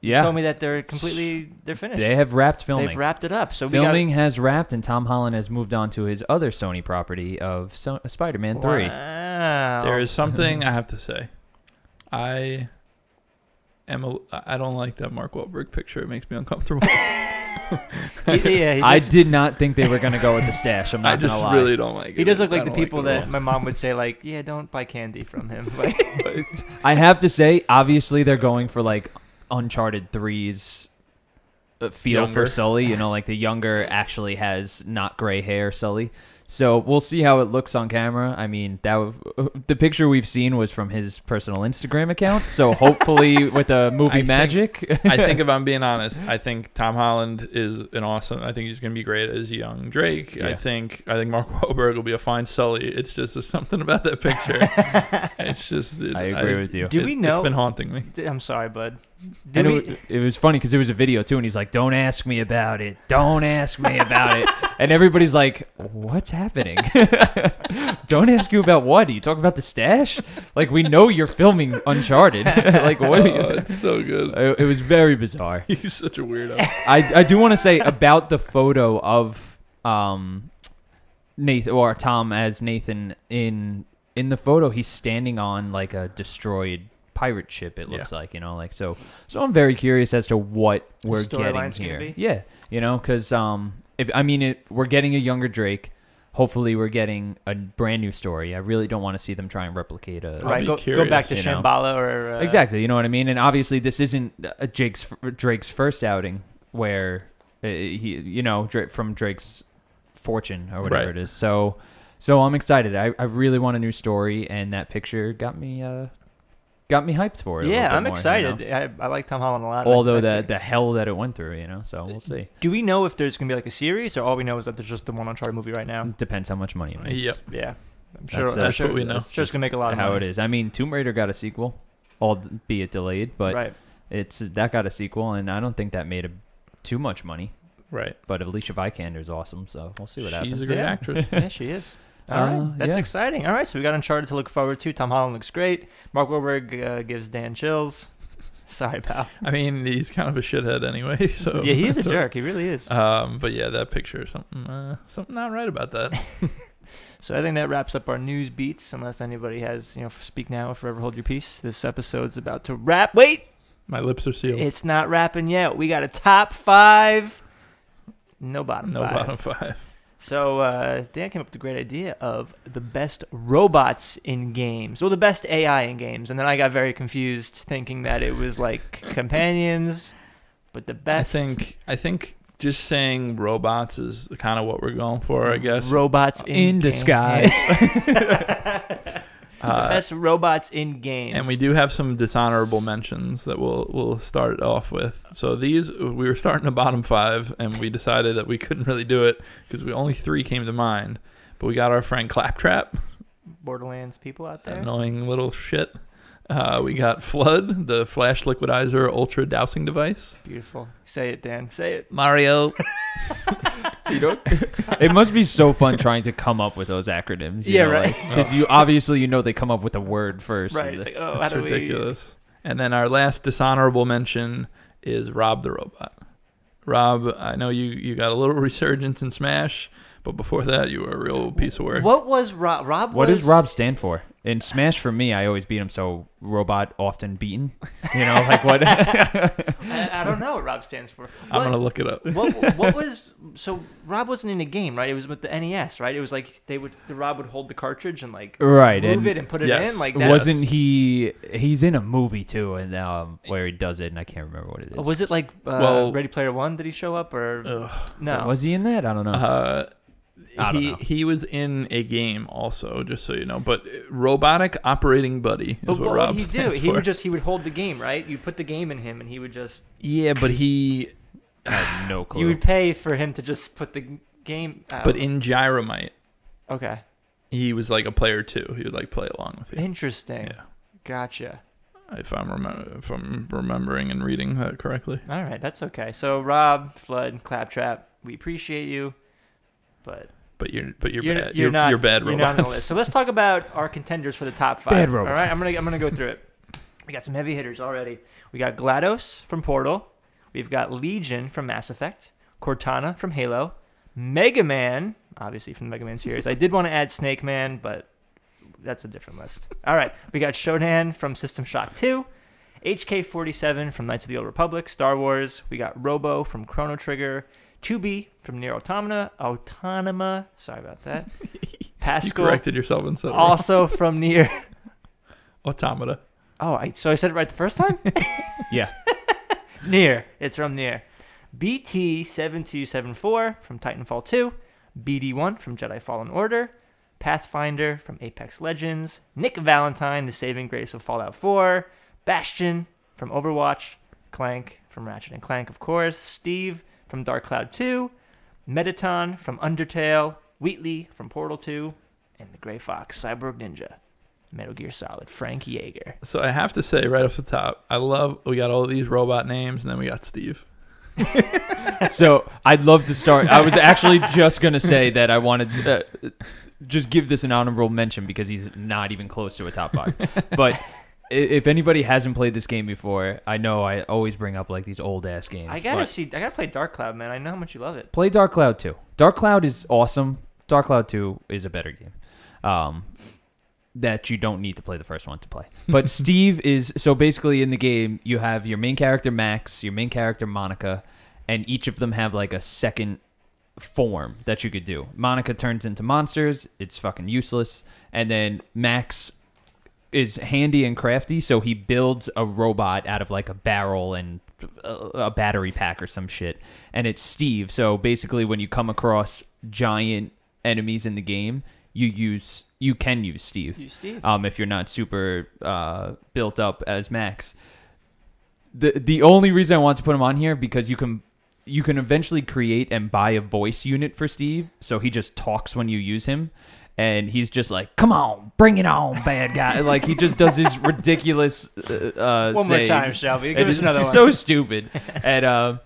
[SPEAKER 2] yeah.
[SPEAKER 1] told me that they're completely they're finished.
[SPEAKER 2] They have wrapped filming.
[SPEAKER 1] They've wrapped it up. So
[SPEAKER 2] filming has wrapped, and Tom Holland has moved on to his other Sony property of so- uh, Spider-Man
[SPEAKER 1] we got
[SPEAKER 2] 3.
[SPEAKER 3] There is something I have to say. I am. A, I don't like that Mark Wahlberg picture. It makes me uncomfortable.
[SPEAKER 1] Yeah, he
[SPEAKER 2] I did not think they were going to go with the stash. I'm not
[SPEAKER 3] I just
[SPEAKER 2] gonna lie.
[SPEAKER 3] really don't like it.
[SPEAKER 1] He does look like the people
[SPEAKER 3] it at
[SPEAKER 1] that my mom would say, like, yeah, don't buy candy from him. Like,
[SPEAKER 2] I have to say, obviously, they're going for like Uncharted 3's uh, feel
[SPEAKER 3] Younger.
[SPEAKER 2] for Sully. You know, like the younger actually has not gray hair Sully. So we'll see how it looks on camera. I mean, that w- the picture we've seen was from his personal Instagram account. So hopefully, with the movie
[SPEAKER 3] I think-
[SPEAKER 2] magic,
[SPEAKER 3] I think if I'm being honest, I think Tom Holland is an awesome. I think he's going to be great as young Drake. I think I think Mark Wahlberg will be a fine Sully. It's just there's something about that picture. it's just. It,
[SPEAKER 2] I agree with you.
[SPEAKER 1] Do we know-
[SPEAKER 3] It's been haunting me.
[SPEAKER 1] I'm sorry, bud. Did
[SPEAKER 2] and
[SPEAKER 1] we,
[SPEAKER 2] it, it was funny because there was a video too, and he's like, "Don't ask me about it. Don't ask me about it." And everybody's like, "What's happening? Don't ask you about what? Are you talking about the stash? Like we know you're filming Uncharted. like what? Are you?
[SPEAKER 3] Oh, it's so good.
[SPEAKER 2] It it was very bizarre.
[SPEAKER 3] He's such a weirdo.
[SPEAKER 2] I I do want to say about the photo of um Nathan or Tom as Nathan in in the photo he's standing on like a destroyed pirate ship it looks like you know like so so I'm very curious as to what we're getting here yeah you know cuz um if I mean it we're getting a younger Drake hopefully we're getting a brand new story I really don't want to see them try and replicate a
[SPEAKER 3] I'll
[SPEAKER 1] right, go,
[SPEAKER 3] curious,
[SPEAKER 1] go back to
[SPEAKER 2] you know.
[SPEAKER 1] Or uh,
[SPEAKER 2] Exactly, you know what I mean. And obviously, this isn't Jake's Drake's first outing, where uh, he, you know, Drake, from Drake's fortune or whatever
[SPEAKER 3] Right.
[SPEAKER 2] it is. So, so I'm excited. I, I really want a new story, and that picture got me uh, got me hyped for it.
[SPEAKER 1] yeah,
[SPEAKER 2] little bit
[SPEAKER 1] I'm
[SPEAKER 2] more, you
[SPEAKER 1] excited.
[SPEAKER 2] know?
[SPEAKER 1] I, I like Tom Holland a lot.
[SPEAKER 2] Although
[SPEAKER 1] I
[SPEAKER 2] the the hell that it went through, you know. So we'll uh, see.
[SPEAKER 1] do we know if there's gonna be like a series, or all we know is that there's just the one Uncharted movie right now?
[SPEAKER 2] Depends how much money it makes.
[SPEAKER 3] Yep.
[SPEAKER 1] Yeah, I'm sure.
[SPEAKER 2] That's,
[SPEAKER 1] I'm
[SPEAKER 2] that's
[SPEAKER 1] sure,
[SPEAKER 3] what we know.
[SPEAKER 1] I'm sure gonna make a lot of
[SPEAKER 2] how
[SPEAKER 1] money.
[SPEAKER 2] it is. I mean, Tomb Raider got a sequel, albeit delayed, but
[SPEAKER 1] right.
[SPEAKER 2] it's that got a sequel, and I don't think that made a, too much money.
[SPEAKER 3] Right.
[SPEAKER 2] But Alicia Vikander is awesome, so we'll see what
[SPEAKER 3] She's
[SPEAKER 2] happens.
[SPEAKER 3] She's a great
[SPEAKER 1] Yeah.
[SPEAKER 3] actress.
[SPEAKER 1] yeah, she is. All right,
[SPEAKER 2] Uh,
[SPEAKER 1] that's
[SPEAKER 2] yeah.
[SPEAKER 1] exciting. All right, so we got Uncharted to look forward to. Tom Holland looks great. Mark Wahlberg uh, gives Dan chills. Sorry, pal.
[SPEAKER 3] I mean, he's kind of a shithead anyway. So
[SPEAKER 1] yeah, he is a jerk. He really is.
[SPEAKER 3] Um, but yeah, that picture, something, uh, something not right about that.
[SPEAKER 1] So I think that wraps up our news beats. Unless anybody has, you know, speak now or forever hold your peace. This episode's about to wrap. Wait,
[SPEAKER 3] My lips are sealed.
[SPEAKER 1] it's not wrapping yet. We got a top five. No bottom
[SPEAKER 3] no
[SPEAKER 1] five.
[SPEAKER 3] bottom five.
[SPEAKER 1] So uh, Dan came up with the great idea of the best robots in games, well, the best AI in games, and then I got very confused, thinking that it was like companions, but the best
[SPEAKER 3] I think, I think just saying robots is kind of what we're going for. I guess.
[SPEAKER 1] robots in,
[SPEAKER 2] In disguise.
[SPEAKER 1] the
[SPEAKER 3] Uh,
[SPEAKER 1] best robots in games,
[SPEAKER 3] And we do have some dishonorable mentions that we'll we'll start off with. So these we were starting a bottom five, and we decided that we couldn't really do it because we only three came to mind. But we got our friend Claptrap,
[SPEAKER 1] Borderlands people out there.
[SPEAKER 3] annoying little shit. Uh, we got FLUDD, the flash liquidizer ultra dousing device.
[SPEAKER 1] Beautiful. Say it, Dan. Say it.
[SPEAKER 3] Mario,
[SPEAKER 2] it must be so fun trying to come up with those acronyms.
[SPEAKER 1] Yeah, right.
[SPEAKER 2] Because you obviously you know they come up with a word first.
[SPEAKER 1] Right. It's
[SPEAKER 2] the-
[SPEAKER 1] like, oh, how
[SPEAKER 3] that's
[SPEAKER 1] do
[SPEAKER 3] ridiculous. And then our last dishonorable mention is Rob the robot. Rob, I know you you got a little resurgence in Smash, but before that you were a real piece of work.
[SPEAKER 1] What was Rob? Rob.
[SPEAKER 2] What
[SPEAKER 1] was,
[SPEAKER 2] does Rob stand for? In Smash, for me, I always beat him. So robot often beaten. You know, like what?
[SPEAKER 1] I, I don't know what Rob stands for.
[SPEAKER 3] I'm
[SPEAKER 1] What-
[SPEAKER 3] gonna look it up.
[SPEAKER 1] what what was so Rob wasn't in a game, right? It was with the NES, right? It was like they would the Rob would hold the cartridge and like
[SPEAKER 2] right.
[SPEAKER 1] move
[SPEAKER 2] and
[SPEAKER 1] it and put it
[SPEAKER 3] Yes.
[SPEAKER 1] in like that.
[SPEAKER 2] wasn't he? He's in a movie too, and um, where he does it, and I can't remember what it is.
[SPEAKER 1] Was it like uh,
[SPEAKER 3] Well-
[SPEAKER 1] Ready Player One? Did he show up or
[SPEAKER 3] Ugh.
[SPEAKER 1] no?
[SPEAKER 2] Was he in that? I don't know.
[SPEAKER 3] Uh,
[SPEAKER 2] I don't
[SPEAKER 3] he
[SPEAKER 2] know.
[SPEAKER 3] he was in a game also, just so you know. But uh, robotic operating buddy is
[SPEAKER 1] but
[SPEAKER 3] what,
[SPEAKER 1] what
[SPEAKER 3] Rob
[SPEAKER 1] would he do?
[SPEAKER 3] stands
[SPEAKER 1] He
[SPEAKER 3] for.
[SPEAKER 1] would just he would hold the game, right? You put the game in him, and he would just
[SPEAKER 3] yeah, but he
[SPEAKER 2] I have no clue.
[SPEAKER 1] you would pay for him to just put the game. Out.
[SPEAKER 3] but in Gyromite
[SPEAKER 1] okay,
[SPEAKER 3] he was like a player too. He would like play along with you.
[SPEAKER 1] interesting.
[SPEAKER 3] Yeah,
[SPEAKER 1] Gotcha.
[SPEAKER 3] if I'm remem- if I'm remembering and reading that correctly.
[SPEAKER 1] All right, that's okay. So Rob, FLUDD, Claptrap, we appreciate you, but
[SPEAKER 3] But you're but you're,
[SPEAKER 1] you're,
[SPEAKER 3] bad.
[SPEAKER 1] you're not
[SPEAKER 3] you're bad
[SPEAKER 1] You're not on the list. So let's talk about our contenders for the top five.
[SPEAKER 2] Bad
[SPEAKER 1] All
[SPEAKER 2] robots.
[SPEAKER 1] right, I'm gonna I'm gonna go through it. We got some heavy hitters already. We got GLaDOS from Portal. We've got Legion from Mass Effect. Cortana from Halo. Mega Man, obviously from the Mega Man series. I did want to add Snake Man, but that's a different list. All right, we got Shodan from System Shock 2. HK47 from Knights of the Old Republic, Star Wars. We got Robo from Chrono Trigger. 2B from Nier Automata. Autonoma. Sorry about that. Pascal.
[SPEAKER 3] You corrected yourself and said
[SPEAKER 1] Also from Nier.
[SPEAKER 3] automata.
[SPEAKER 1] Oh, I, so I said it right the first time?
[SPEAKER 2] yeah.
[SPEAKER 1] Nier. It's from Nier. BT7274 from Titanfall 2. BD1 from Jedi Fallen Order. Pathfinder from Apex Legends. Nick Valentine, the saving grace of Fallout 4. Bastion from Overwatch. Clank from Ratchet and Clank, of course. Steve from Dark Cloud 2. Mettaton from Undertale. Wheatley from Portal 2. And the Gray Fox, Cyborg Ninja. Metal Gear Solid, Frank Jaeger.
[SPEAKER 3] So I have to say right off the top, I love we got all these robot names, and then we got Steve.
[SPEAKER 2] so I'd love to start. I was actually just gonna say that I wanted uh, just give this an honorable mention because he's not even close to a top five. But i- if anybody hasn't played this game before, I know I always bring up like these old ass games.
[SPEAKER 1] I gotta
[SPEAKER 2] but
[SPEAKER 1] see. I gotta play Dark Cloud, man. I know how much you love it.
[SPEAKER 2] play Dark Cloud 2. Dark Cloud is awesome. Dark Cloud 2 is a better game. Um, that you don't need to play the first one to play. But Steve is so basically in the game you have your main character Max, your main character Monica, and each of them have like a second form that you could do. Monica turns into monsters, it's fucking useless, and then Max is handy and crafty, so he builds a robot out of like a barrel and a a battery pack or some shit. And it's Steve. So basically, when you come across giant enemies in the game, you use you can use Steve.
[SPEAKER 1] You, Steve.
[SPEAKER 2] Um, if you're not super uh, built up as Max. The the only reason I want to put him on here because you can you can eventually create and buy a voice unit for Steve, so he just talks when you use him. And he's just like, "Come on, bring it on, bad guy!" like he just does his ridiculous. Uh, uh,
[SPEAKER 1] One more time. Shelby. Give us
[SPEAKER 2] it's
[SPEAKER 1] another one.
[SPEAKER 2] so stupid. and uh,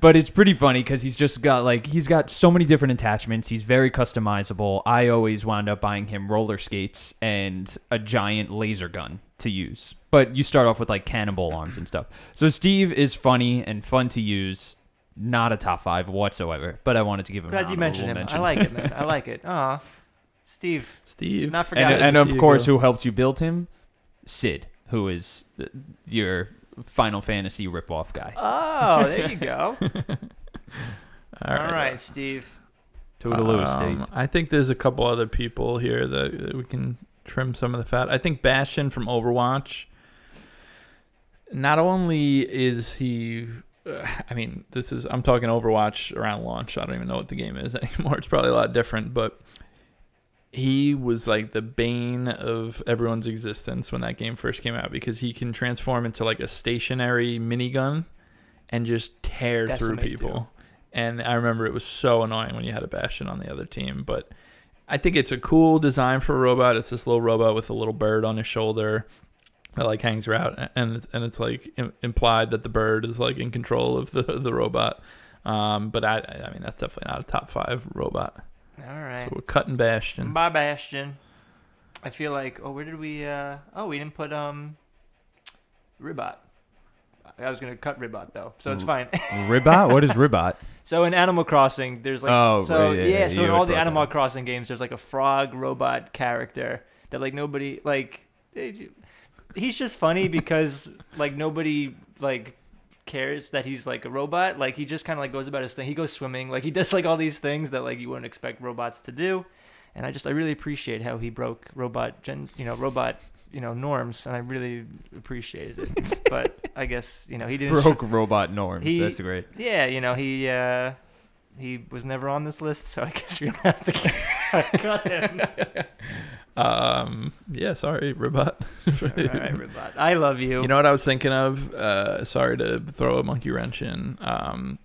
[SPEAKER 2] but it's pretty funny because he's just got like he's got so many different attachments. He's very customizable. I always wound up buying him roller skates and a giant laser gun to use. But you start off with like cannonball arms and stuff. So Steve is funny and fun to use. Not a top five whatsoever, but I wanted to give him.
[SPEAKER 1] Glad you mentioned him.
[SPEAKER 2] honorable
[SPEAKER 1] I like it, man. I like it. Aw, Steve.
[SPEAKER 3] Steve.
[SPEAKER 1] Not
[SPEAKER 2] and,
[SPEAKER 1] forgotten.
[SPEAKER 3] Good
[SPEAKER 2] and of course,
[SPEAKER 3] go.
[SPEAKER 2] who helps you build him? Cid, who is your Final Fantasy ripoff guy.
[SPEAKER 1] Oh, there you go.
[SPEAKER 3] All
[SPEAKER 1] All right, Steve.
[SPEAKER 2] Toodaloo,
[SPEAKER 3] Um,
[SPEAKER 2] Steve.
[SPEAKER 3] I think there's a couple other people here that, that we can trim some of the fat. I think Bastion from Overwatch. Not only is he, uh, I mean, this is I'm talking Overwatch around launch. I don't even know what the game is anymore. It's probably a lot different, but he was like the bane of everyone's existence when that game first came out because he can transform into like a stationary minigun and just tear through people.
[SPEAKER 1] too.
[SPEAKER 3] And I remember it was so annoying when you had a Bastion on the other team. But I think it's a cool design for a robot. It's this little robot with a little bird on his shoulder that like hangs around, and it's, and it's like implied that the bird is like in control of the the robot. Um, but I I mean that's definitely not a top five robot.
[SPEAKER 1] All right.
[SPEAKER 3] So we're cutting Bastion.
[SPEAKER 1] Bye, Bastion. I feel like. Oh, where did we? uh Oh, we didn't put um. Ribbot. I was gonna cut Ribbot though, so it's fine.
[SPEAKER 2] Ribbot? What is Ribbot?
[SPEAKER 1] so in Animal Crossing, there's like
[SPEAKER 2] Oh,
[SPEAKER 1] so
[SPEAKER 2] yeah,
[SPEAKER 1] yeah.
[SPEAKER 2] yeah,
[SPEAKER 1] so
[SPEAKER 2] you
[SPEAKER 1] in all the
[SPEAKER 2] brought that
[SPEAKER 1] Animal
[SPEAKER 2] up.
[SPEAKER 1] Crossing games, there's like a frog robot character that like nobody like. they- He's just funny because like nobody like cares that he's like a robot. Like he just kind of like goes about his thing. He goes swimming. Like he does like all these things that like you wouldn't expect robots to do. And I just I really appreciate how he broke robot gen you know robot you know norms, and I really appreciated it. but I guess you know he didn't.
[SPEAKER 2] Broke robot norms.
[SPEAKER 1] He-
[SPEAKER 2] That's great.
[SPEAKER 1] yeah, you know he uh, he was never on this list, so I guess we don't have to cut him.
[SPEAKER 3] Um, yeah, sorry, robot.
[SPEAKER 1] all right, Ribbot. I love you.
[SPEAKER 3] You know what I was thinking of? Uh, sorry to throw a monkey wrench in. Um,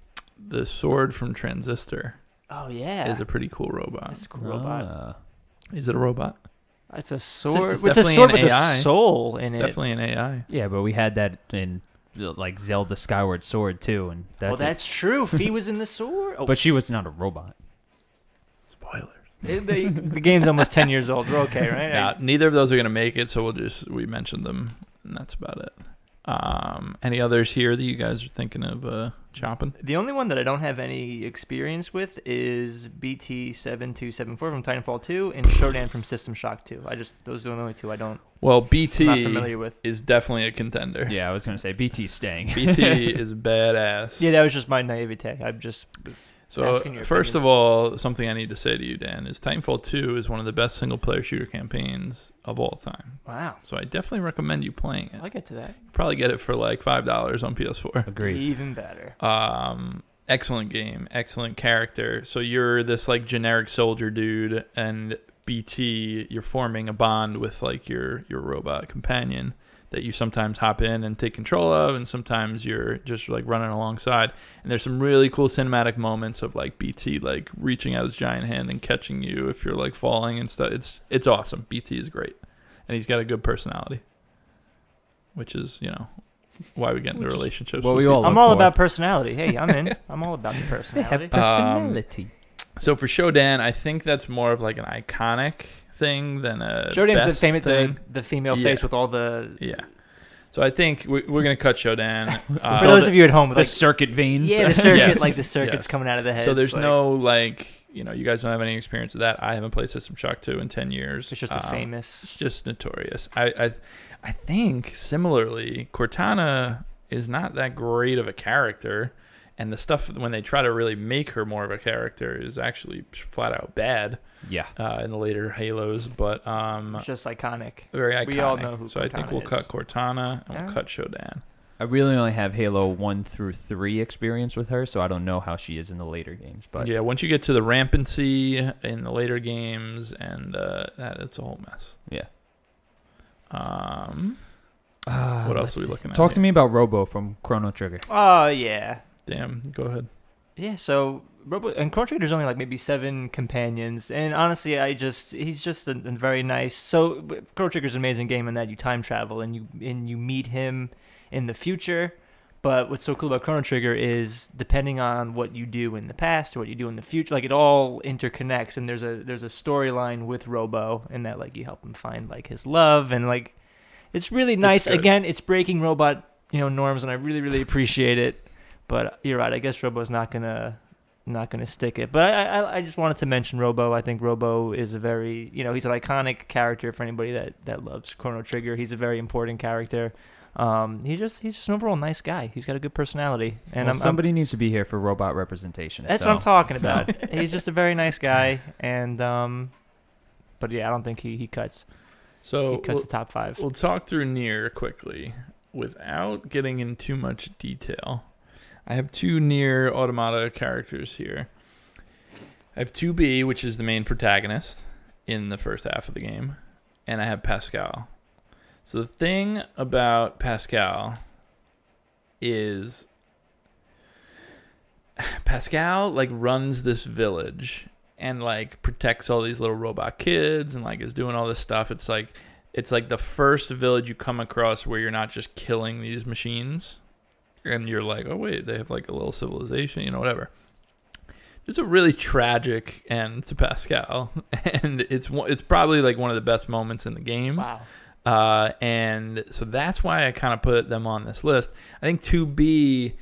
[SPEAKER 3] the sword from Transistor
[SPEAKER 1] oh yeah,
[SPEAKER 3] is a pretty cool robot.
[SPEAKER 1] it's a cool robot.
[SPEAKER 2] Ah.
[SPEAKER 3] Is it a robot?
[SPEAKER 1] It's a sword.
[SPEAKER 3] it's
[SPEAKER 1] It's, a sword with
[SPEAKER 3] AI.
[SPEAKER 1] a soul in
[SPEAKER 3] It's
[SPEAKER 1] it.
[SPEAKER 3] definitely an AI.
[SPEAKER 2] Yeah, but we had that in like Zelda Skyward Sword too, and that
[SPEAKER 1] well, that's true. Fi was in the sword. Oh,
[SPEAKER 2] but she was not a robot.
[SPEAKER 3] Spoilers.
[SPEAKER 1] the, the game's almost ten years old. We're okay, right?
[SPEAKER 3] Now, neither of those are gonna make it, so we'll just we mentioned them, and that's about it. Um, any others here that you guys are thinking of uh, chopping?
[SPEAKER 1] The only one that I don't have any experience with is BT7274 from Titanfall 2 and Shodan from System Shock 2. I just those are the only two I don't
[SPEAKER 3] Well,
[SPEAKER 1] I'm not
[SPEAKER 3] BT
[SPEAKER 1] familiar with.
[SPEAKER 3] is definitely a contender.
[SPEAKER 2] Yeah, I was gonna say BT staying.
[SPEAKER 3] BT is badass.
[SPEAKER 1] Yeah, that was just my naivete. I'm just was,
[SPEAKER 3] So
[SPEAKER 1] asking your
[SPEAKER 3] first of all, something I need to say to you, Dan, is Titanfall 2 is one of the best single player shooter campaigns of all time.
[SPEAKER 1] wow.
[SPEAKER 3] So I definitely recommend you playing it.
[SPEAKER 1] I'll get to that.
[SPEAKER 3] Probably get it for like five dollars on PS4.
[SPEAKER 2] Agreed.
[SPEAKER 1] Even better.
[SPEAKER 3] Um, excellent game, excellent character. So you're this like generic soldier dude, and BT, you're forming a bond with like your your robot companion that you sometimes hop in and take control of, and sometimes you're just like running alongside. And there's some really cool cinematic moments of like BT like reaching out his giant hand and catching you if you're like falling and stuff. It's it's awesome. BT is great, and he's got a good personality, which is you know why we get into
[SPEAKER 2] Which
[SPEAKER 3] relationships.
[SPEAKER 2] what
[SPEAKER 3] with
[SPEAKER 2] we all.
[SPEAKER 1] I'm all
[SPEAKER 2] for.
[SPEAKER 1] about personality. Hey, I'm in. I'm all about the personality.
[SPEAKER 2] personality.
[SPEAKER 3] Um, so for Shodan, I think that's more of like an iconic thing than a
[SPEAKER 1] Shodan's the
[SPEAKER 3] best
[SPEAKER 1] famous the,
[SPEAKER 3] thing.
[SPEAKER 1] the female
[SPEAKER 3] Yeah.
[SPEAKER 1] face with all the
[SPEAKER 3] Yeah. So I think we, we're gonna cut Shodan.
[SPEAKER 1] For
[SPEAKER 3] Uh,
[SPEAKER 1] those of you at home,
[SPEAKER 2] The
[SPEAKER 1] like
[SPEAKER 2] circuit veins.
[SPEAKER 1] yeah, the circuit,
[SPEAKER 3] Yes,
[SPEAKER 1] like the circuits
[SPEAKER 3] yes.
[SPEAKER 1] coming out of the head.
[SPEAKER 3] so there's
[SPEAKER 1] like,
[SPEAKER 3] no like you know you guys don't have any experience with that. I haven't played System Shock 2 in ten years.
[SPEAKER 1] It's just a
[SPEAKER 3] Um,
[SPEAKER 1] famous.
[SPEAKER 3] It's just notorious. I I I think similarly, Cortana is not that great of a character. And the stuff when they try to really make her more of a character is actually flat out bad
[SPEAKER 2] Yeah.
[SPEAKER 3] uh, in the later Halos. But um,
[SPEAKER 1] It's just iconic.
[SPEAKER 3] Very iconic.
[SPEAKER 1] We all know who
[SPEAKER 3] so I think we'll
[SPEAKER 1] is.
[SPEAKER 3] cut Cortana and we'll cut Shodan.
[SPEAKER 2] I really only have Halo one through three experience with her, so I don't know how she is in the later games. But
[SPEAKER 3] yeah, once you get to the rampancy in the later games, and uh, that it's a whole mess.
[SPEAKER 2] Yeah.
[SPEAKER 3] Um,
[SPEAKER 2] Uh,
[SPEAKER 3] what else
[SPEAKER 2] let's
[SPEAKER 3] are we
[SPEAKER 2] see.
[SPEAKER 3] looking at?
[SPEAKER 2] Talk to me about Robo from Chrono Trigger.
[SPEAKER 1] Oh yeah,
[SPEAKER 3] Damn, go ahead.
[SPEAKER 1] yeah. So Robo and Chrono Trigger's only like maybe seven companions, and honestly, I just he's just a, a very nice. So Chrono Trigger's an amazing game in that you time travel and you and you meet him in the future. But what's so cool about Chrono Trigger is depending on what you do in the past or what you do in the future, like it all interconnects. And there's a there's a storyline with Robo, and that like you help him find like his love, and like it's really nice.
[SPEAKER 3] good.
[SPEAKER 1] Again, it's breaking robot you know norms, and I really really appreciate it. But you're right. I guess Robo's not gonna not gonna stick it. But I, I I just wanted to mention Robo. I think Robo is a very you know he's an iconic character for anybody that that loves Chrono Trigger. He's a very important character. Um, he just he's just an overall nice guy. He's got a good personality, and
[SPEAKER 2] Well,
[SPEAKER 1] I'm, I'm
[SPEAKER 2] somebody needs to be here for robot representation.
[SPEAKER 1] that's
[SPEAKER 2] so-
[SPEAKER 1] what I'm talking about. he's just a very nice guy, and um, but yeah, I don't think he he cuts
[SPEAKER 3] So
[SPEAKER 1] he cuts
[SPEAKER 3] we'll,
[SPEAKER 1] the top five.
[SPEAKER 3] we'll talk through Nier quickly without getting in too much detail. I have two Nier Automata characters here. I have 2B, which is the main protagonist in the first half of the game, and I have Pascal. So the thing about Pascal is Pascal like runs this village and like protects all these little robot kids and like is doing all this stuff. It's like it's like the first village you come across where you're not just killing these machines and you're like, "Oh wait, they have like a little civilization, you know, whatever." There's a really tragic end to Pascal, and it's it's probably like one of the best moments in the game.
[SPEAKER 1] Wow.
[SPEAKER 3] Uh, and so that's why I kind of put them on this list. I think 2B,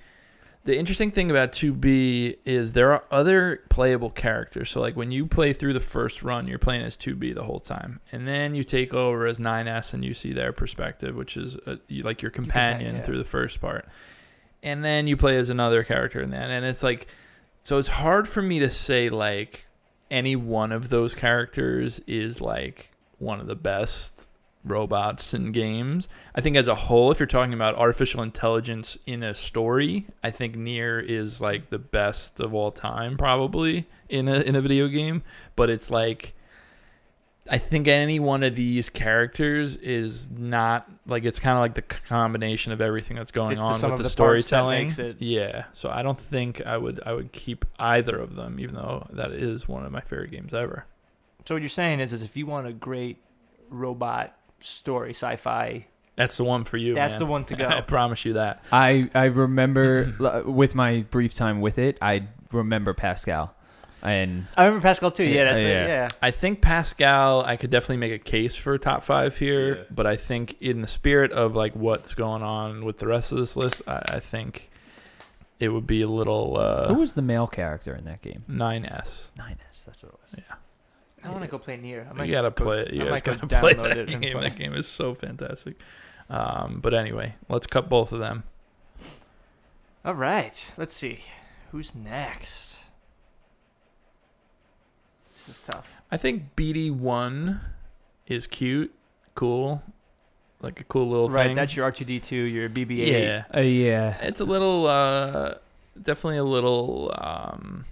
[SPEAKER 3] the interesting thing about 2B is there are other playable characters. So, like when you play through the first run, you're playing as 2B the whole time. And then you take over as 9S and you see their perspective, which is uh you- like your companion
[SPEAKER 1] companion, yeah.
[SPEAKER 3] through the first part. And then you play as another character in that. And it's like, so it's hard for me to say, like, any one of those characters is like one of the best robots in games. I think as a whole, if you're talking about artificial intelligence in a story, I think Nier is like the best of all time, probably in a in a video game. But it's like I think any one of these characters is not like it's kind of like the combination of everything that's going
[SPEAKER 1] It's
[SPEAKER 3] on
[SPEAKER 1] sum
[SPEAKER 3] with
[SPEAKER 1] of
[SPEAKER 3] the,
[SPEAKER 1] the parts that
[SPEAKER 3] storytelling.
[SPEAKER 1] makes it-
[SPEAKER 3] Yeah, so I don't think I would I would keep either of them, even though that is one of my favorite games ever.
[SPEAKER 1] So what you're saying is, is if you want a great robot story, sci-fi,
[SPEAKER 3] That's the one for you.
[SPEAKER 1] that's
[SPEAKER 3] man.
[SPEAKER 1] the one to go.
[SPEAKER 3] I promise you that.
[SPEAKER 2] I I remember with my brief time with it, I remember Pascal, and
[SPEAKER 1] I remember Pascal too. Yeah, that's
[SPEAKER 2] Yeah.
[SPEAKER 1] it. Yeah.
[SPEAKER 3] I think Pascal, I could definitely make a case for top five here,
[SPEAKER 2] Yeah.
[SPEAKER 3] but I think in the spirit of like what's going on with the rest of this list, I, I think it would be a little
[SPEAKER 2] who
[SPEAKER 3] uh,
[SPEAKER 2] was the male character in that game?
[SPEAKER 3] 9S.
[SPEAKER 2] Nine S. That's what it was. Yeah.
[SPEAKER 1] I want to go play Nier. I might
[SPEAKER 3] You gotta
[SPEAKER 1] go-
[SPEAKER 3] play it. You
[SPEAKER 1] I
[SPEAKER 3] guys
[SPEAKER 1] might go
[SPEAKER 3] gotta play
[SPEAKER 1] download
[SPEAKER 3] that
[SPEAKER 1] it
[SPEAKER 3] game.
[SPEAKER 1] play.
[SPEAKER 3] That game is so fantastic. Um, but anyway, let's cut both of them.
[SPEAKER 1] All right. Let's see. Who's next? This is tough.
[SPEAKER 3] I think BD1 is cute, cool, like a cool little
[SPEAKER 1] right.
[SPEAKER 3] thing.
[SPEAKER 1] Right, that's your R2D2. Your BB-8.
[SPEAKER 3] yeah.
[SPEAKER 2] Uh, yeah.
[SPEAKER 3] It's a little, uh, definitely a little, um,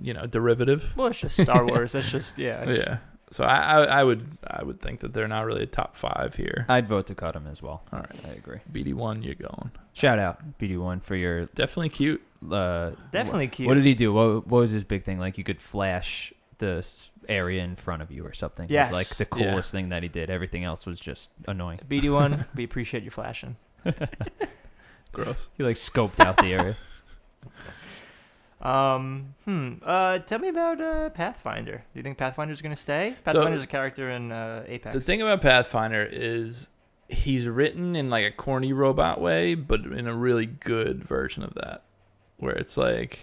[SPEAKER 3] you know, derivative.
[SPEAKER 1] Well, it's just Star Wars. That's just yeah. it's-
[SPEAKER 3] Yeah. So I, I, I would, I would think that they're not really a top five here.
[SPEAKER 2] I'd vote to cut them as well.
[SPEAKER 3] All right,
[SPEAKER 2] I agree.
[SPEAKER 3] BD one, you're going.
[SPEAKER 2] Shout out BD One for your
[SPEAKER 3] Definitely cute.
[SPEAKER 2] Uh,
[SPEAKER 1] Definitely
[SPEAKER 2] wh-
[SPEAKER 1] cute.
[SPEAKER 2] What did he do? What, what was his big thing? Like you could flash the area in front of you or something.
[SPEAKER 1] Yes.
[SPEAKER 2] It was like the
[SPEAKER 3] Yeah.
[SPEAKER 2] coolest thing that he did. Everything else was just annoying.
[SPEAKER 1] BD1. we appreciate you flashing.
[SPEAKER 3] Gross.
[SPEAKER 2] He like scoped out the area.
[SPEAKER 1] Um. Hmm. Uh. Tell me about uh, Pathfinder. Do you think Pathfinder's gonna stay? Pathfinder's a character in uh, Apex.
[SPEAKER 3] The thing about Pathfinder is he's written in like a corny robot way, but in a really good version of that, where it's like,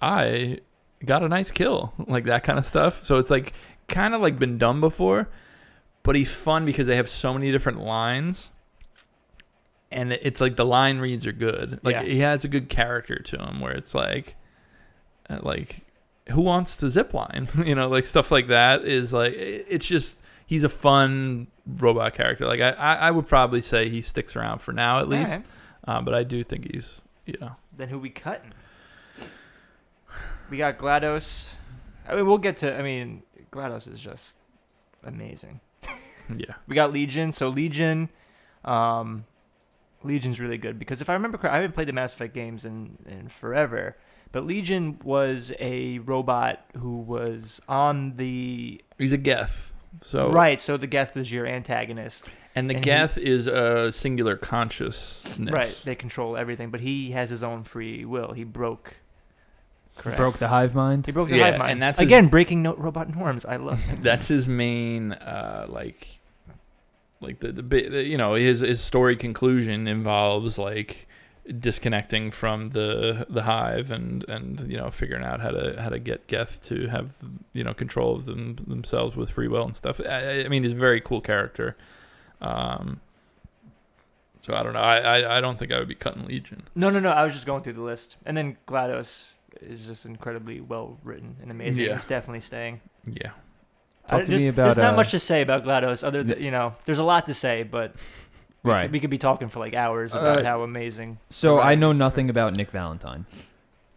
[SPEAKER 3] I got a nice kill, like that kind of stuff. So it's like kind of like been done before, but he's fun because they have so many different lines. And it's like the line reads are good. Like
[SPEAKER 1] Yeah.
[SPEAKER 3] he has a good character to him, where it's like, uh, like who wants to zip line? you know, like stuff like that is like it's just he's a fun robot character. Like I, I, would probably say he sticks around for now at least.
[SPEAKER 1] Alright.
[SPEAKER 3] Uh, but I do think he's know
[SPEAKER 1] Then who we cutting? We got GLaDOS. I mean, we'll get to. I mean, GLaDOS is just amazing.
[SPEAKER 3] yeah
[SPEAKER 1] We got Legion. So Legion, um, Legion's really good because if I remember correctly, I haven't played the Mass Effect games in in forever. But Legion was a robot who was on the
[SPEAKER 3] he's a Geth. So
[SPEAKER 1] right. So the Geth is your antagonist.
[SPEAKER 3] And the
[SPEAKER 1] and he-
[SPEAKER 3] Geth is a singular consciousness.
[SPEAKER 1] Right. They control everything, but he has his own free will. He broke. Correct.
[SPEAKER 2] Broke the hive mind.
[SPEAKER 1] He broke the
[SPEAKER 3] Yeah,
[SPEAKER 1] hive mind.
[SPEAKER 3] and that's his-
[SPEAKER 1] again breaking no- robot norms. I love it.
[SPEAKER 3] That's his main uh like like the the, the you know his his story conclusion involves like disconnecting from the the hive and and you know figuring out how to how to get Geth to have you know control of them themselves with free will and stuff. I, I mean, he's a very cool character. Um, so I don't know. I, I I don't think I would be cutting Legion.
[SPEAKER 1] No, no, no. I was just going through the list, and then Glados is just incredibly well written and amazing.
[SPEAKER 3] Yeah.
[SPEAKER 1] It's definitely staying.
[SPEAKER 3] Yeah.
[SPEAKER 2] Talk
[SPEAKER 1] I-
[SPEAKER 2] to
[SPEAKER 1] there's,
[SPEAKER 2] me about,
[SPEAKER 1] There's not
[SPEAKER 2] uh,
[SPEAKER 1] much to say about Glados, other than you know, there's a lot to say, but we
[SPEAKER 2] Right.
[SPEAKER 1] could, we could be talking for like hours about
[SPEAKER 2] Uh,
[SPEAKER 1] how amazing.
[SPEAKER 2] So I know nothing about Nick Valentine.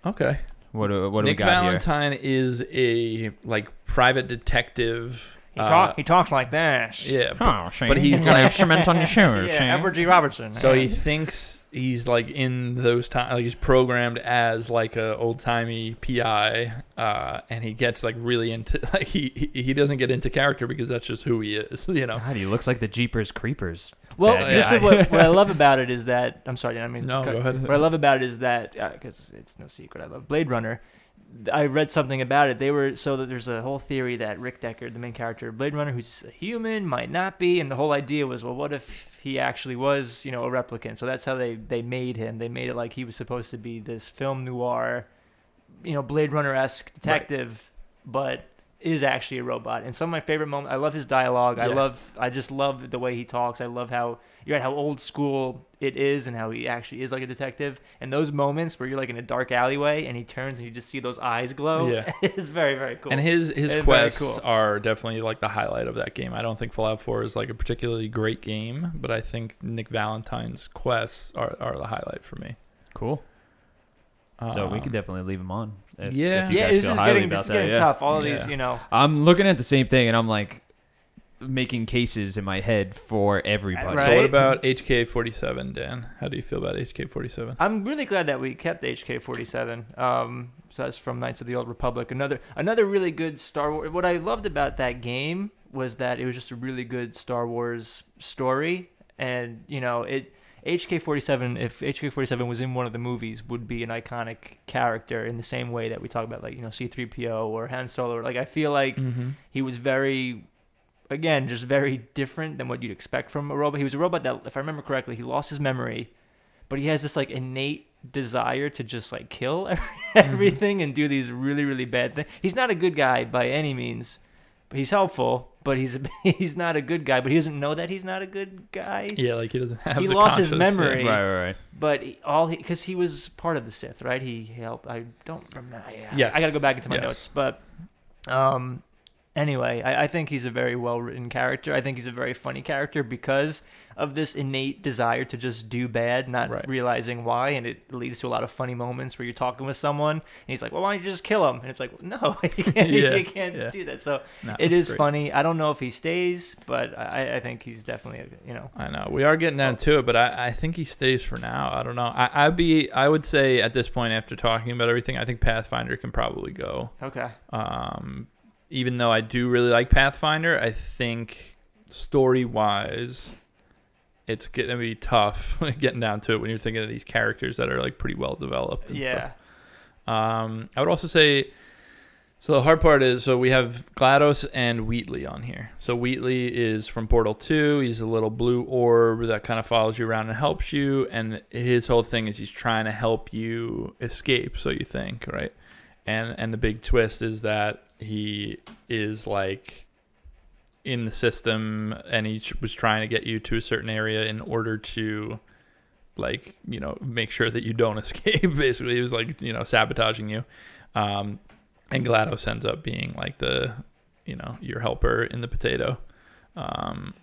[SPEAKER 3] Okay.
[SPEAKER 2] What do, what do
[SPEAKER 3] Nick
[SPEAKER 2] we got here?
[SPEAKER 3] Valentine is a like private detective.
[SPEAKER 1] He,
[SPEAKER 3] uh,
[SPEAKER 1] he talks like this.
[SPEAKER 3] Yeah, but,
[SPEAKER 2] Oh, Shane,
[SPEAKER 3] but he's
[SPEAKER 2] gonna
[SPEAKER 3] like-
[SPEAKER 2] have cement on your shoes.
[SPEAKER 1] yeah,
[SPEAKER 2] Shane.
[SPEAKER 1] Edward G. Robertson.
[SPEAKER 3] so
[SPEAKER 1] yeah.
[SPEAKER 3] he thinks he's like in those times, like he's programmed as like a old timey PI, uh, and he gets like really into like he, he he doesn't get into character because that's just who he is, you know.
[SPEAKER 2] God, he looks like the Jeepers Creepers.
[SPEAKER 1] Well,
[SPEAKER 2] bad
[SPEAKER 1] this
[SPEAKER 2] guy.
[SPEAKER 1] is what, what I love about it is that I'm sorry, I mean
[SPEAKER 3] No,
[SPEAKER 1] cut-
[SPEAKER 3] go ahead.
[SPEAKER 1] What I love about it is that because it's no secret, I love Blade Runner. I read something about it. They were so that there's a whole theory that Rick Deckard, the main character of Blade Runner, who's a human, might not be, and the whole idea was, well, what if he actually was, you know, a replicant? So that's how they they made him. They made it like he was supposed to be this film noir, you know, Blade Runner esque detective, but is actually a robot. And some of my favorite moments, I love his dialogue. I love, I just love the way he talks. I love how you're at how old school it is and how he actually is like a detective. And those moments where you're like in a dark alleyway and he turns and you just see those eyes glow.
[SPEAKER 3] Yeah.
[SPEAKER 1] it's very very cool.
[SPEAKER 3] And his his
[SPEAKER 1] It's
[SPEAKER 3] quests
[SPEAKER 1] cool.
[SPEAKER 3] are definitely like the highlight of that game. I don't think Fallout 4 is like a particularly great game, but I think Nick Valentine's quests are, are the highlight for me.
[SPEAKER 2] Cool. So we could definitely leave him on. If,
[SPEAKER 3] Yeah.
[SPEAKER 2] if you
[SPEAKER 1] yeah,
[SPEAKER 2] guys
[SPEAKER 1] this
[SPEAKER 2] feel
[SPEAKER 1] is
[SPEAKER 2] highly
[SPEAKER 1] getting
[SPEAKER 2] about
[SPEAKER 1] this is
[SPEAKER 2] that,
[SPEAKER 1] getting
[SPEAKER 2] yeah.
[SPEAKER 1] tough. All of
[SPEAKER 3] Yeah.
[SPEAKER 1] these, you know.
[SPEAKER 2] I'm looking at the same thing, and I'm like making cases in my head for everybody.
[SPEAKER 1] Right.
[SPEAKER 3] So what about HK47, Dan? How do you feel about HK47?
[SPEAKER 1] I'm really glad that we kept HK47. Um, so that's from Knights of the Old Republic. Another another really good Star Wars. What I loved about that game was that it was just a really good Star Wars story, and you know it. HK47, if HK47 was in one of the movies, would be an iconic character in the same way that we talk about, like you know C3PO or Han Solo. Like I feel like
[SPEAKER 3] Mm-hmm.
[SPEAKER 1] he was very again just very different than what you'd expect from a robot he was a robot that if i remember correctly he lost his memory but he has this like innate desire to just like kill every- everything and do these really really bad things he's not a good guy by any means he's helpful but he's he's not a good guy but he doesn't know that he's not a good guy
[SPEAKER 3] Yeah, like he doesn't have.
[SPEAKER 1] He
[SPEAKER 3] the
[SPEAKER 1] lost his
[SPEAKER 3] conscience, yeah.
[SPEAKER 1] memory.
[SPEAKER 2] Right, right, right.
[SPEAKER 1] but he, all because he, was part of the Sith, right? He helped. I don't remember. Yeah,
[SPEAKER 3] Yes.
[SPEAKER 1] I got to go back into my
[SPEAKER 3] Yes.
[SPEAKER 1] notes, but um, anyway, I, I think he's a very well written character. I think he's a very funny character because of this innate desire to just do bad, not
[SPEAKER 3] Right.
[SPEAKER 1] realizing why, and it leads to a lot of funny moments where you're talking with someone and he's like, "Well, why don't you just kill him?" And it's like, "No, you can't.
[SPEAKER 3] Yeah,
[SPEAKER 1] you can't
[SPEAKER 3] yeah.
[SPEAKER 1] do that." So
[SPEAKER 3] No,
[SPEAKER 1] it is
[SPEAKER 3] great.
[SPEAKER 1] funny. I don't know if he stays, but I, I think he's definitely, you know,
[SPEAKER 3] I know we are getting down to it, but I, I think he stays for now. I don't know. I, I'd be. I would say at this point, after talking about everything, I think Pathfinder can probably go.
[SPEAKER 1] okay.
[SPEAKER 3] Um, even though I do really like Pathfinder, I think story wise, it's gonna be tough getting down to it when you're thinking of these characters that are like pretty well developed. And
[SPEAKER 1] Yeah.
[SPEAKER 3] Stuff. Um, I would also say. So the hard part is, so we have GLaDOS and Wheatley on here. So Wheatley is from Portal 2. He's a little blue orb that kind of follows you around and helps you. And his whole thing is he's trying to help you escape, so you think, right? And and the big twist is that he is like in the system and he was trying to get you to a certain area in order to like you know make sure that you don't escape basically he was like you know sabotaging you um and glados ends up being like the you know your helper in the potato um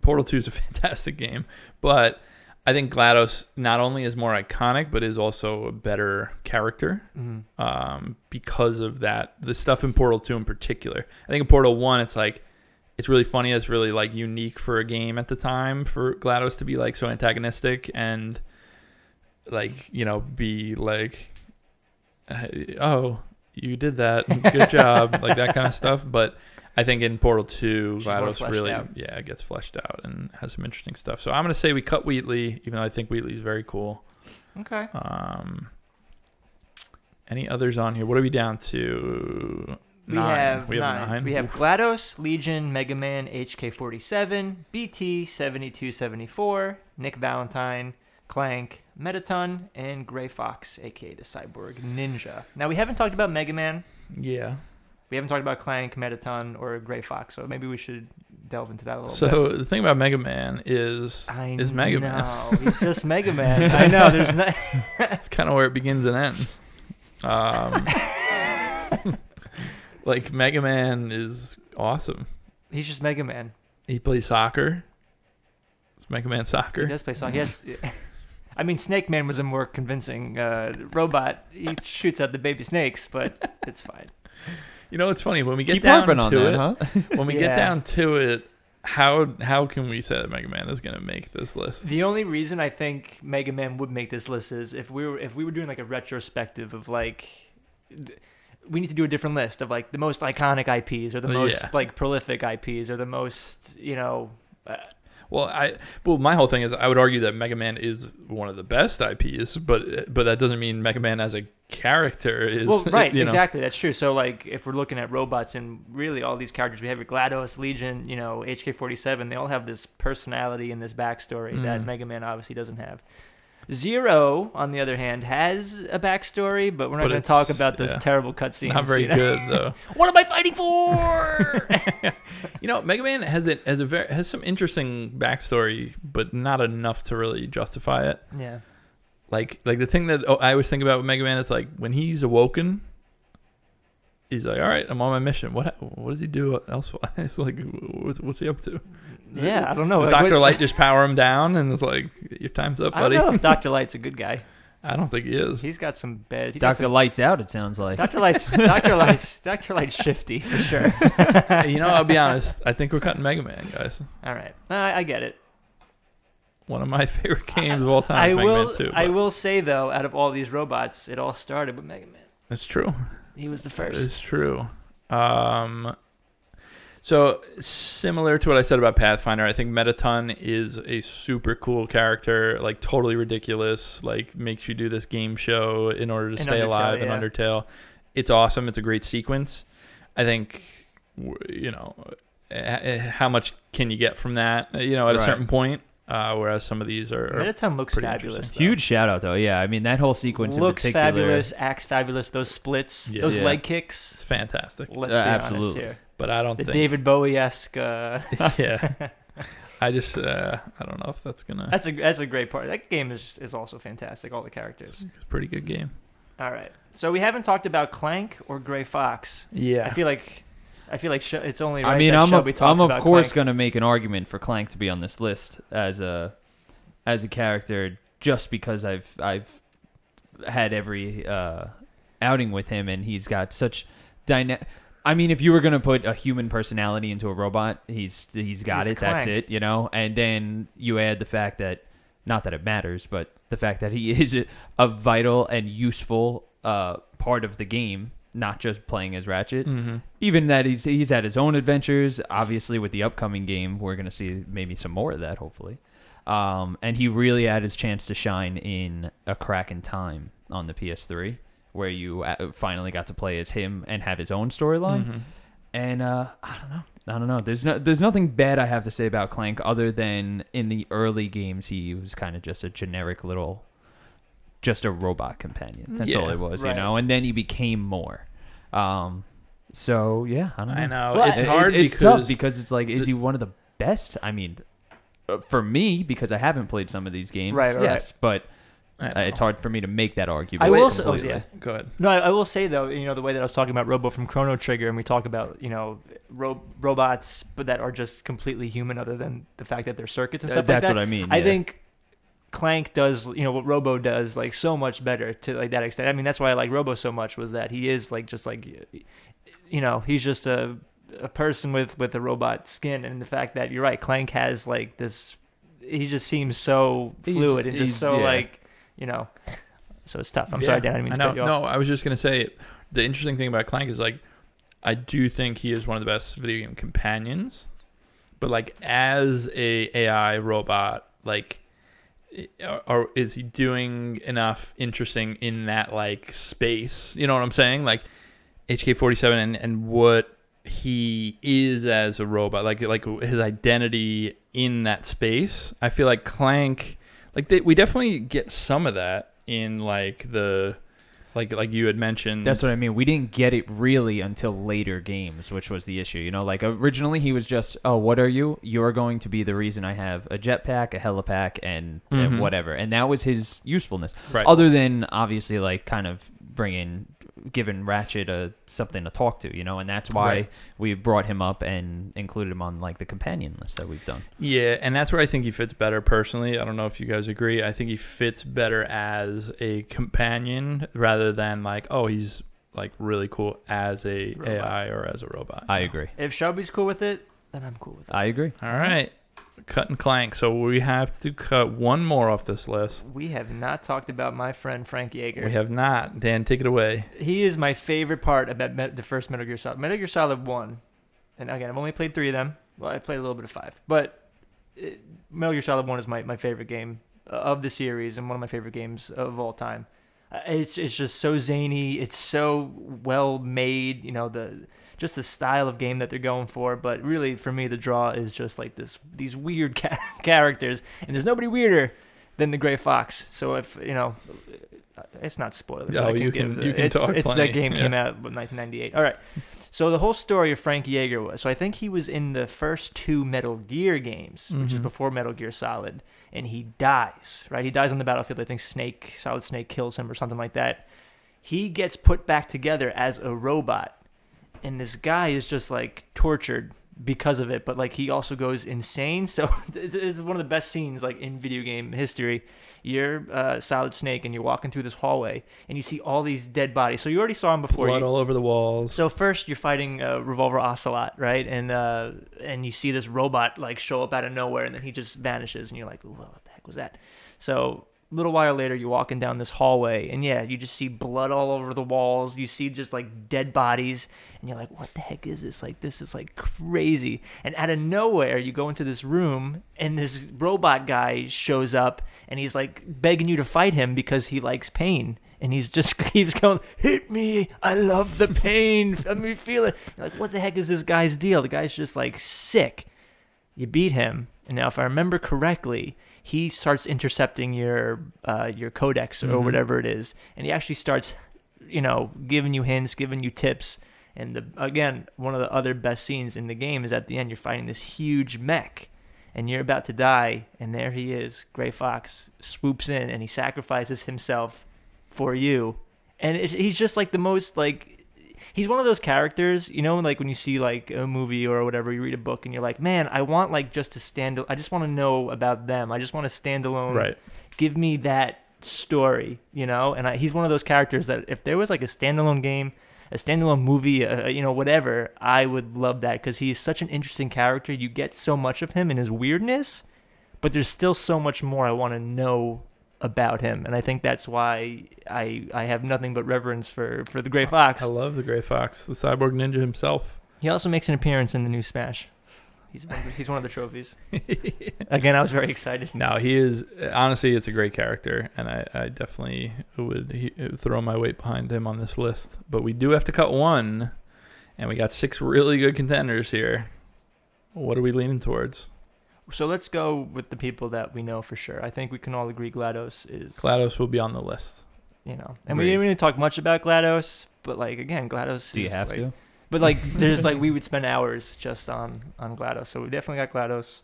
[SPEAKER 3] Portal 2 is a fantastic game, but I think GLaDOS not only is more iconic, but is also a better character
[SPEAKER 1] Mhm.
[SPEAKER 3] um, because of that. The stuff in Portal 2 in particular. I think in Portal 1, it's like, it's really funny. It's really like unique for a game at the time for GLaDOS to be like so antagonistic and like, you know, be like, "Hey, oh, you did that. Good job. like that kind of stuff. But I think in Portal 2,
[SPEAKER 1] She's
[SPEAKER 3] GLaDOS really,
[SPEAKER 1] out.
[SPEAKER 3] yeah, it gets fleshed out and has some interesting stuff. So I'm going to say we cut Wheatley, even though I think Wheatley's very cool.
[SPEAKER 1] Okay.
[SPEAKER 3] Um, any others on here? What are we down to?
[SPEAKER 1] We
[SPEAKER 3] Nine.
[SPEAKER 1] have,
[SPEAKER 3] we have
[SPEAKER 1] nine.
[SPEAKER 3] nine.
[SPEAKER 1] We have
[SPEAKER 3] Oof.
[SPEAKER 1] GLaDOS, Legion, Mega Man, HK47, BT 7274, Nick Valentine, Clank, Mettaton, and Gray Fox, aka the Cyborg Ninja. Now we haven't talked about Mega Man.
[SPEAKER 3] Yeah.
[SPEAKER 1] We haven't talked about Clank, Mettaton, or Gray Fox, so maybe we should delve into that a little bit.
[SPEAKER 3] So the thing about Mega Man is
[SPEAKER 1] I
[SPEAKER 3] is Mega
[SPEAKER 1] know.
[SPEAKER 3] Man.
[SPEAKER 1] He's just Mega Man. I know. There's no.
[SPEAKER 3] it's kind of where it begins and ends. Um, like Mega Man is awesome.
[SPEAKER 1] He's just Mega Man.
[SPEAKER 3] He plays soccer. It's Mega Man soccer.
[SPEAKER 1] He does play soccer. Yes. I mean, Snake Man was a more convincing uh, robot. He shoots at the baby snakes, but it's fine.
[SPEAKER 3] You know, it's funny when we get
[SPEAKER 2] Keep
[SPEAKER 3] down
[SPEAKER 2] harping on
[SPEAKER 3] to
[SPEAKER 2] that,
[SPEAKER 3] it.
[SPEAKER 2] huh?
[SPEAKER 3] When we
[SPEAKER 1] Yeah.
[SPEAKER 3] get down to it, how how can we say that Mega Man is going to make this list?
[SPEAKER 1] The only reason I think Mega Man would make this list is if we were if we were doing like a retrospective of like. We need to do a different list of like the most iconic IPs or the
[SPEAKER 3] Oh,
[SPEAKER 1] most
[SPEAKER 3] yeah.
[SPEAKER 1] like prolific IPs or the most you know. Uh,
[SPEAKER 3] Well, I well, my whole thing is I would argue that Mega Man is one of the best IPs, but but that doesn't mean Mega Man as a character is
[SPEAKER 1] well, right,
[SPEAKER 3] you know.
[SPEAKER 1] exactly. That's true. So like if we're looking at robots and really all these characters, we have your GLaDOS, Legion, you know, HK47. They all have this personality and this backstory that
[SPEAKER 3] Mm.
[SPEAKER 1] Mega Man obviously doesn't have. Zero, on the other hand, has a backstory, but we're not
[SPEAKER 3] But
[SPEAKER 1] going to talk about those
[SPEAKER 3] yeah.
[SPEAKER 1] terrible cutscenes.
[SPEAKER 3] Not very
[SPEAKER 1] you know?
[SPEAKER 3] good though.
[SPEAKER 1] what am I fighting for?
[SPEAKER 3] you know, Mega Man has it has a very has some interesting backstory, but not enough to really justify it.
[SPEAKER 1] yeah.
[SPEAKER 3] Like like the thing that oh, I always think about with Mega Man is like when he's awoken, he's like, all right, I'm on my mission. What what does he do elsewise? like what's, what's he up to?
[SPEAKER 1] Yeah, I don't know.
[SPEAKER 3] Does
[SPEAKER 1] Like,
[SPEAKER 3] Doctor Light just power him down and it's like your time's up, buddy?
[SPEAKER 1] I don't
[SPEAKER 3] buddy?
[SPEAKER 1] know if Doctor Light's a good guy.
[SPEAKER 3] I don't think he is.
[SPEAKER 1] He's got some bad. he's
[SPEAKER 2] Doctor
[SPEAKER 1] some-
[SPEAKER 2] Lights Out. It sounds like.
[SPEAKER 1] Doctor Light's Doctor Light's Doctor Light's shifty for sure.
[SPEAKER 3] you know, I'll be honest. I think we're cutting Mega Man, guys.
[SPEAKER 1] All right, I, I get it.
[SPEAKER 3] One of my favorite games of all time.
[SPEAKER 1] I
[SPEAKER 3] Mega
[SPEAKER 1] will.
[SPEAKER 3] Man 2.
[SPEAKER 1] I will say though, out of all these robots, it all started with Mega Man.
[SPEAKER 3] That's true.
[SPEAKER 1] He was the first.
[SPEAKER 3] It's true. Um, so similar to what I said about Pathfinder, I think Mettaton is a super cool character, like totally ridiculous, like makes you do this game show in order to
[SPEAKER 1] In
[SPEAKER 3] stay
[SPEAKER 1] Undertale,
[SPEAKER 3] alive in. Undertale. It's awesome. It's a great sequence. I think, you know, eh, eh, how much can you get from that? You know, at a
[SPEAKER 2] Right.
[SPEAKER 3] certain point. Uh, whereas some of these are, are
[SPEAKER 1] Mettaton looks
[SPEAKER 3] pretty
[SPEAKER 1] fabulous. though.
[SPEAKER 2] Huge shout out though. Yeah, I mean that whole sequence
[SPEAKER 1] Looks
[SPEAKER 2] in particular.
[SPEAKER 1] fabulous. Acts fabulous. Those splits.
[SPEAKER 3] Yeah.
[SPEAKER 1] Those
[SPEAKER 2] Yeah.
[SPEAKER 1] leg
[SPEAKER 3] it's
[SPEAKER 1] kicks.
[SPEAKER 3] fantastic.
[SPEAKER 1] Let's
[SPEAKER 2] Uh,
[SPEAKER 1] be
[SPEAKER 2] absolutely.
[SPEAKER 1] honest here.
[SPEAKER 3] But I don't
[SPEAKER 1] The
[SPEAKER 3] think.
[SPEAKER 1] David Bowie esque. Uh,
[SPEAKER 3] yeah. I just uh, I don't know if that's gonna.
[SPEAKER 1] that's a that's a great part. That game is is also fantastic. All the characters.
[SPEAKER 3] It's a pretty good game.
[SPEAKER 1] All right. So we haven't talked about Clank or Gray Fox.
[SPEAKER 3] Yeah.
[SPEAKER 1] I feel like I feel like it's only right
[SPEAKER 2] I mean,
[SPEAKER 1] that
[SPEAKER 2] I'm of, I'm of course
[SPEAKER 1] Clank.
[SPEAKER 2] going to make an argument for Clank to be on this list as a as a character just because I've I've had every uh, outing with him and he's got such dyna I mean, if you were gonna put a human personality into a robot, he's he's got
[SPEAKER 1] He's
[SPEAKER 2] it. That's it, you know. And then you add the fact that, not that it matters, but the fact that he is a, a vital and useful uh, part of the game, not just playing as Ratchet
[SPEAKER 3] Mm-hmm.
[SPEAKER 2] even that he's he's had his own adventures. Obviously, with the upcoming game, we're gonna see maybe some more of that. Hopefully, um, and he really had his chance to shine in a crack in time on the PS3, where you uh, finally got to play as him and have his own storyline.
[SPEAKER 3] Mm-hmm.
[SPEAKER 2] And uh, I don't know. I don't know. There's no there's nothing bad I have to say about Clank other than in the early games he was kind of just a generic little just a robot companion. That's all it was,
[SPEAKER 1] right.
[SPEAKER 2] you know. And then he became more. Um so yeah, I don't know.
[SPEAKER 3] I know
[SPEAKER 1] Well,
[SPEAKER 3] it's
[SPEAKER 2] It-
[SPEAKER 3] hard
[SPEAKER 2] it's tough because it's like is
[SPEAKER 3] the-
[SPEAKER 2] he one of the best? I mean uh, for me because I haven't played some of these games.
[SPEAKER 1] Right, right,
[SPEAKER 2] yes, but
[SPEAKER 3] I
[SPEAKER 2] Uh, it's hard for me to make that argument.
[SPEAKER 1] I will say, oh, yeah.
[SPEAKER 3] Go ahead.
[SPEAKER 1] No, I, I will say though, you know, the way that I was talking about Robo from Chrono Trigger, and we talk about you know ro- robots, but that are just completely human, other than the fact that they're circuits and
[SPEAKER 2] Uh,
[SPEAKER 1] stuff
[SPEAKER 2] That's
[SPEAKER 1] like that.
[SPEAKER 2] what I mean.
[SPEAKER 1] I
[SPEAKER 2] yeah.
[SPEAKER 1] think Clank does, you know, what Robo does, like so much better to like that extent. I mean, that's why I like Robo so much was that he is like just like, you know, he's just a a person with with a robot skin, and the fact that you're right, Clank has like this, he just seems so
[SPEAKER 2] He's-
[SPEAKER 1] fluid and just so
[SPEAKER 2] yeah.
[SPEAKER 1] like, you know, so it's tough. I'm
[SPEAKER 3] Yeah,
[SPEAKER 1] sorry, Dan, I didn't mean
[SPEAKER 3] I know.
[SPEAKER 1] cut you off.
[SPEAKER 3] No, I was just gonna say the interesting thing about Clank is like I do think he is one of the best video game companions, but like as a AI robot, like or is he doing enough interesting in that like space? You know what I'm saying? Like HK47 and and what he is as a robot, like like his identity in that space. I feel like Clank, like they, we definitely get some of that in like the, like like you had mentioned.
[SPEAKER 2] That's what I mean. We didn't get it really until later games, which was the issue. You know, like originally he was just, "Oh, what are you? You're going to be the reason I have a jetpack, a helipack, and,
[SPEAKER 3] Mhm.
[SPEAKER 2] and whatever." And that was his usefulness.
[SPEAKER 3] right.
[SPEAKER 2] Other than obviously, like kind of bringing, giving Ratchet a something to talk to, you know, and that's why
[SPEAKER 3] Right.
[SPEAKER 2] we brought him up and included him on like the companion list that we've done.
[SPEAKER 3] Yeah, and that's where I think he fits better personally. I don't know if you guys agree. I think he fits better as a companion rather than like, oh, he's like really cool as a
[SPEAKER 1] Robot.
[SPEAKER 3] AI or as a robot.
[SPEAKER 2] I agree.
[SPEAKER 1] If Shelby's cool with it, then I'm cool with it.
[SPEAKER 2] I agree.
[SPEAKER 3] All right. Cut and clank. So we have to cut one more off this list.
[SPEAKER 1] We have not talked about my friend Frank Jaeger.
[SPEAKER 3] We have not. Dan, take it away.
[SPEAKER 1] he is my favorite part about Met- the first Metal Gear Solid. Metal Gear Solid One, and again, I've only played three of them. Well, I played a little bit of five, but it, Metal Gear Solid One is my, my favorite game uh, of the series and one of my favorite games of all time. Uh, It's it's just so zany. It's so well made. You know the just the style of game that they're going for. But really, for me, the draw is just like this these weird ca- characters, and there's nobody weirder than the Gray Fox. So if you know, it's not spoilers.
[SPEAKER 3] Oh,
[SPEAKER 1] I can
[SPEAKER 3] you can-
[SPEAKER 1] the-
[SPEAKER 3] you can
[SPEAKER 1] it's,
[SPEAKER 3] talk
[SPEAKER 1] it's
[SPEAKER 3] plenty,
[SPEAKER 1] that game
[SPEAKER 3] yeah.
[SPEAKER 1] came out in 1998. All right. So the whole story of Frank Jaeger was so I think he was in the first two Metal Gear games, which is
[SPEAKER 3] Mhm.
[SPEAKER 1] before Metal Gear Solid, and he dies. Right, he dies on the battlefield. I think Snake, Solid Snake, kills him or something like that. He gets put back together as a robot, and this guy is just like tortured because of it. But like he also goes insane. So it's, it's one of the best scenes like in video game history. You're uh, Solid Snake, and you're walking through this hallway, and you see all these dead bodies. So you already saw him before.
[SPEAKER 3] Blood
[SPEAKER 1] You-
[SPEAKER 3] all over the walls.
[SPEAKER 1] so first you're fighting uh, Revolver Ocelot, right? And uh, and you see this robot like show up out of nowhere, and then he just vanishes, and you're like, "Ooh, what the heck was that? So little while later, you're walking down this hallway, and yeah, you just see blood all over the walls. You see just like dead bodies, and you're like, what the heck is this? Like this is like crazy. And out of nowhere, you go into this room, and this robot guy shows up, and he's like begging you to fight him because he likes pain and he's just keeps going, hit me, I love the pain, let me feel it. You're like, what the heck is this guy's deal? The guy's just like sick. You beat him, and now if I remember correctly, he starts intercepting your uh, your codecs or
[SPEAKER 3] Mhm.
[SPEAKER 1] whatever it is, and he actually starts, you know, giving you hints, giving you tips. And the again, one of the other best scenes in the game is at the end. You're fighting this huge mech, and you're about to die, and there he is. Gray Fox swoops in, and he sacrifices himself for you and it, he's just like the most like he's one of those characters you know like when you see like a movie or whatever you read a book and you're like man i want like just to stand i just want to know about them. I just want to stand alone.
[SPEAKER 3] Right.
[SPEAKER 1] give me that story you know? And I, he's one of those characters that if there was like a standalone game a standalone movie uh, you know whatever i would love that because he's such an interesting character. You get so much of him and his weirdness but there's still so much more i want to know about him and i think that's why i i have nothing but reverence for for the gray fox
[SPEAKER 3] I love the Gray Fox, the cyborg ninja himself.
[SPEAKER 1] he also makes an appearance in the new smash he's one of the, he's one of the trophies again i was very excited
[SPEAKER 3] No, he is honestly, it's a great character, and I, I definitely would he, throw my weight behind him on this list. But we do have to cut one, and we got six really good contenders here. What are we leaning towards?
[SPEAKER 1] So let's go with the people that we know for sure. I think we can all agree GLaDOS is
[SPEAKER 3] GLaDOS will be on the list.
[SPEAKER 1] you know, and we didn't really talk much about GLaDOS, but like again, GLaDOS.
[SPEAKER 2] Do you have
[SPEAKER 1] like-
[SPEAKER 2] to?
[SPEAKER 1] But like, there's like we would spend hours just on on GLaDOS, so we definitely got GLaDOS.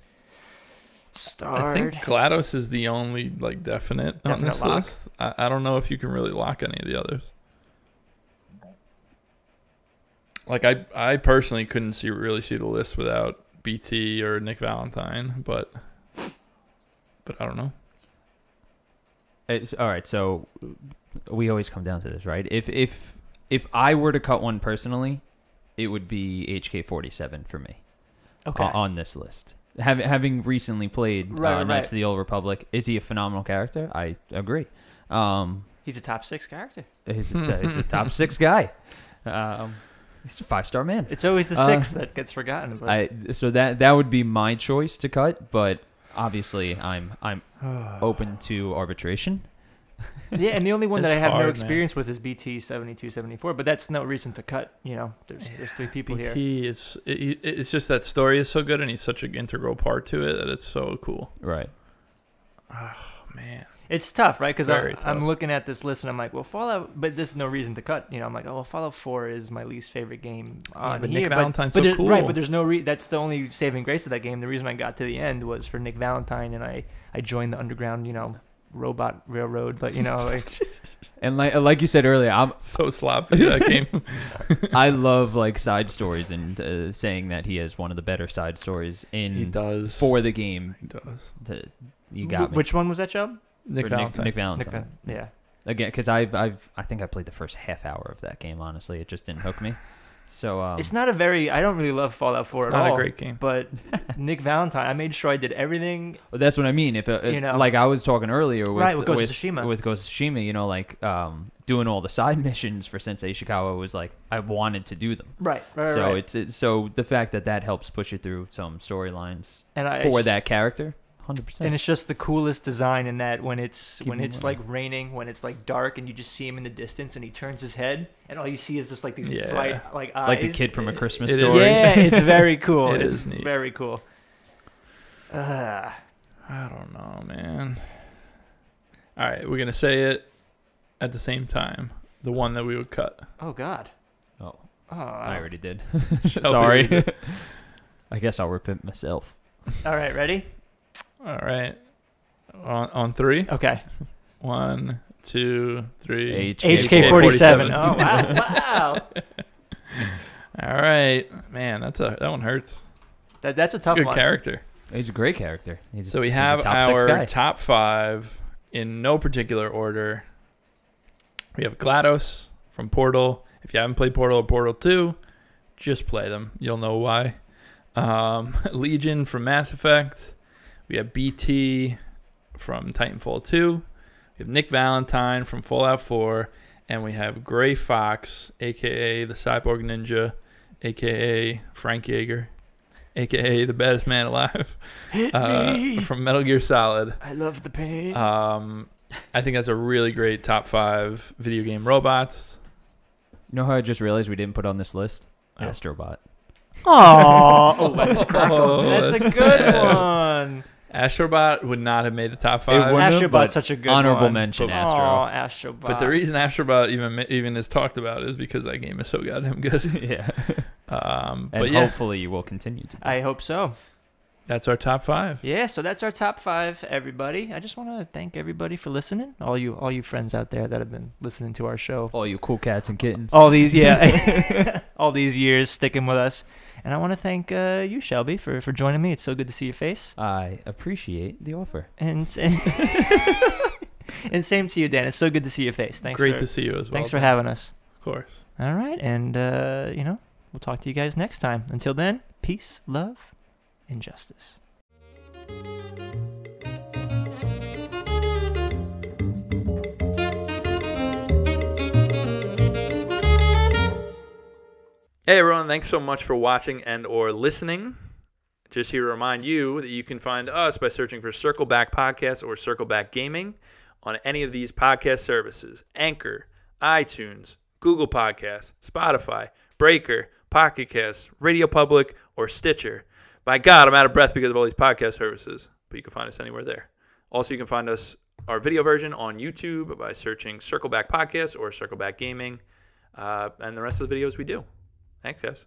[SPEAKER 1] Starred.
[SPEAKER 3] I think GLaDOS is the only like definite, on this
[SPEAKER 1] lock.
[SPEAKER 3] list. I, I don't know if you can really lock any of the others. Like I, I personally couldn't see really see the list without BT or Nick Valentine, but, but I don't know.
[SPEAKER 2] It's, all right, so we always come down to this, right? If if if I were to cut one personally, it would be HK47 for me
[SPEAKER 1] okay.
[SPEAKER 2] o- on this list. Having having recently played
[SPEAKER 1] Right,
[SPEAKER 2] uh,
[SPEAKER 1] right,
[SPEAKER 2] Knights of the Old Republic, is he a phenomenal character? I agree. Um,
[SPEAKER 1] He's a top six character.
[SPEAKER 2] he's, a, he's a top six guy. Um, he's a five star man.
[SPEAKER 1] It's always the
[SPEAKER 2] Uh,
[SPEAKER 1] six that gets forgotten. But
[SPEAKER 2] I so that that would be my choice to cut, but obviously I'm I'm open to arbitration.
[SPEAKER 1] yeah, and the only one that I have
[SPEAKER 3] hard,
[SPEAKER 1] no
[SPEAKER 3] man.
[SPEAKER 1] experience with is BT seventy two seventy four. But that's no reason to cut. You know, there's there's three people here.
[SPEAKER 3] BT is it, it's just that story is so good and he's such an integral part to it that it's so cool.
[SPEAKER 2] Right.
[SPEAKER 3] Oh man,
[SPEAKER 1] It's tough, right? Because I'm, I'm looking at this list and I'm like, well, Fallout, but there's no reason to cut. You know, I'm like, oh, well, Fallout 4 is my least favorite game on
[SPEAKER 3] but
[SPEAKER 1] here.
[SPEAKER 3] Nick Valentine's
[SPEAKER 1] but
[SPEAKER 3] so
[SPEAKER 1] there- Right,
[SPEAKER 3] cool.
[SPEAKER 1] but there's no re- That's the only saving grace of that game. The reason I got to the end was for Nick Valentine, and I I joined the underground, you know, robot railroad. But you know, like,
[SPEAKER 2] And like like you said earlier, I'm
[SPEAKER 3] so sloppy that game.
[SPEAKER 2] I love like side stories and uh, saying that he has one of the better side stories in
[SPEAKER 3] he does
[SPEAKER 2] for the game.
[SPEAKER 3] He does.
[SPEAKER 2] To, you got me.
[SPEAKER 1] which one was that, Chubb?
[SPEAKER 3] Nick
[SPEAKER 2] For
[SPEAKER 3] Valentine.
[SPEAKER 2] Nick,
[SPEAKER 1] Nick
[SPEAKER 2] Valentine.
[SPEAKER 1] Val- yeah.
[SPEAKER 2] Again, because I've I've I think I played the first half hour of that game. Honestly, it just didn't hook me. So um,
[SPEAKER 1] it's not a very. I don't really love Fallout 4
[SPEAKER 3] it's
[SPEAKER 1] at
[SPEAKER 3] not
[SPEAKER 1] all.
[SPEAKER 3] Not a great game.
[SPEAKER 1] But Nick Valentine, I made sure I did everything.
[SPEAKER 2] Well, that's what I mean. If it,
[SPEAKER 1] You know.
[SPEAKER 2] like I was talking earlier with
[SPEAKER 1] Right, with Ghost of
[SPEAKER 2] with,
[SPEAKER 1] Tsushima.
[SPEAKER 2] with Ghost of Tsushima, you know, like um, doing all the side missions for Sensei Ishikawa was like I wanted to do them.
[SPEAKER 1] Right, right,
[SPEAKER 2] so
[SPEAKER 1] right.
[SPEAKER 2] it's it, so the fact that that helps push it through some storylines
[SPEAKER 1] and I,
[SPEAKER 2] for
[SPEAKER 1] it's
[SPEAKER 2] that character, hundred
[SPEAKER 1] and
[SPEAKER 2] percent.
[SPEAKER 1] And it's just the coolest design in that when it's
[SPEAKER 2] Keep
[SPEAKER 1] when it's like raining, when it's like dark, and you just see him in the distance, and he turns his head, and all you see is just like these
[SPEAKER 3] Yeah.
[SPEAKER 1] bright like eyes.
[SPEAKER 2] Like the kid from A Christmas
[SPEAKER 3] It is.
[SPEAKER 2] Story.
[SPEAKER 1] Yeah, it's very cool.
[SPEAKER 3] It
[SPEAKER 1] it's
[SPEAKER 3] is neat.
[SPEAKER 1] very cool. Uh,
[SPEAKER 3] I don't know, man. All right, we're gonna say it at the same time. The one that we would cut.
[SPEAKER 1] oh God.
[SPEAKER 2] Oh,
[SPEAKER 1] Oh,
[SPEAKER 2] I already did. Sorry. I guess I'll rip it myself.
[SPEAKER 1] All right, ready?
[SPEAKER 3] All right. On, on three.
[SPEAKER 1] Okay.
[SPEAKER 3] One, two, three.
[SPEAKER 1] HK forty seven. Oh wow, wow.
[SPEAKER 3] All right, man. That's a that one hurts.
[SPEAKER 1] That that's a
[SPEAKER 3] It's a
[SPEAKER 1] tough
[SPEAKER 3] good
[SPEAKER 1] one.
[SPEAKER 3] character.
[SPEAKER 2] He's a great character. He's,
[SPEAKER 3] So we
[SPEAKER 2] he's a
[SPEAKER 3] have
[SPEAKER 2] top
[SPEAKER 3] our top five in no particular order. We have GLaDOS from Portal. If you haven't played Portal or Portal 2, just play them. You'll know why. Um, Legion from Mass Effect. We have BT from Titanfall 2. We have Nick Valentine from Fallout 4. And we have Gray Fox, aka the Cyborg Ninja, aka Frank Jaeger, aka the baddest man alive
[SPEAKER 1] Hit
[SPEAKER 3] uh,
[SPEAKER 1] me.
[SPEAKER 3] from Metal Gear Solid.
[SPEAKER 1] I love the pain.
[SPEAKER 3] Um, I think that's a really great top five video game robots.
[SPEAKER 2] You know how I just realized we didn't put on this list?
[SPEAKER 3] Oh.
[SPEAKER 2] Astrobot.
[SPEAKER 1] Aw. oh, that's,
[SPEAKER 3] Oh,
[SPEAKER 1] that's a good
[SPEAKER 3] bad.
[SPEAKER 1] one.
[SPEAKER 3] Astrobot would not have made the top
[SPEAKER 2] It
[SPEAKER 3] five.
[SPEAKER 2] wouldn't have,
[SPEAKER 1] Astrobot's such a good
[SPEAKER 2] honorable
[SPEAKER 1] one.
[SPEAKER 2] mention,
[SPEAKER 3] But-
[SPEAKER 2] Astro.
[SPEAKER 1] Aw, Astrobot.
[SPEAKER 3] but the reason Astrobot even even is talked about is because that game is so goddamn good.
[SPEAKER 2] yeah.
[SPEAKER 3] Um,
[SPEAKER 2] And
[SPEAKER 3] but yeah,
[SPEAKER 2] hopefully you will continue to. Be.
[SPEAKER 1] I hope so.
[SPEAKER 3] that's our top five.
[SPEAKER 1] Yeah, so that's our top five, everybody. I just want to thank everybody for listening. All you, all you friends out there that have been listening to our show
[SPEAKER 2] All you cool cats and kittens.
[SPEAKER 1] all these, yeah, all these years sticking with us. And I want to thank uh, you, Shelby, for for joining me. It's so good to see your face.
[SPEAKER 2] I appreciate the offer.
[SPEAKER 1] And and, and same to you, Dan. It's so good to see your face. Thanks.
[SPEAKER 3] Great
[SPEAKER 1] for,
[SPEAKER 3] to see you as well.
[SPEAKER 1] Thanks for having us.
[SPEAKER 3] Of course.
[SPEAKER 1] All right, and uh, you know, we'll talk to you guys next time. Until then, peace, love, and justice.
[SPEAKER 3] Hey everyone, thanks so much for watching and or listening. Just here to remind you that you can find us by searching for Circle Back Podcast or Circle Back Gaming on any of these podcast services. Anchor, iTunes, Google Podcasts, Spotify, Breaker, Pocket Casts, Radio Public, or Stitcher. By God, I'm out of breath because of all these podcast services, but you can find us anywhere there. Also, you can find us our video version on YouTube by searching Circle Back Podcast or Circle Back Gaming, uh, and the rest of the videos we do. Thanks, guys.